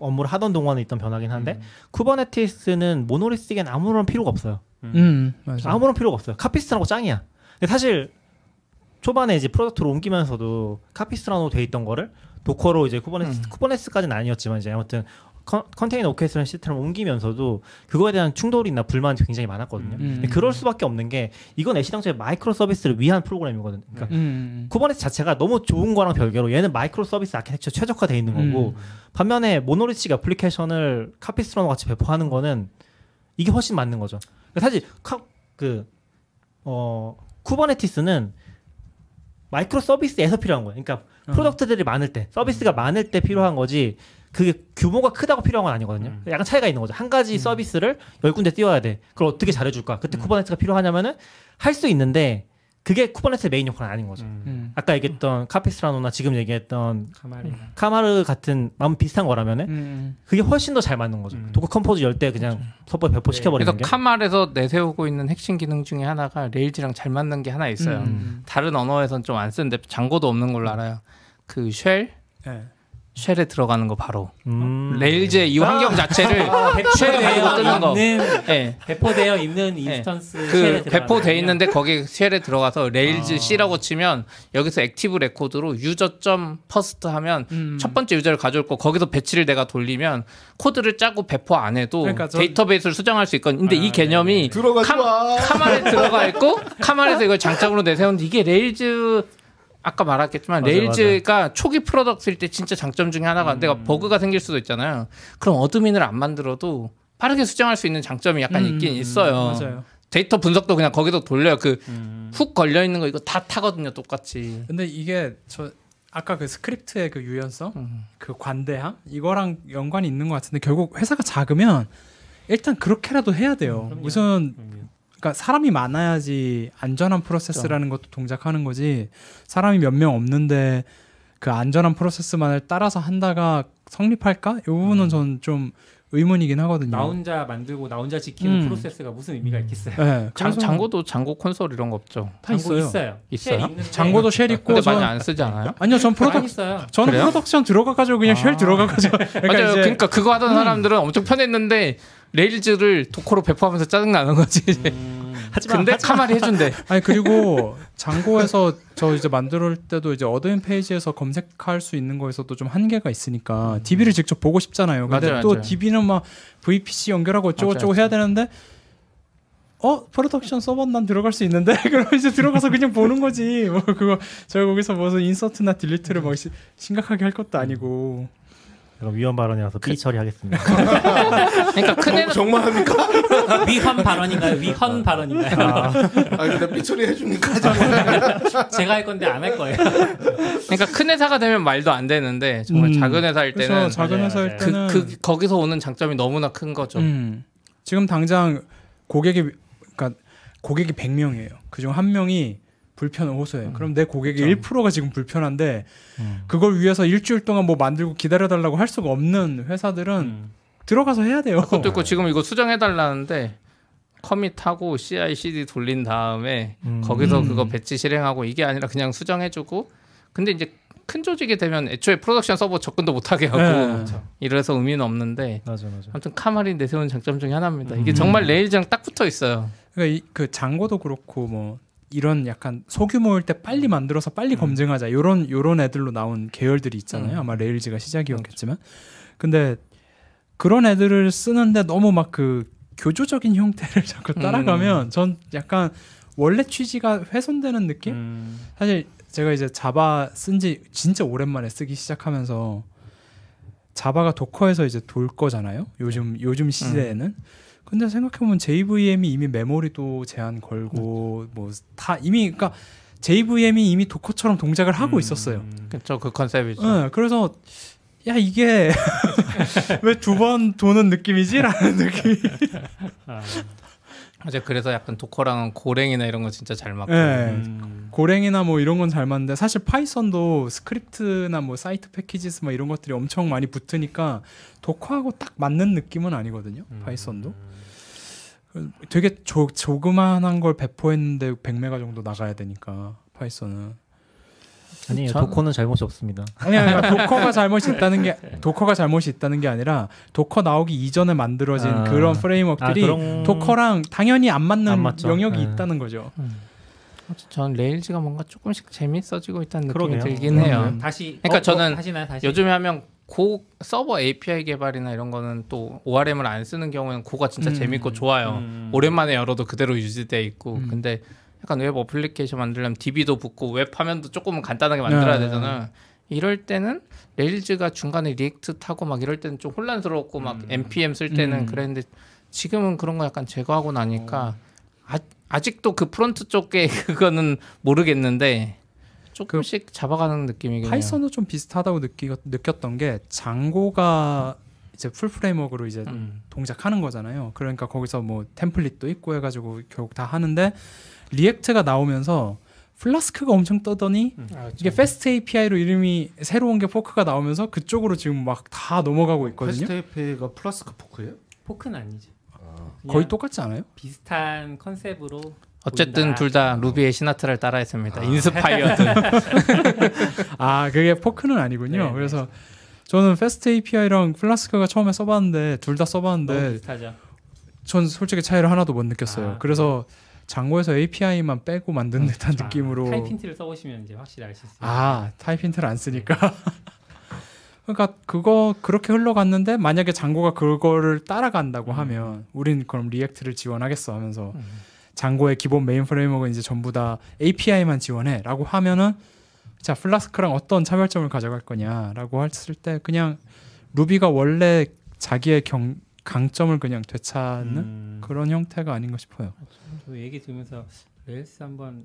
업무를 하던 동안에 있던 변화긴 한데 Kubernetes는 monolithic엔 아무런 필요가 없어요. 음 맞아. 아무런 필요가 없어요. Capistrano 짱이야. 근데 사실 초반에 이제 product로 옮기면서도 Capistrano로 돼 있던 거를 Docker로 이제 Kubernetes Kubernetes까지는 아니었지만 이제 아무튼 컨, 컨테이너 오케스트라 시스템을 옮기면서도 그거에 대한 충돌이나 불만이 굉장히 많았거든요. 음. 그럴 수밖에 없는 게 이건 애시 당초에 microservice를 위한 프로그램이거든요. 그러니까 음. Kubernetes 자체가 너무 좋은 거랑 별개로 얘는 microservice architecture 최적화돼 있는 거고 반면에 monolithic 애플리케이션을 Capistrano 같이 배포하는 거는 이게 훨씬 맞는 거죠. 그러니까 사실 카, 그 어, Kubernetes는 microservice에서 필요한 거예요. 그러니까 product들이 많을 때, 서비스가 많을 때 필요한 거지. 그게 규모가 크다고 필요한 건 아니거든요. 약간 차이가 있는 거죠. 한 가지 서비스를 열 군데 띄워야 돼. 그걸 어떻게 잘해줄까? 그때 Kubernetes가 필요하냐면은 할 수 있는데 그게 Kubernetes의 메인 역할은 아닌 거죠. 음. 아까 얘기했던 Capistrano나 지금 얘기했던 가만히. Kamal 같은 마음 비슷한 거라면은 음. 그게 훨씬 더 잘 맞는 거죠. Docker Compose 열 때 그냥 서버 배포 시켜버리는 그래서 게. Kamal에서 내세우고 있는 핵심 기능 중에 하나가 Rails랑 잘 맞는 게 하나 있어요 음. 다른 언어에선 좀 안 쓰는데 Django도 없는 걸로 알아요 그 shell? 네. shell에 들어가는 거 바로 음. Rails의 이 환경 자체를 shell에 뜨는 거 있는 예. 배포되어 있는 instance 그 쉘에 배포돼 있는데 거기 shell에 들어가서 Rails C라고 치면 여기서 Active Record로 user 점 first 하면 음. 첫 번째 유저를 가져올 거 거기서 batch를 내가 돌리면 코드를 짜고 배포 안 해도 그러니까 저- 데이터베이스를 수정할 수 있거든요. 근데 이 개념이 들어가지 카, 마. Kamal에 들어가 있고 Kamal에서 이걸 장점으로 내세우는데 이게 Rails 아까 말했겠지만 맞아요, Rails가 초기 product일 때 진짜 장점 중에 하나가 음. 내가 버그가 생길 수도 있잖아요. 그럼 admin을 안 만들어도 빠르게 수정할 수 있는 장점이 약간 음, 있긴 있어요. 맞아요. 데이터 분석도 그냥 거기서 돌려요. 그 hook 음. 걸려 있는 거 이거 다 타거든요, 똑같이. 근데 이게 저 아까 그 스크립트의 그 유연성, 음. 그 관대함 이거랑 연관이 있는 것 같은데 결국 회사가 작으면 일단 그렇게라도 해야 돼요. 그럼요. 우선 음. 그러니까 사람이 많아야지 안전한 프로세스라는 것도 동작하는 거지. 사람이 몇 명 없는데 그 안전한 프로세스만을 따라서 한다가 성립할까? 이 부분은 저는 좀 의문이긴 하거든요. 나 혼자 만들고 나 혼자 지키는 음. 프로세스가 무슨 의미가 있겠어요? 네, 장, Django도 Django 콘솔 이런 거 없죠. 다 있어요. 있어요. 있어요? Django도 shell 있고 근데 저, 많이 안 쓰지 않아요? 아니요, 전 prod 있어요. 저는 그래요? production 들어가 가지고 그냥 shell 아. 들어가 가지고 그러니까 맞아요. 이제 그러니까 그거 하던 사람들은 엄청 편했는데 Rails를 Docker로 배포하면서 짜증 나는 거지. 하지만 근데 Kamal이 해준대. 아니 그리고 Django에서 저 이제 만들 때도 이제 admin 페이지에서 검색할 수 있는 거에서도 좀 한계가 있으니까 DB를 직접 보고 싶잖아요. 근데 맞아요, 또 맞아요. DB는 막 VPC 연결하고 어쩌고저쩌고 해야 되는데 어 production 서버 난 들어갈 수 있는데 그럼 이제 들어가서 그냥 보는 거지. 뭐 그거 제가 거기서 무슨 insert나 delete를 막 시- 심각하게 할 것도 아니고. 그럼 위헌 발언이라서 삐 처리하겠습니다. 그러니까 큰 애는 정말 합니까? 위헌 발언인가요? 위헌 발언인가요? 아 근데 삐 처리 해줍니까? 정말? 제가 할 건데 안 할 거예요. 그러니까 큰 회사가 되면 말도 안 되는데 정말 음, 작은 회사일 때는 작은 맞아요, 회사일 맞아요. 때는 그, 그 거기서 오는 장점이 너무나 큰 거죠. 음. 지금 당장 고객이 그러니까 고객이 100명이에요. 그중 한 명이 불편을 호소해요. 그럼 내 고객의 1%가 지금 불편한데 음. 그걸 위해서 일주일 동안 뭐 만들고 기다려 달라고 할 수가 없는 회사들은 음. 들어가서 해야 돼요. 그것도 있고 지금 이거 수정해 달라는데 commit하고 CI/CD 돌린 다음에 음. 거기서 음. 그거 batch 실행하고 이게 아니라 그냥 수정해주고 근데 이제 큰 조직이 되면 애초에 production 서버 접근도 못하게 하고 네. 이래서 의미는 없는데 맞아 맞아. 아무튼 Kamal이 내세운 장점 중에 하나입니다. 이게 음. 정말 Rails랑 딱 붙어 있어요. 그러니까 이, 그 Django도 그렇고 뭐 이런 약간 소규모일 때 빨리 만들어서 빨리 검증하자 요런 요런 애들로 나온 계열들이 있잖아요. 음. 아마 레일즈가 시작이었겠지만 근데 그런 애들을 쓰는데 너무 막 그 교조적인 형태를 자꾸 따라가면 전 약간 원래 취지가 훼손되는 느낌? 음. 사실 제가 이제 자바 쓴 지 진짜 오랜만에 쓰기 시작하면서 자바가 도커에서 이제 돌 거잖아요. 요즘 요즘 시대에는. 근데 생각해 보면 JVM이 이미 메모리도 제한 걸고 뭐 다 이미 그러니까 JVM이 이미 Docker처럼 동작을 하고 있었어요. 그렇죠. 그 컨셉이죠. 네, 그래서 야 이게 왜 두 번 도는 느낌이지라는 느낌 이. 맞아요. 그래서 약간 Docker랑은 Golang이나 이런 거 진짜 잘 맞고. 네. 음. Golang이나 뭐 이런 건 잘 맞는데 사실 Python도 스크립트나 뭐 site-packages 막 이런 것들이 엄청 많이 붙으니까 도커하고 딱 맞는 느낌은 아니거든요. 음. Python도 그 되게 조, 조그만한 걸 배포했는데 100메가 정도 나가야 되니까 Python은 아니에요. 전- Docker는 잘못이 없습니다. 아니 아니 Docker가 잘못이 있다는 게 Docker가 잘못이 있다는 게 아니라 Docker 나오기 이전에 만들어진 아. 그런 아, 프레임워크들이 그런- Docker랑 당연히 안 맞는 안. 영역이 네. 있다는 거죠. 전 Rails가 뭔가 조금씩 재밌어지고 있다는 느낌이 그러게요. 들긴 해요. 음. 다시 그러니까 어, 어, 저는 하시나요? 다시 요즘에 하면 Go 서버 API 개발이나 이런 거는 또 ORM을 안 쓰는 경우에는 Go가 진짜 음. 재밌고 좋아요. 음. 오랜만에 열어도 그대로 유지돼 있고. 음. 근데 약간 웹 어플리케이션 만들려면 DB도 붙고 웹 화면도 조금은 간단하게 만들어야 네. 되잖아. 이럴 때는 Rails가 중간에 React 타고 막 이럴 때는 좀 혼란스럽고 막 npm 쓸 때는 음. 그랬는데 지금은 그런 거 약간 제거하고 나니까 아, 아직도 그 front 쪽에 그거는 모르겠는데 조금씩 잡아가는 느낌이긴 해요. Python도 좀 비슷하다고 느끼, 느꼈던 게 Django가 이제 full 프레임워크로 이제 음. 동작하는 거잖아요. 그러니까 거기서 뭐 템플릿도 있고 해가지고 결국 다 하는데 React가 나오면서 Flask가 엄청 떠더니 아, 이게 FastAPI로 이름이 새로운 게 fork가 나오면서 그쪽으로 지금 막 다 넘어가고 있거든요. FastAPI가 Flask fork예요? fork는 아니죠. 거의 그냥 똑같지 않아요? 비슷한 컨셉으로 어쨌든. 둘 다 Ruby의 Sinatra를 따라했습니다. Inspired. 아 그게 fork는 아니군요. 네, 네. 그래서 저는 FastAPI랑 Flask가 처음에 써봤는데 둘 다 써봤는데 비슷하죠. 전 솔직히 차이를 하나도 못 느꼈어요. 아, 그래서 Django에서 API만 빼고 만든 듯한 아, 느낌으로. type hint를 써보시면 이제 확실히 알 수 있어요. 아 type hint를 안 쓰니까. 그러니까 그거 그렇게 흘러갔는데 만약에 Django가 그거를 따라간다고 하면 우린 그럼 React를 지원하겠어 하면서 Django의 기본 메인 프레임워크는 이제 전부 다 API만 지원해라고 하면은 자 Flask랑 어떤 차별점을 가져갈 거냐라고 했을 때 그냥 Ruby가 원래 자기의 경 강점을 그냥 되찾는 음. 그런 형태가 아닌가 싶어요. 저 얘기 들으면서 Rails 한번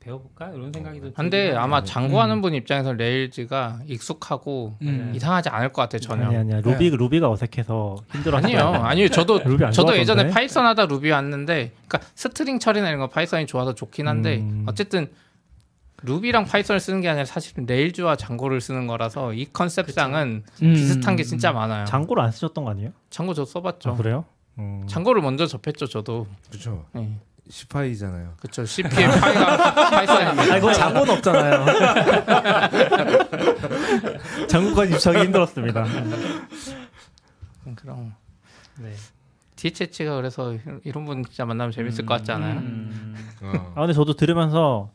배워볼까 이런 생각이 좀. 근데 들긴 아마. Django하는 분 입장에서 Rails가 익숙하고 음. 이상하지 않을 것 같아 전혀. 아니 아니야 루비 루비가 어색해서 힘들어. 아니요, 아니요. 저도 저도? 예전에 Python 하다 루비 왔는데, 그러니까 string 처리나 이런 거 Python이 좋아서 좋긴 한데 음. 어쨌든 Ruby랑 Python을 쓰는 게 아니라 사실은 Rails와 Django를 쓰는 거라서 이 컨셉상은 음. 비슷한 게 진짜 많아요. Django를 안 쓰셨던 거 아니에요? Django 저 써봤죠. 아, 그래요? 음. Django를 먼저 접했죠, 저도. 그렇죠. 네. 시파이잖아요. 그렇죠. CP의 파이가 Python입니다. 아 이거 Django는 없잖아요. Django까지 유치하기 힘들었습니다. 음, 그럼 네. DHH가 그래서 이런 분 진짜 만나면 재밌을 것 같지 않아요? 음. 어. 아 근데 저도 들으면서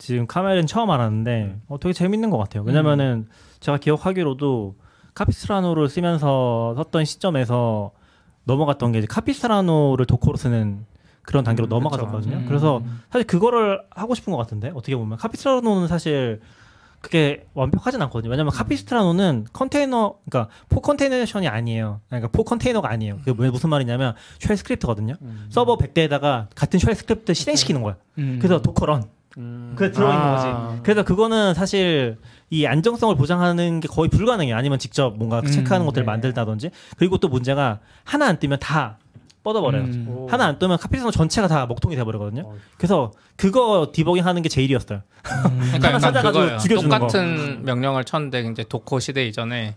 지금 Kamal은 처음 알았는데 어, 되게 재밌는 것 같아요. 왜냐면은 제가 기억하기로도 Capistrano를 쓰면서 썼던 시점에서 넘어갔던 게 이제 Capistrano를 Docker로 쓰는 그런 단계로 음, 넘어갔었거든요. 그쵸. 그래서 음. 사실 그거를 하고 싶은 것 같은데 어떻게 보면 Capistrano는 사실 그게 완벽하진 않거든요. 왜냐면 Capistrano는 컨테이너, 그러니까 for containerization이 아니에요. 그러니까 for container가 아니에요. 그게 왜 무슨 말이냐면 shell script거든요. 음. 서버 100대에다가 같은 shell script 실행시키는 거야. 음. 그래서 Docker run. 음. 그게 들어있는 아. 거지. 그래서 그거는 사실 이 안정성을 보장하는 게 거의 불가능해 요. 아니면 직접 뭔가 음, 체크하는 것들을 네. 만들다든지. 그리고 또 문제가 하나 안 뜨면 다 뻗어버려요. 음. 오. 하나 안 뜨면 Capistrano 전체가 다 먹통이 돼버리거든요. 어. 그래서 그거 디버깅 하는 게 제일이었어요. 그러니까 하나 약간 찾아가지고 그거예요. 죽여주는 똑같은 명령을 쳤는데 이제 Docker 시대 이전에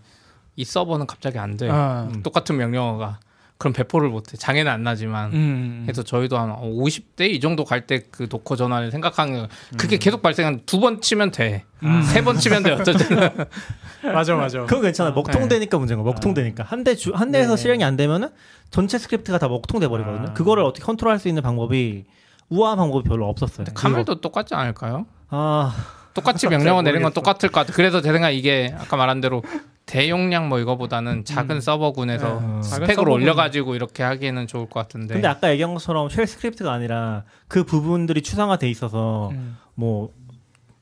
이 서버는 갑자기 안 돼. 아. 똑같은 명령어가 그럼 배포를 못해. 장애는 안 나지만. 음. 그래서 저희도 한 50대 이 정도 갈 때 그 Docker 전환을 생각하는 거 음. 그게 계속 발생한 두 번 치면 돼. 음. 세번 치면 돼. 어쨌든 맞아 맞아. 그건 괜찮아. 요 먹통되니까 문제인 거. 먹통되니까 한대주한 대에서 네. 실행이 안 되면은 전체 script가 다 먹통돼 버리거든요. 아. 그거를 어떻게 컨트롤할 수 있는 방법이 우아한 방법이 별로 없었어요. Kamal도 똑같지 않을까요? 아 똑같이 명령어 내린 건 똑같을 것 같아. 그래서 제 생각 이게 아까 말한 대로 대용량 뭐 이거보다는 작은 서버군에서 네. 작은 스펙을 서버군. 올려가지고 이렇게 하기에는 좋을 것 같은데. 근데 아까 얘기한 것처럼 shell script가 아니라 그 부분들이 추상화돼 있어서 음. 뭐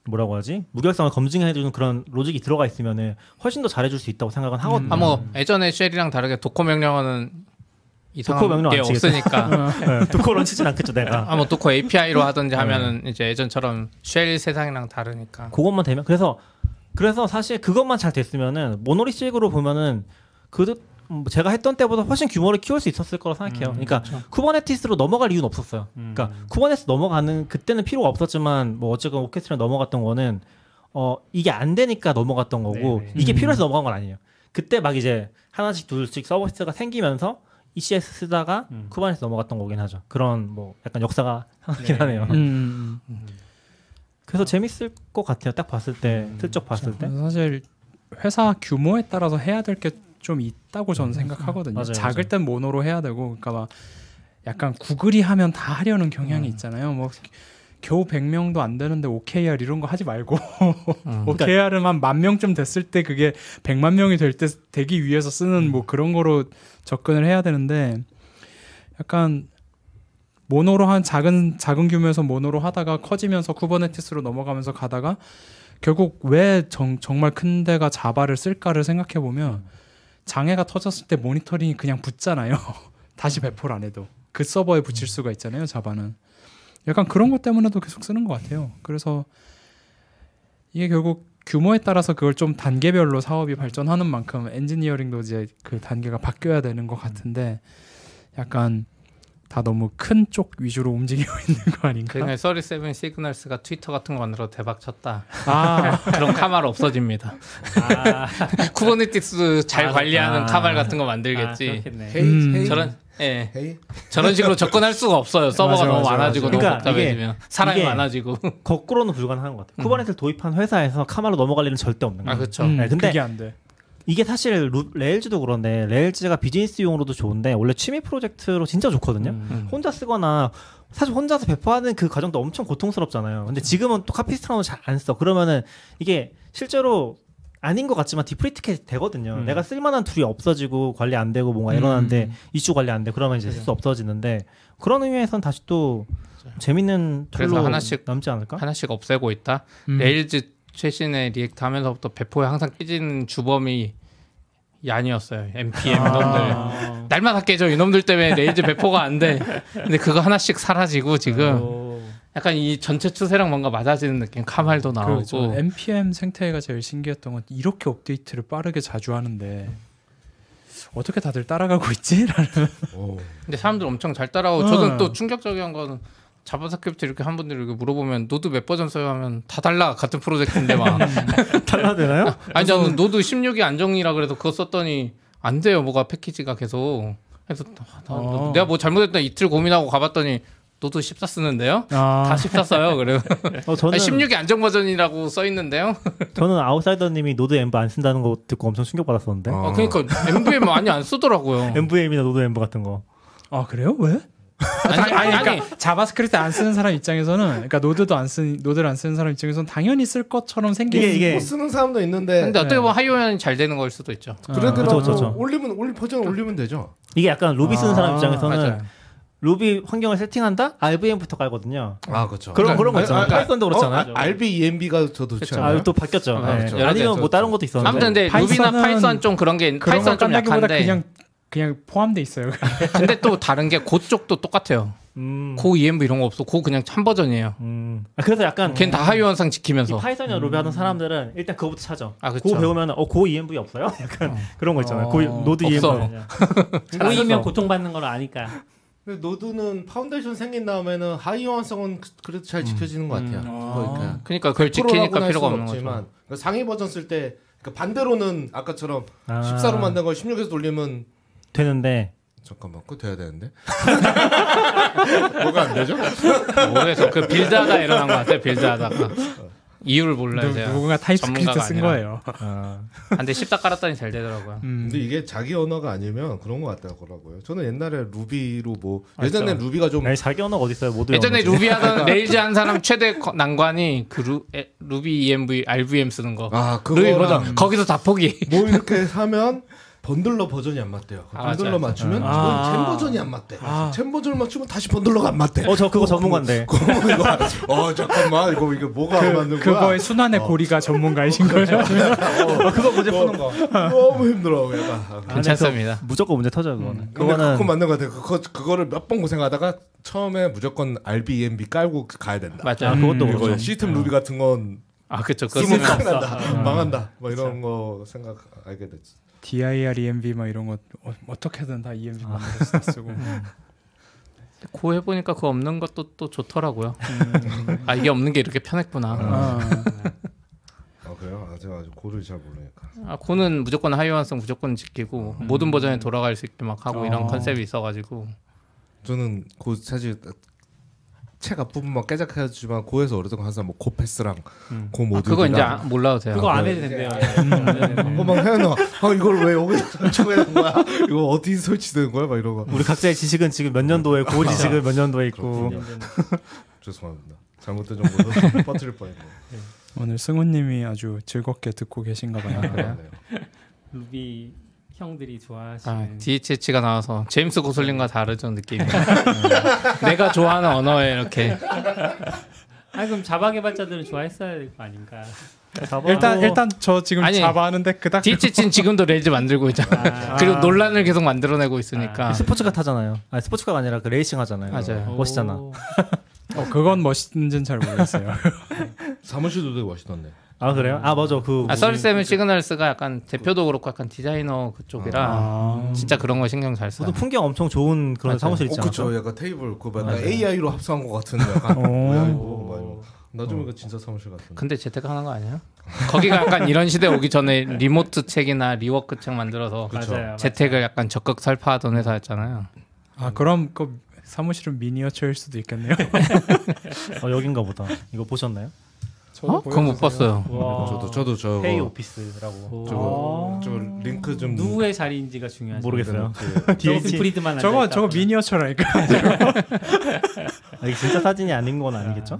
뭐라고 하지 무결성을 검증해주는 그런 로직이 들어가 있으면은 훨씬 더 잘해줄 수 있다고 생각은 하거든요. 아뭐 예전에 shell이랑 다르게 Docker 명령어는 Docker 명령 게 안. 없으니까 네, Docker run 치진 않겠죠 내가. 아뭐 Docker API로 하든지 네. 하면은 이제 예전처럼 shell 세상이랑 다르니까 그것만 되면 그래서 그래서 사실 그것만 잘 됐으면은 monolithic으로 보면은 그 음, 제가 했던 때보다 훨씬 규모를 키울 수 있었을 거라 생각해요. 음, 그러니까 Kubernetes로 넘어갈 이유는 없었어요. 음. 그러니까 Kubernetes 넘어가는 그때는 필요가 없었지만 뭐 어쨌건 오케스트라 넘어갔던 거는 어 이게 안 되니까 넘어갔던 거고 네네. 이게 음. 필요해서 넘어간 건 아니에요. 그때 막 이제 하나씩 둘씩 서비스가 생기면서 ECS 쓰다가 음. Kubernetes 넘어갔던 거긴 하죠. 그런 뭐 약간 역사가 하긴 네. 하네요. 음. 그래서 재밌을 것 같아요. 딱 봤을 때 음. 슬쩍 봤을 때. 사실 회사 규모에 따라서 해야 될 게 좀 있다고 저는 생각하거든요. 맞아요, 작을 맞아요. 땐 mono로 해야 되고, 그러니까 막 약간 구글이 하면 다 하려는 경향이 음. 있잖아요. 뭐 겨우 100명도 안 되는데 OKR 이런 거 하지 말고 음. OKR은 한 만 명쯤 됐을 때 그게 100만 명이 될 때 되기 위해서 쓰는 뭐 그런 거로 접근을 해야 되는데 약간 mono로 한 작은 작은 규모에서 mono로 하다가 커지면서 Kubernetes로 넘어가면서 가다가 결국 왜 정, 정말 큰 데가 Java를 쓸까를 생각해 보면 장애가 터졌을 때 모니터링이 그냥 붙잖아요. 다시 배포를 안 해도 그 서버에 붙일 수가 있잖아요. Java는 약간 그런 것 때문에도 계속 쓰는 것 같아요. 그래서 이게 결국 규모에 따라서 그걸 좀 단계별로 사업이 발전하는 만큼 엔지니어링도 이제 그 단계가 바뀌어야 되는 것 같은데 약간 다 너무 큰 쪽 위주로 움직이고 있는 거 아닌가? 그러니까 37signals가 트위터 같은 거 만들어 대박 쳤다. 아, 그런 Kamal 없어집니다. 아, Kubernetes 잘 아, 관리하는 아. Kamal 같은 거 아, 만들겠지. 그렇겠네. HEY 음. HEY 저런 예 HEY 저런 식으로 접근할 수가 없어요. 서버가 맞아, 너무 맞아, 많아지고 맞아. 너무 그러니까 복잡해지면 사람이 이게 많아지고. 거꾸로는 불가능한 것 같아요. 음. Kubernetes를 도입한 회사에서 Kamal로 넘어갈 일은 절대 없는 아 거예요. 그렇죠. 음, 네, 근데 그게 안 돼. 이게 사실 루, Rails도 그런데 Rails가 비즈니스용으로도 좋은데 원래 취미 프로젝트로 진짜 좋거든요. 음. 혼자 쓰거나 사실 혼자서 배포하는 그 과정도 엄청 고통스럽잖아요. 근데 지금은 또 Capistrano 잘안 써. 그러면은 이게 실제로 아닌 것 같지만 deprecate 되거든요. 음. 내가 쓸만한 tool이 없어지고 관리 안 되고 뭔가 음. 일어나는데 이슈 관리 안 돼. 그러면 이제 쓸수 없어지는데 그런 의미에선 다시 또 재밌는 그래서 tool로 하나씩 남지 않을까? 하나씩 없애고 있다. 음. Rails 최신의 React 하면서부터 배포에 항상 깨지는 주범이 Yarn이었어요. NPM 아. 이놈들. 날마다 깨져 이놈들 때문에 Rails 배포가 안 돼. 근데 그거 하나씩 사라지고 지금 오. 약간 이 전체 추세랑 뭔가 맞아지는 느낌. Kamal도 나오고. 그렇죠. npm 생태가 제일 신기했던 건 이렇게 업데이트를 빠르게 자주 하는데 어떻게 다들 따라가고 있지? 라는 오. 근데 사람들 엄청 잘 따라오고 응. 저는 또 충격적인 거는 JavaScript 이렇게 한 분들 이렇게 물어보면 Node 몇 버전 써요 하면 다 달라 같은 프로젝트인데 막 달라야 되나요? 아니 저는 Node 16이 안정이라 그래서 그거 썼더니 안 돼요 뭐가 패키지가 계속 그래서 나- 나- 어. 내가 뭐 잘못했다 이틀 고민하고 가봤더니 Node 14 쓰는데요 아, 다 14 써요 그래요 어, 저는 아니, 16이 안정 버전이라고 써 있는데요 저는 Outsider님이 nodenv 안 쓴다는 거 듣고 엄청 충격 받았었는데. 어. 아, 그러니까 NVM 많이 안 쓰더라고요 NVM이나 nodenv 같은 거. 아 그래요? 왜? 아니 아니, 아니 아니 그러니까 JavaScript 안 쓰는 사람 입장에서는 그러니까 Node도 안 쓰는 Node를 안 쓰는 사람 입장에서는 당연히 쓸 것처럼 생긴 이게 이게 뭐 쓰는 사람도 있는데 근데 어떻게 네. 보면 하위 호환이 잘 되는 걸 수도 있죠 그래도 그쵸, 그쵸, 그쵸. 올리면 올리 버전 올리면 되죠. 이게 약간 루비 쓰는 사람 아, 입장에서는 맞아요 루비 환경을 세팅한다? RVM부터 깔거든요. 아 그렇죠. 그런 그런 거 있잖아요. Python도 그렇잖아요. 어? rbenv가 저도 그쵸. 좋지 아, 않아요? 이거 또 바뀌었죠. 어, 네. 그렇죠. 개 아니면 뭐 있죠. 다른 것도 있었는데. 아무튼 근데 Ruby나 Python 좀 그런 게 그런 Python 건 좀 약한데 그냥 그냥 포함돼 있어요. 근데 또 다른 게 Go 쪽도 똑같아요. 음. Go env 이런 거 없어. Go 그냥 한 버전이에요. 음. 아, 그래서 약간 걔는 다 하위 호환성 이 지키면서. Python이나 Ruby 하는 사람들은 일단 그거부터 찾아. 아. 그거 배우면 어 Go env 없어요? 약간 그런 거 있잖아요. 어. Go Node 없어. env. 보이면 고통받는 걸 아니까. 근데 Node는 Foundation 생긴 다음에는 하위 호환성은 그래도 잘 지켜지는 것 같아요. 그러니까 그러니까 그걸 지키니까 필요가 없는 거죠. 없지만 그러니까 상위 버전 쓸때 그러니까 반대로는 아까처럼 아. 14로 만든 걸 16에서 돌리면 되는데 잠깐만 그거 돼야 되는데 뭐가 안 되죠? 모르겠어. 그 빌드하다 일어난 것 같아요. 빌드하다가 이유를 몰라요. 누- 제가. 누군가 TypeScript 쓴 아니라. 거예요. 아, 근데 씹다 깔았더니 잘 되더라고요. 음. 근데 이게 자기 언어가 아니면 그런 것 같더라고요. 저는 옛날에 Ruby로 뭐. 예전에 Ruby가 좀 아니 자기 언어가 어디 있어요? 모두 예전에. 루비 하던 Rails 한 사람 최대 거- 난관이 그 루, 에, Ruby env, RVM 쓰는 거. 아, 버전. 거기서 다 포기. 뭐 이렇게 사면 Bundler 버전이 안 맞대요. 아, Bundler 맞아요. 맞추면 아. 젠 버전이 안 맞대. 아. 젠 버전을 맞추면 다시 Bundler가 안 맞대. 어, 저 그거 전문가인데. 그거 이거 어 잠깐만 이거 이게 뭐가 안 맞는 거야? 그거의 순환의 고리가 전문가이신 거죠? 어, 그거 문제 푸는 거 너무 힘들어 약간. 아, 괜찮습니다. 저- 무조건 문제 터져요, 그거는. 근데 그거는 그거 맞는 것 같아. 그거 그거를 몇 번 고생하다가 처음에 무조건 RBMB 깔고 가야 된다. 맞아요. 아, 그것도 음, 그렇죠. 시스템 루비 같은 건 아, 그쵸. 그거 쓰면 쓰면 큰일 난다. 망한다. 뭐 이런 거 생각 알게 됐지. Dir, env 막 이런 거 어, 어떻게든 다 env 만들어서 다 쓰고. 고 해보니까 그거 없는 것도 또 좋더라고요. 아, 이게 없는 게 이렇게 편했구나. 아, 아 그래요? 아, 제가 아직 고를 잘 모르니까. 아, 고는 무조건 하이원성 무조건 지키고 모든 버전에 돌아갈 수 있게 막 하고 이런 어. 컨셉이 있어가지고 저는 고 사실 책 앞부분만 깨작하지만 고에서 오래동안 항상 뭐 고패스랑 음. 고 아, 모듈 그거 이제 아- 몰라도 돼요. 그거 안 네. 해도 된대요. 그거만 해놔. 아 이걸 왜 여기다 설치해 놓은 거야? 이거 어디 설치되는 거야? 막 이런 거. 우리 각자의 지식은 지금 몇 년도에 고 지식은 몇 년도에 있고 그렇군요. 죄송합니다. 잘못된 정보를 퍼뜨릴 뻔했네요. 오늘 승우님이 아주 즐겁게 듣고 계신가 봐요. 네. 루비 형들이 아, 좋아하시는. DHH가 나와서 제임스 고슬링과 다르죠 느낌이. 음. 내가 좋아하는 언어에 이렇게 아 그럼 자바 개발자들은 좋아했어야 될 거 아닌가. 일단 일단 저 지금 아니, Java 하는데 그닥 DHH는 지금도 Rails 만들고 있잖아. 아. 그리고 논란을 계속 만들어내고 있으니까. 스포츠카 타잖아요. 아니 스포츠카가 아니라 그 레이싱 하잖아요. 맞아요. 멋있잖아. 오. 어, 그건 멋있는지는 잘 모르겠어요. 사무실도 되게 멋있던데. 아 그래요? 아 맞아 그 아, 서리세븐 시그널스가 약간 대표도 그렇고 약간 디자이너 그쪽이라 아. 진짜 그런 거 신경 잘 써요. 저도 풍경 엄청 좋은 그런 맞아요. 사무실 어 있잖아요. 그쵸. 약간 테이블 그거 약간 맞아요. AI로 합성한 것 같은 약간 오. 모양이고. 나중에 그 진짜 사무실 같은데. 근데 재택 하는 거 아니에요? 거기가 약간 이런 시대 오기 전에 Remote 책이나 Rework 책 만들어서 그쵸. 맞아요. 재택을 약간 적극 설파하던 회사였잖아요. 아 그럼 그 사무실은 미니어처일 수도 있겠네요. 어, 여긴가 보다. 이거 보셨나요? 어? 그건 못 봤어요. 와. 저도 저도 저거 fake office라고. 오. 저거 저 링크 좀 누구의 자리인지가 중요하죠. 모르겠어요. 저거 DH. 프리드만 저거. 저거 미니어처라니까. 아, 이게 진짜 사진이 아닌 건 아니겠죠?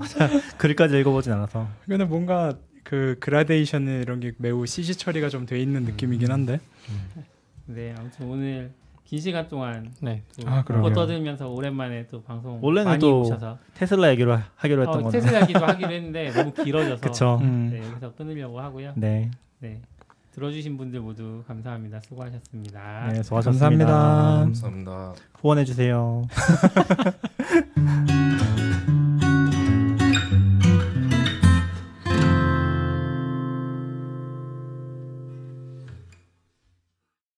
글까지 읽어보진 않아서. 근데 뭔가 그 그라데이션 이런 게 매우 CG 처리가 좀 돼 있는 느낌이긴 한데. 네 아무튼 오늘 긴 시간 동안 네. 또 아. 뭐 떠들면서 오랜만에 또 방송 원래는 많이 또 오셔서 테슬라 얘기로 하- 하기로 했던 어, 건데. 테슬라 얘기도 하기로 했는데 너무 길어져서 그쵸. 음. 네, 여기서 끊으려고 하고요. 네. 네. 들어주신 분들 모두 감사합니다. 수고하셨습니다. 네, 수고하셨습니다. 감사합니다. 감사합니다. 후원해 주세요.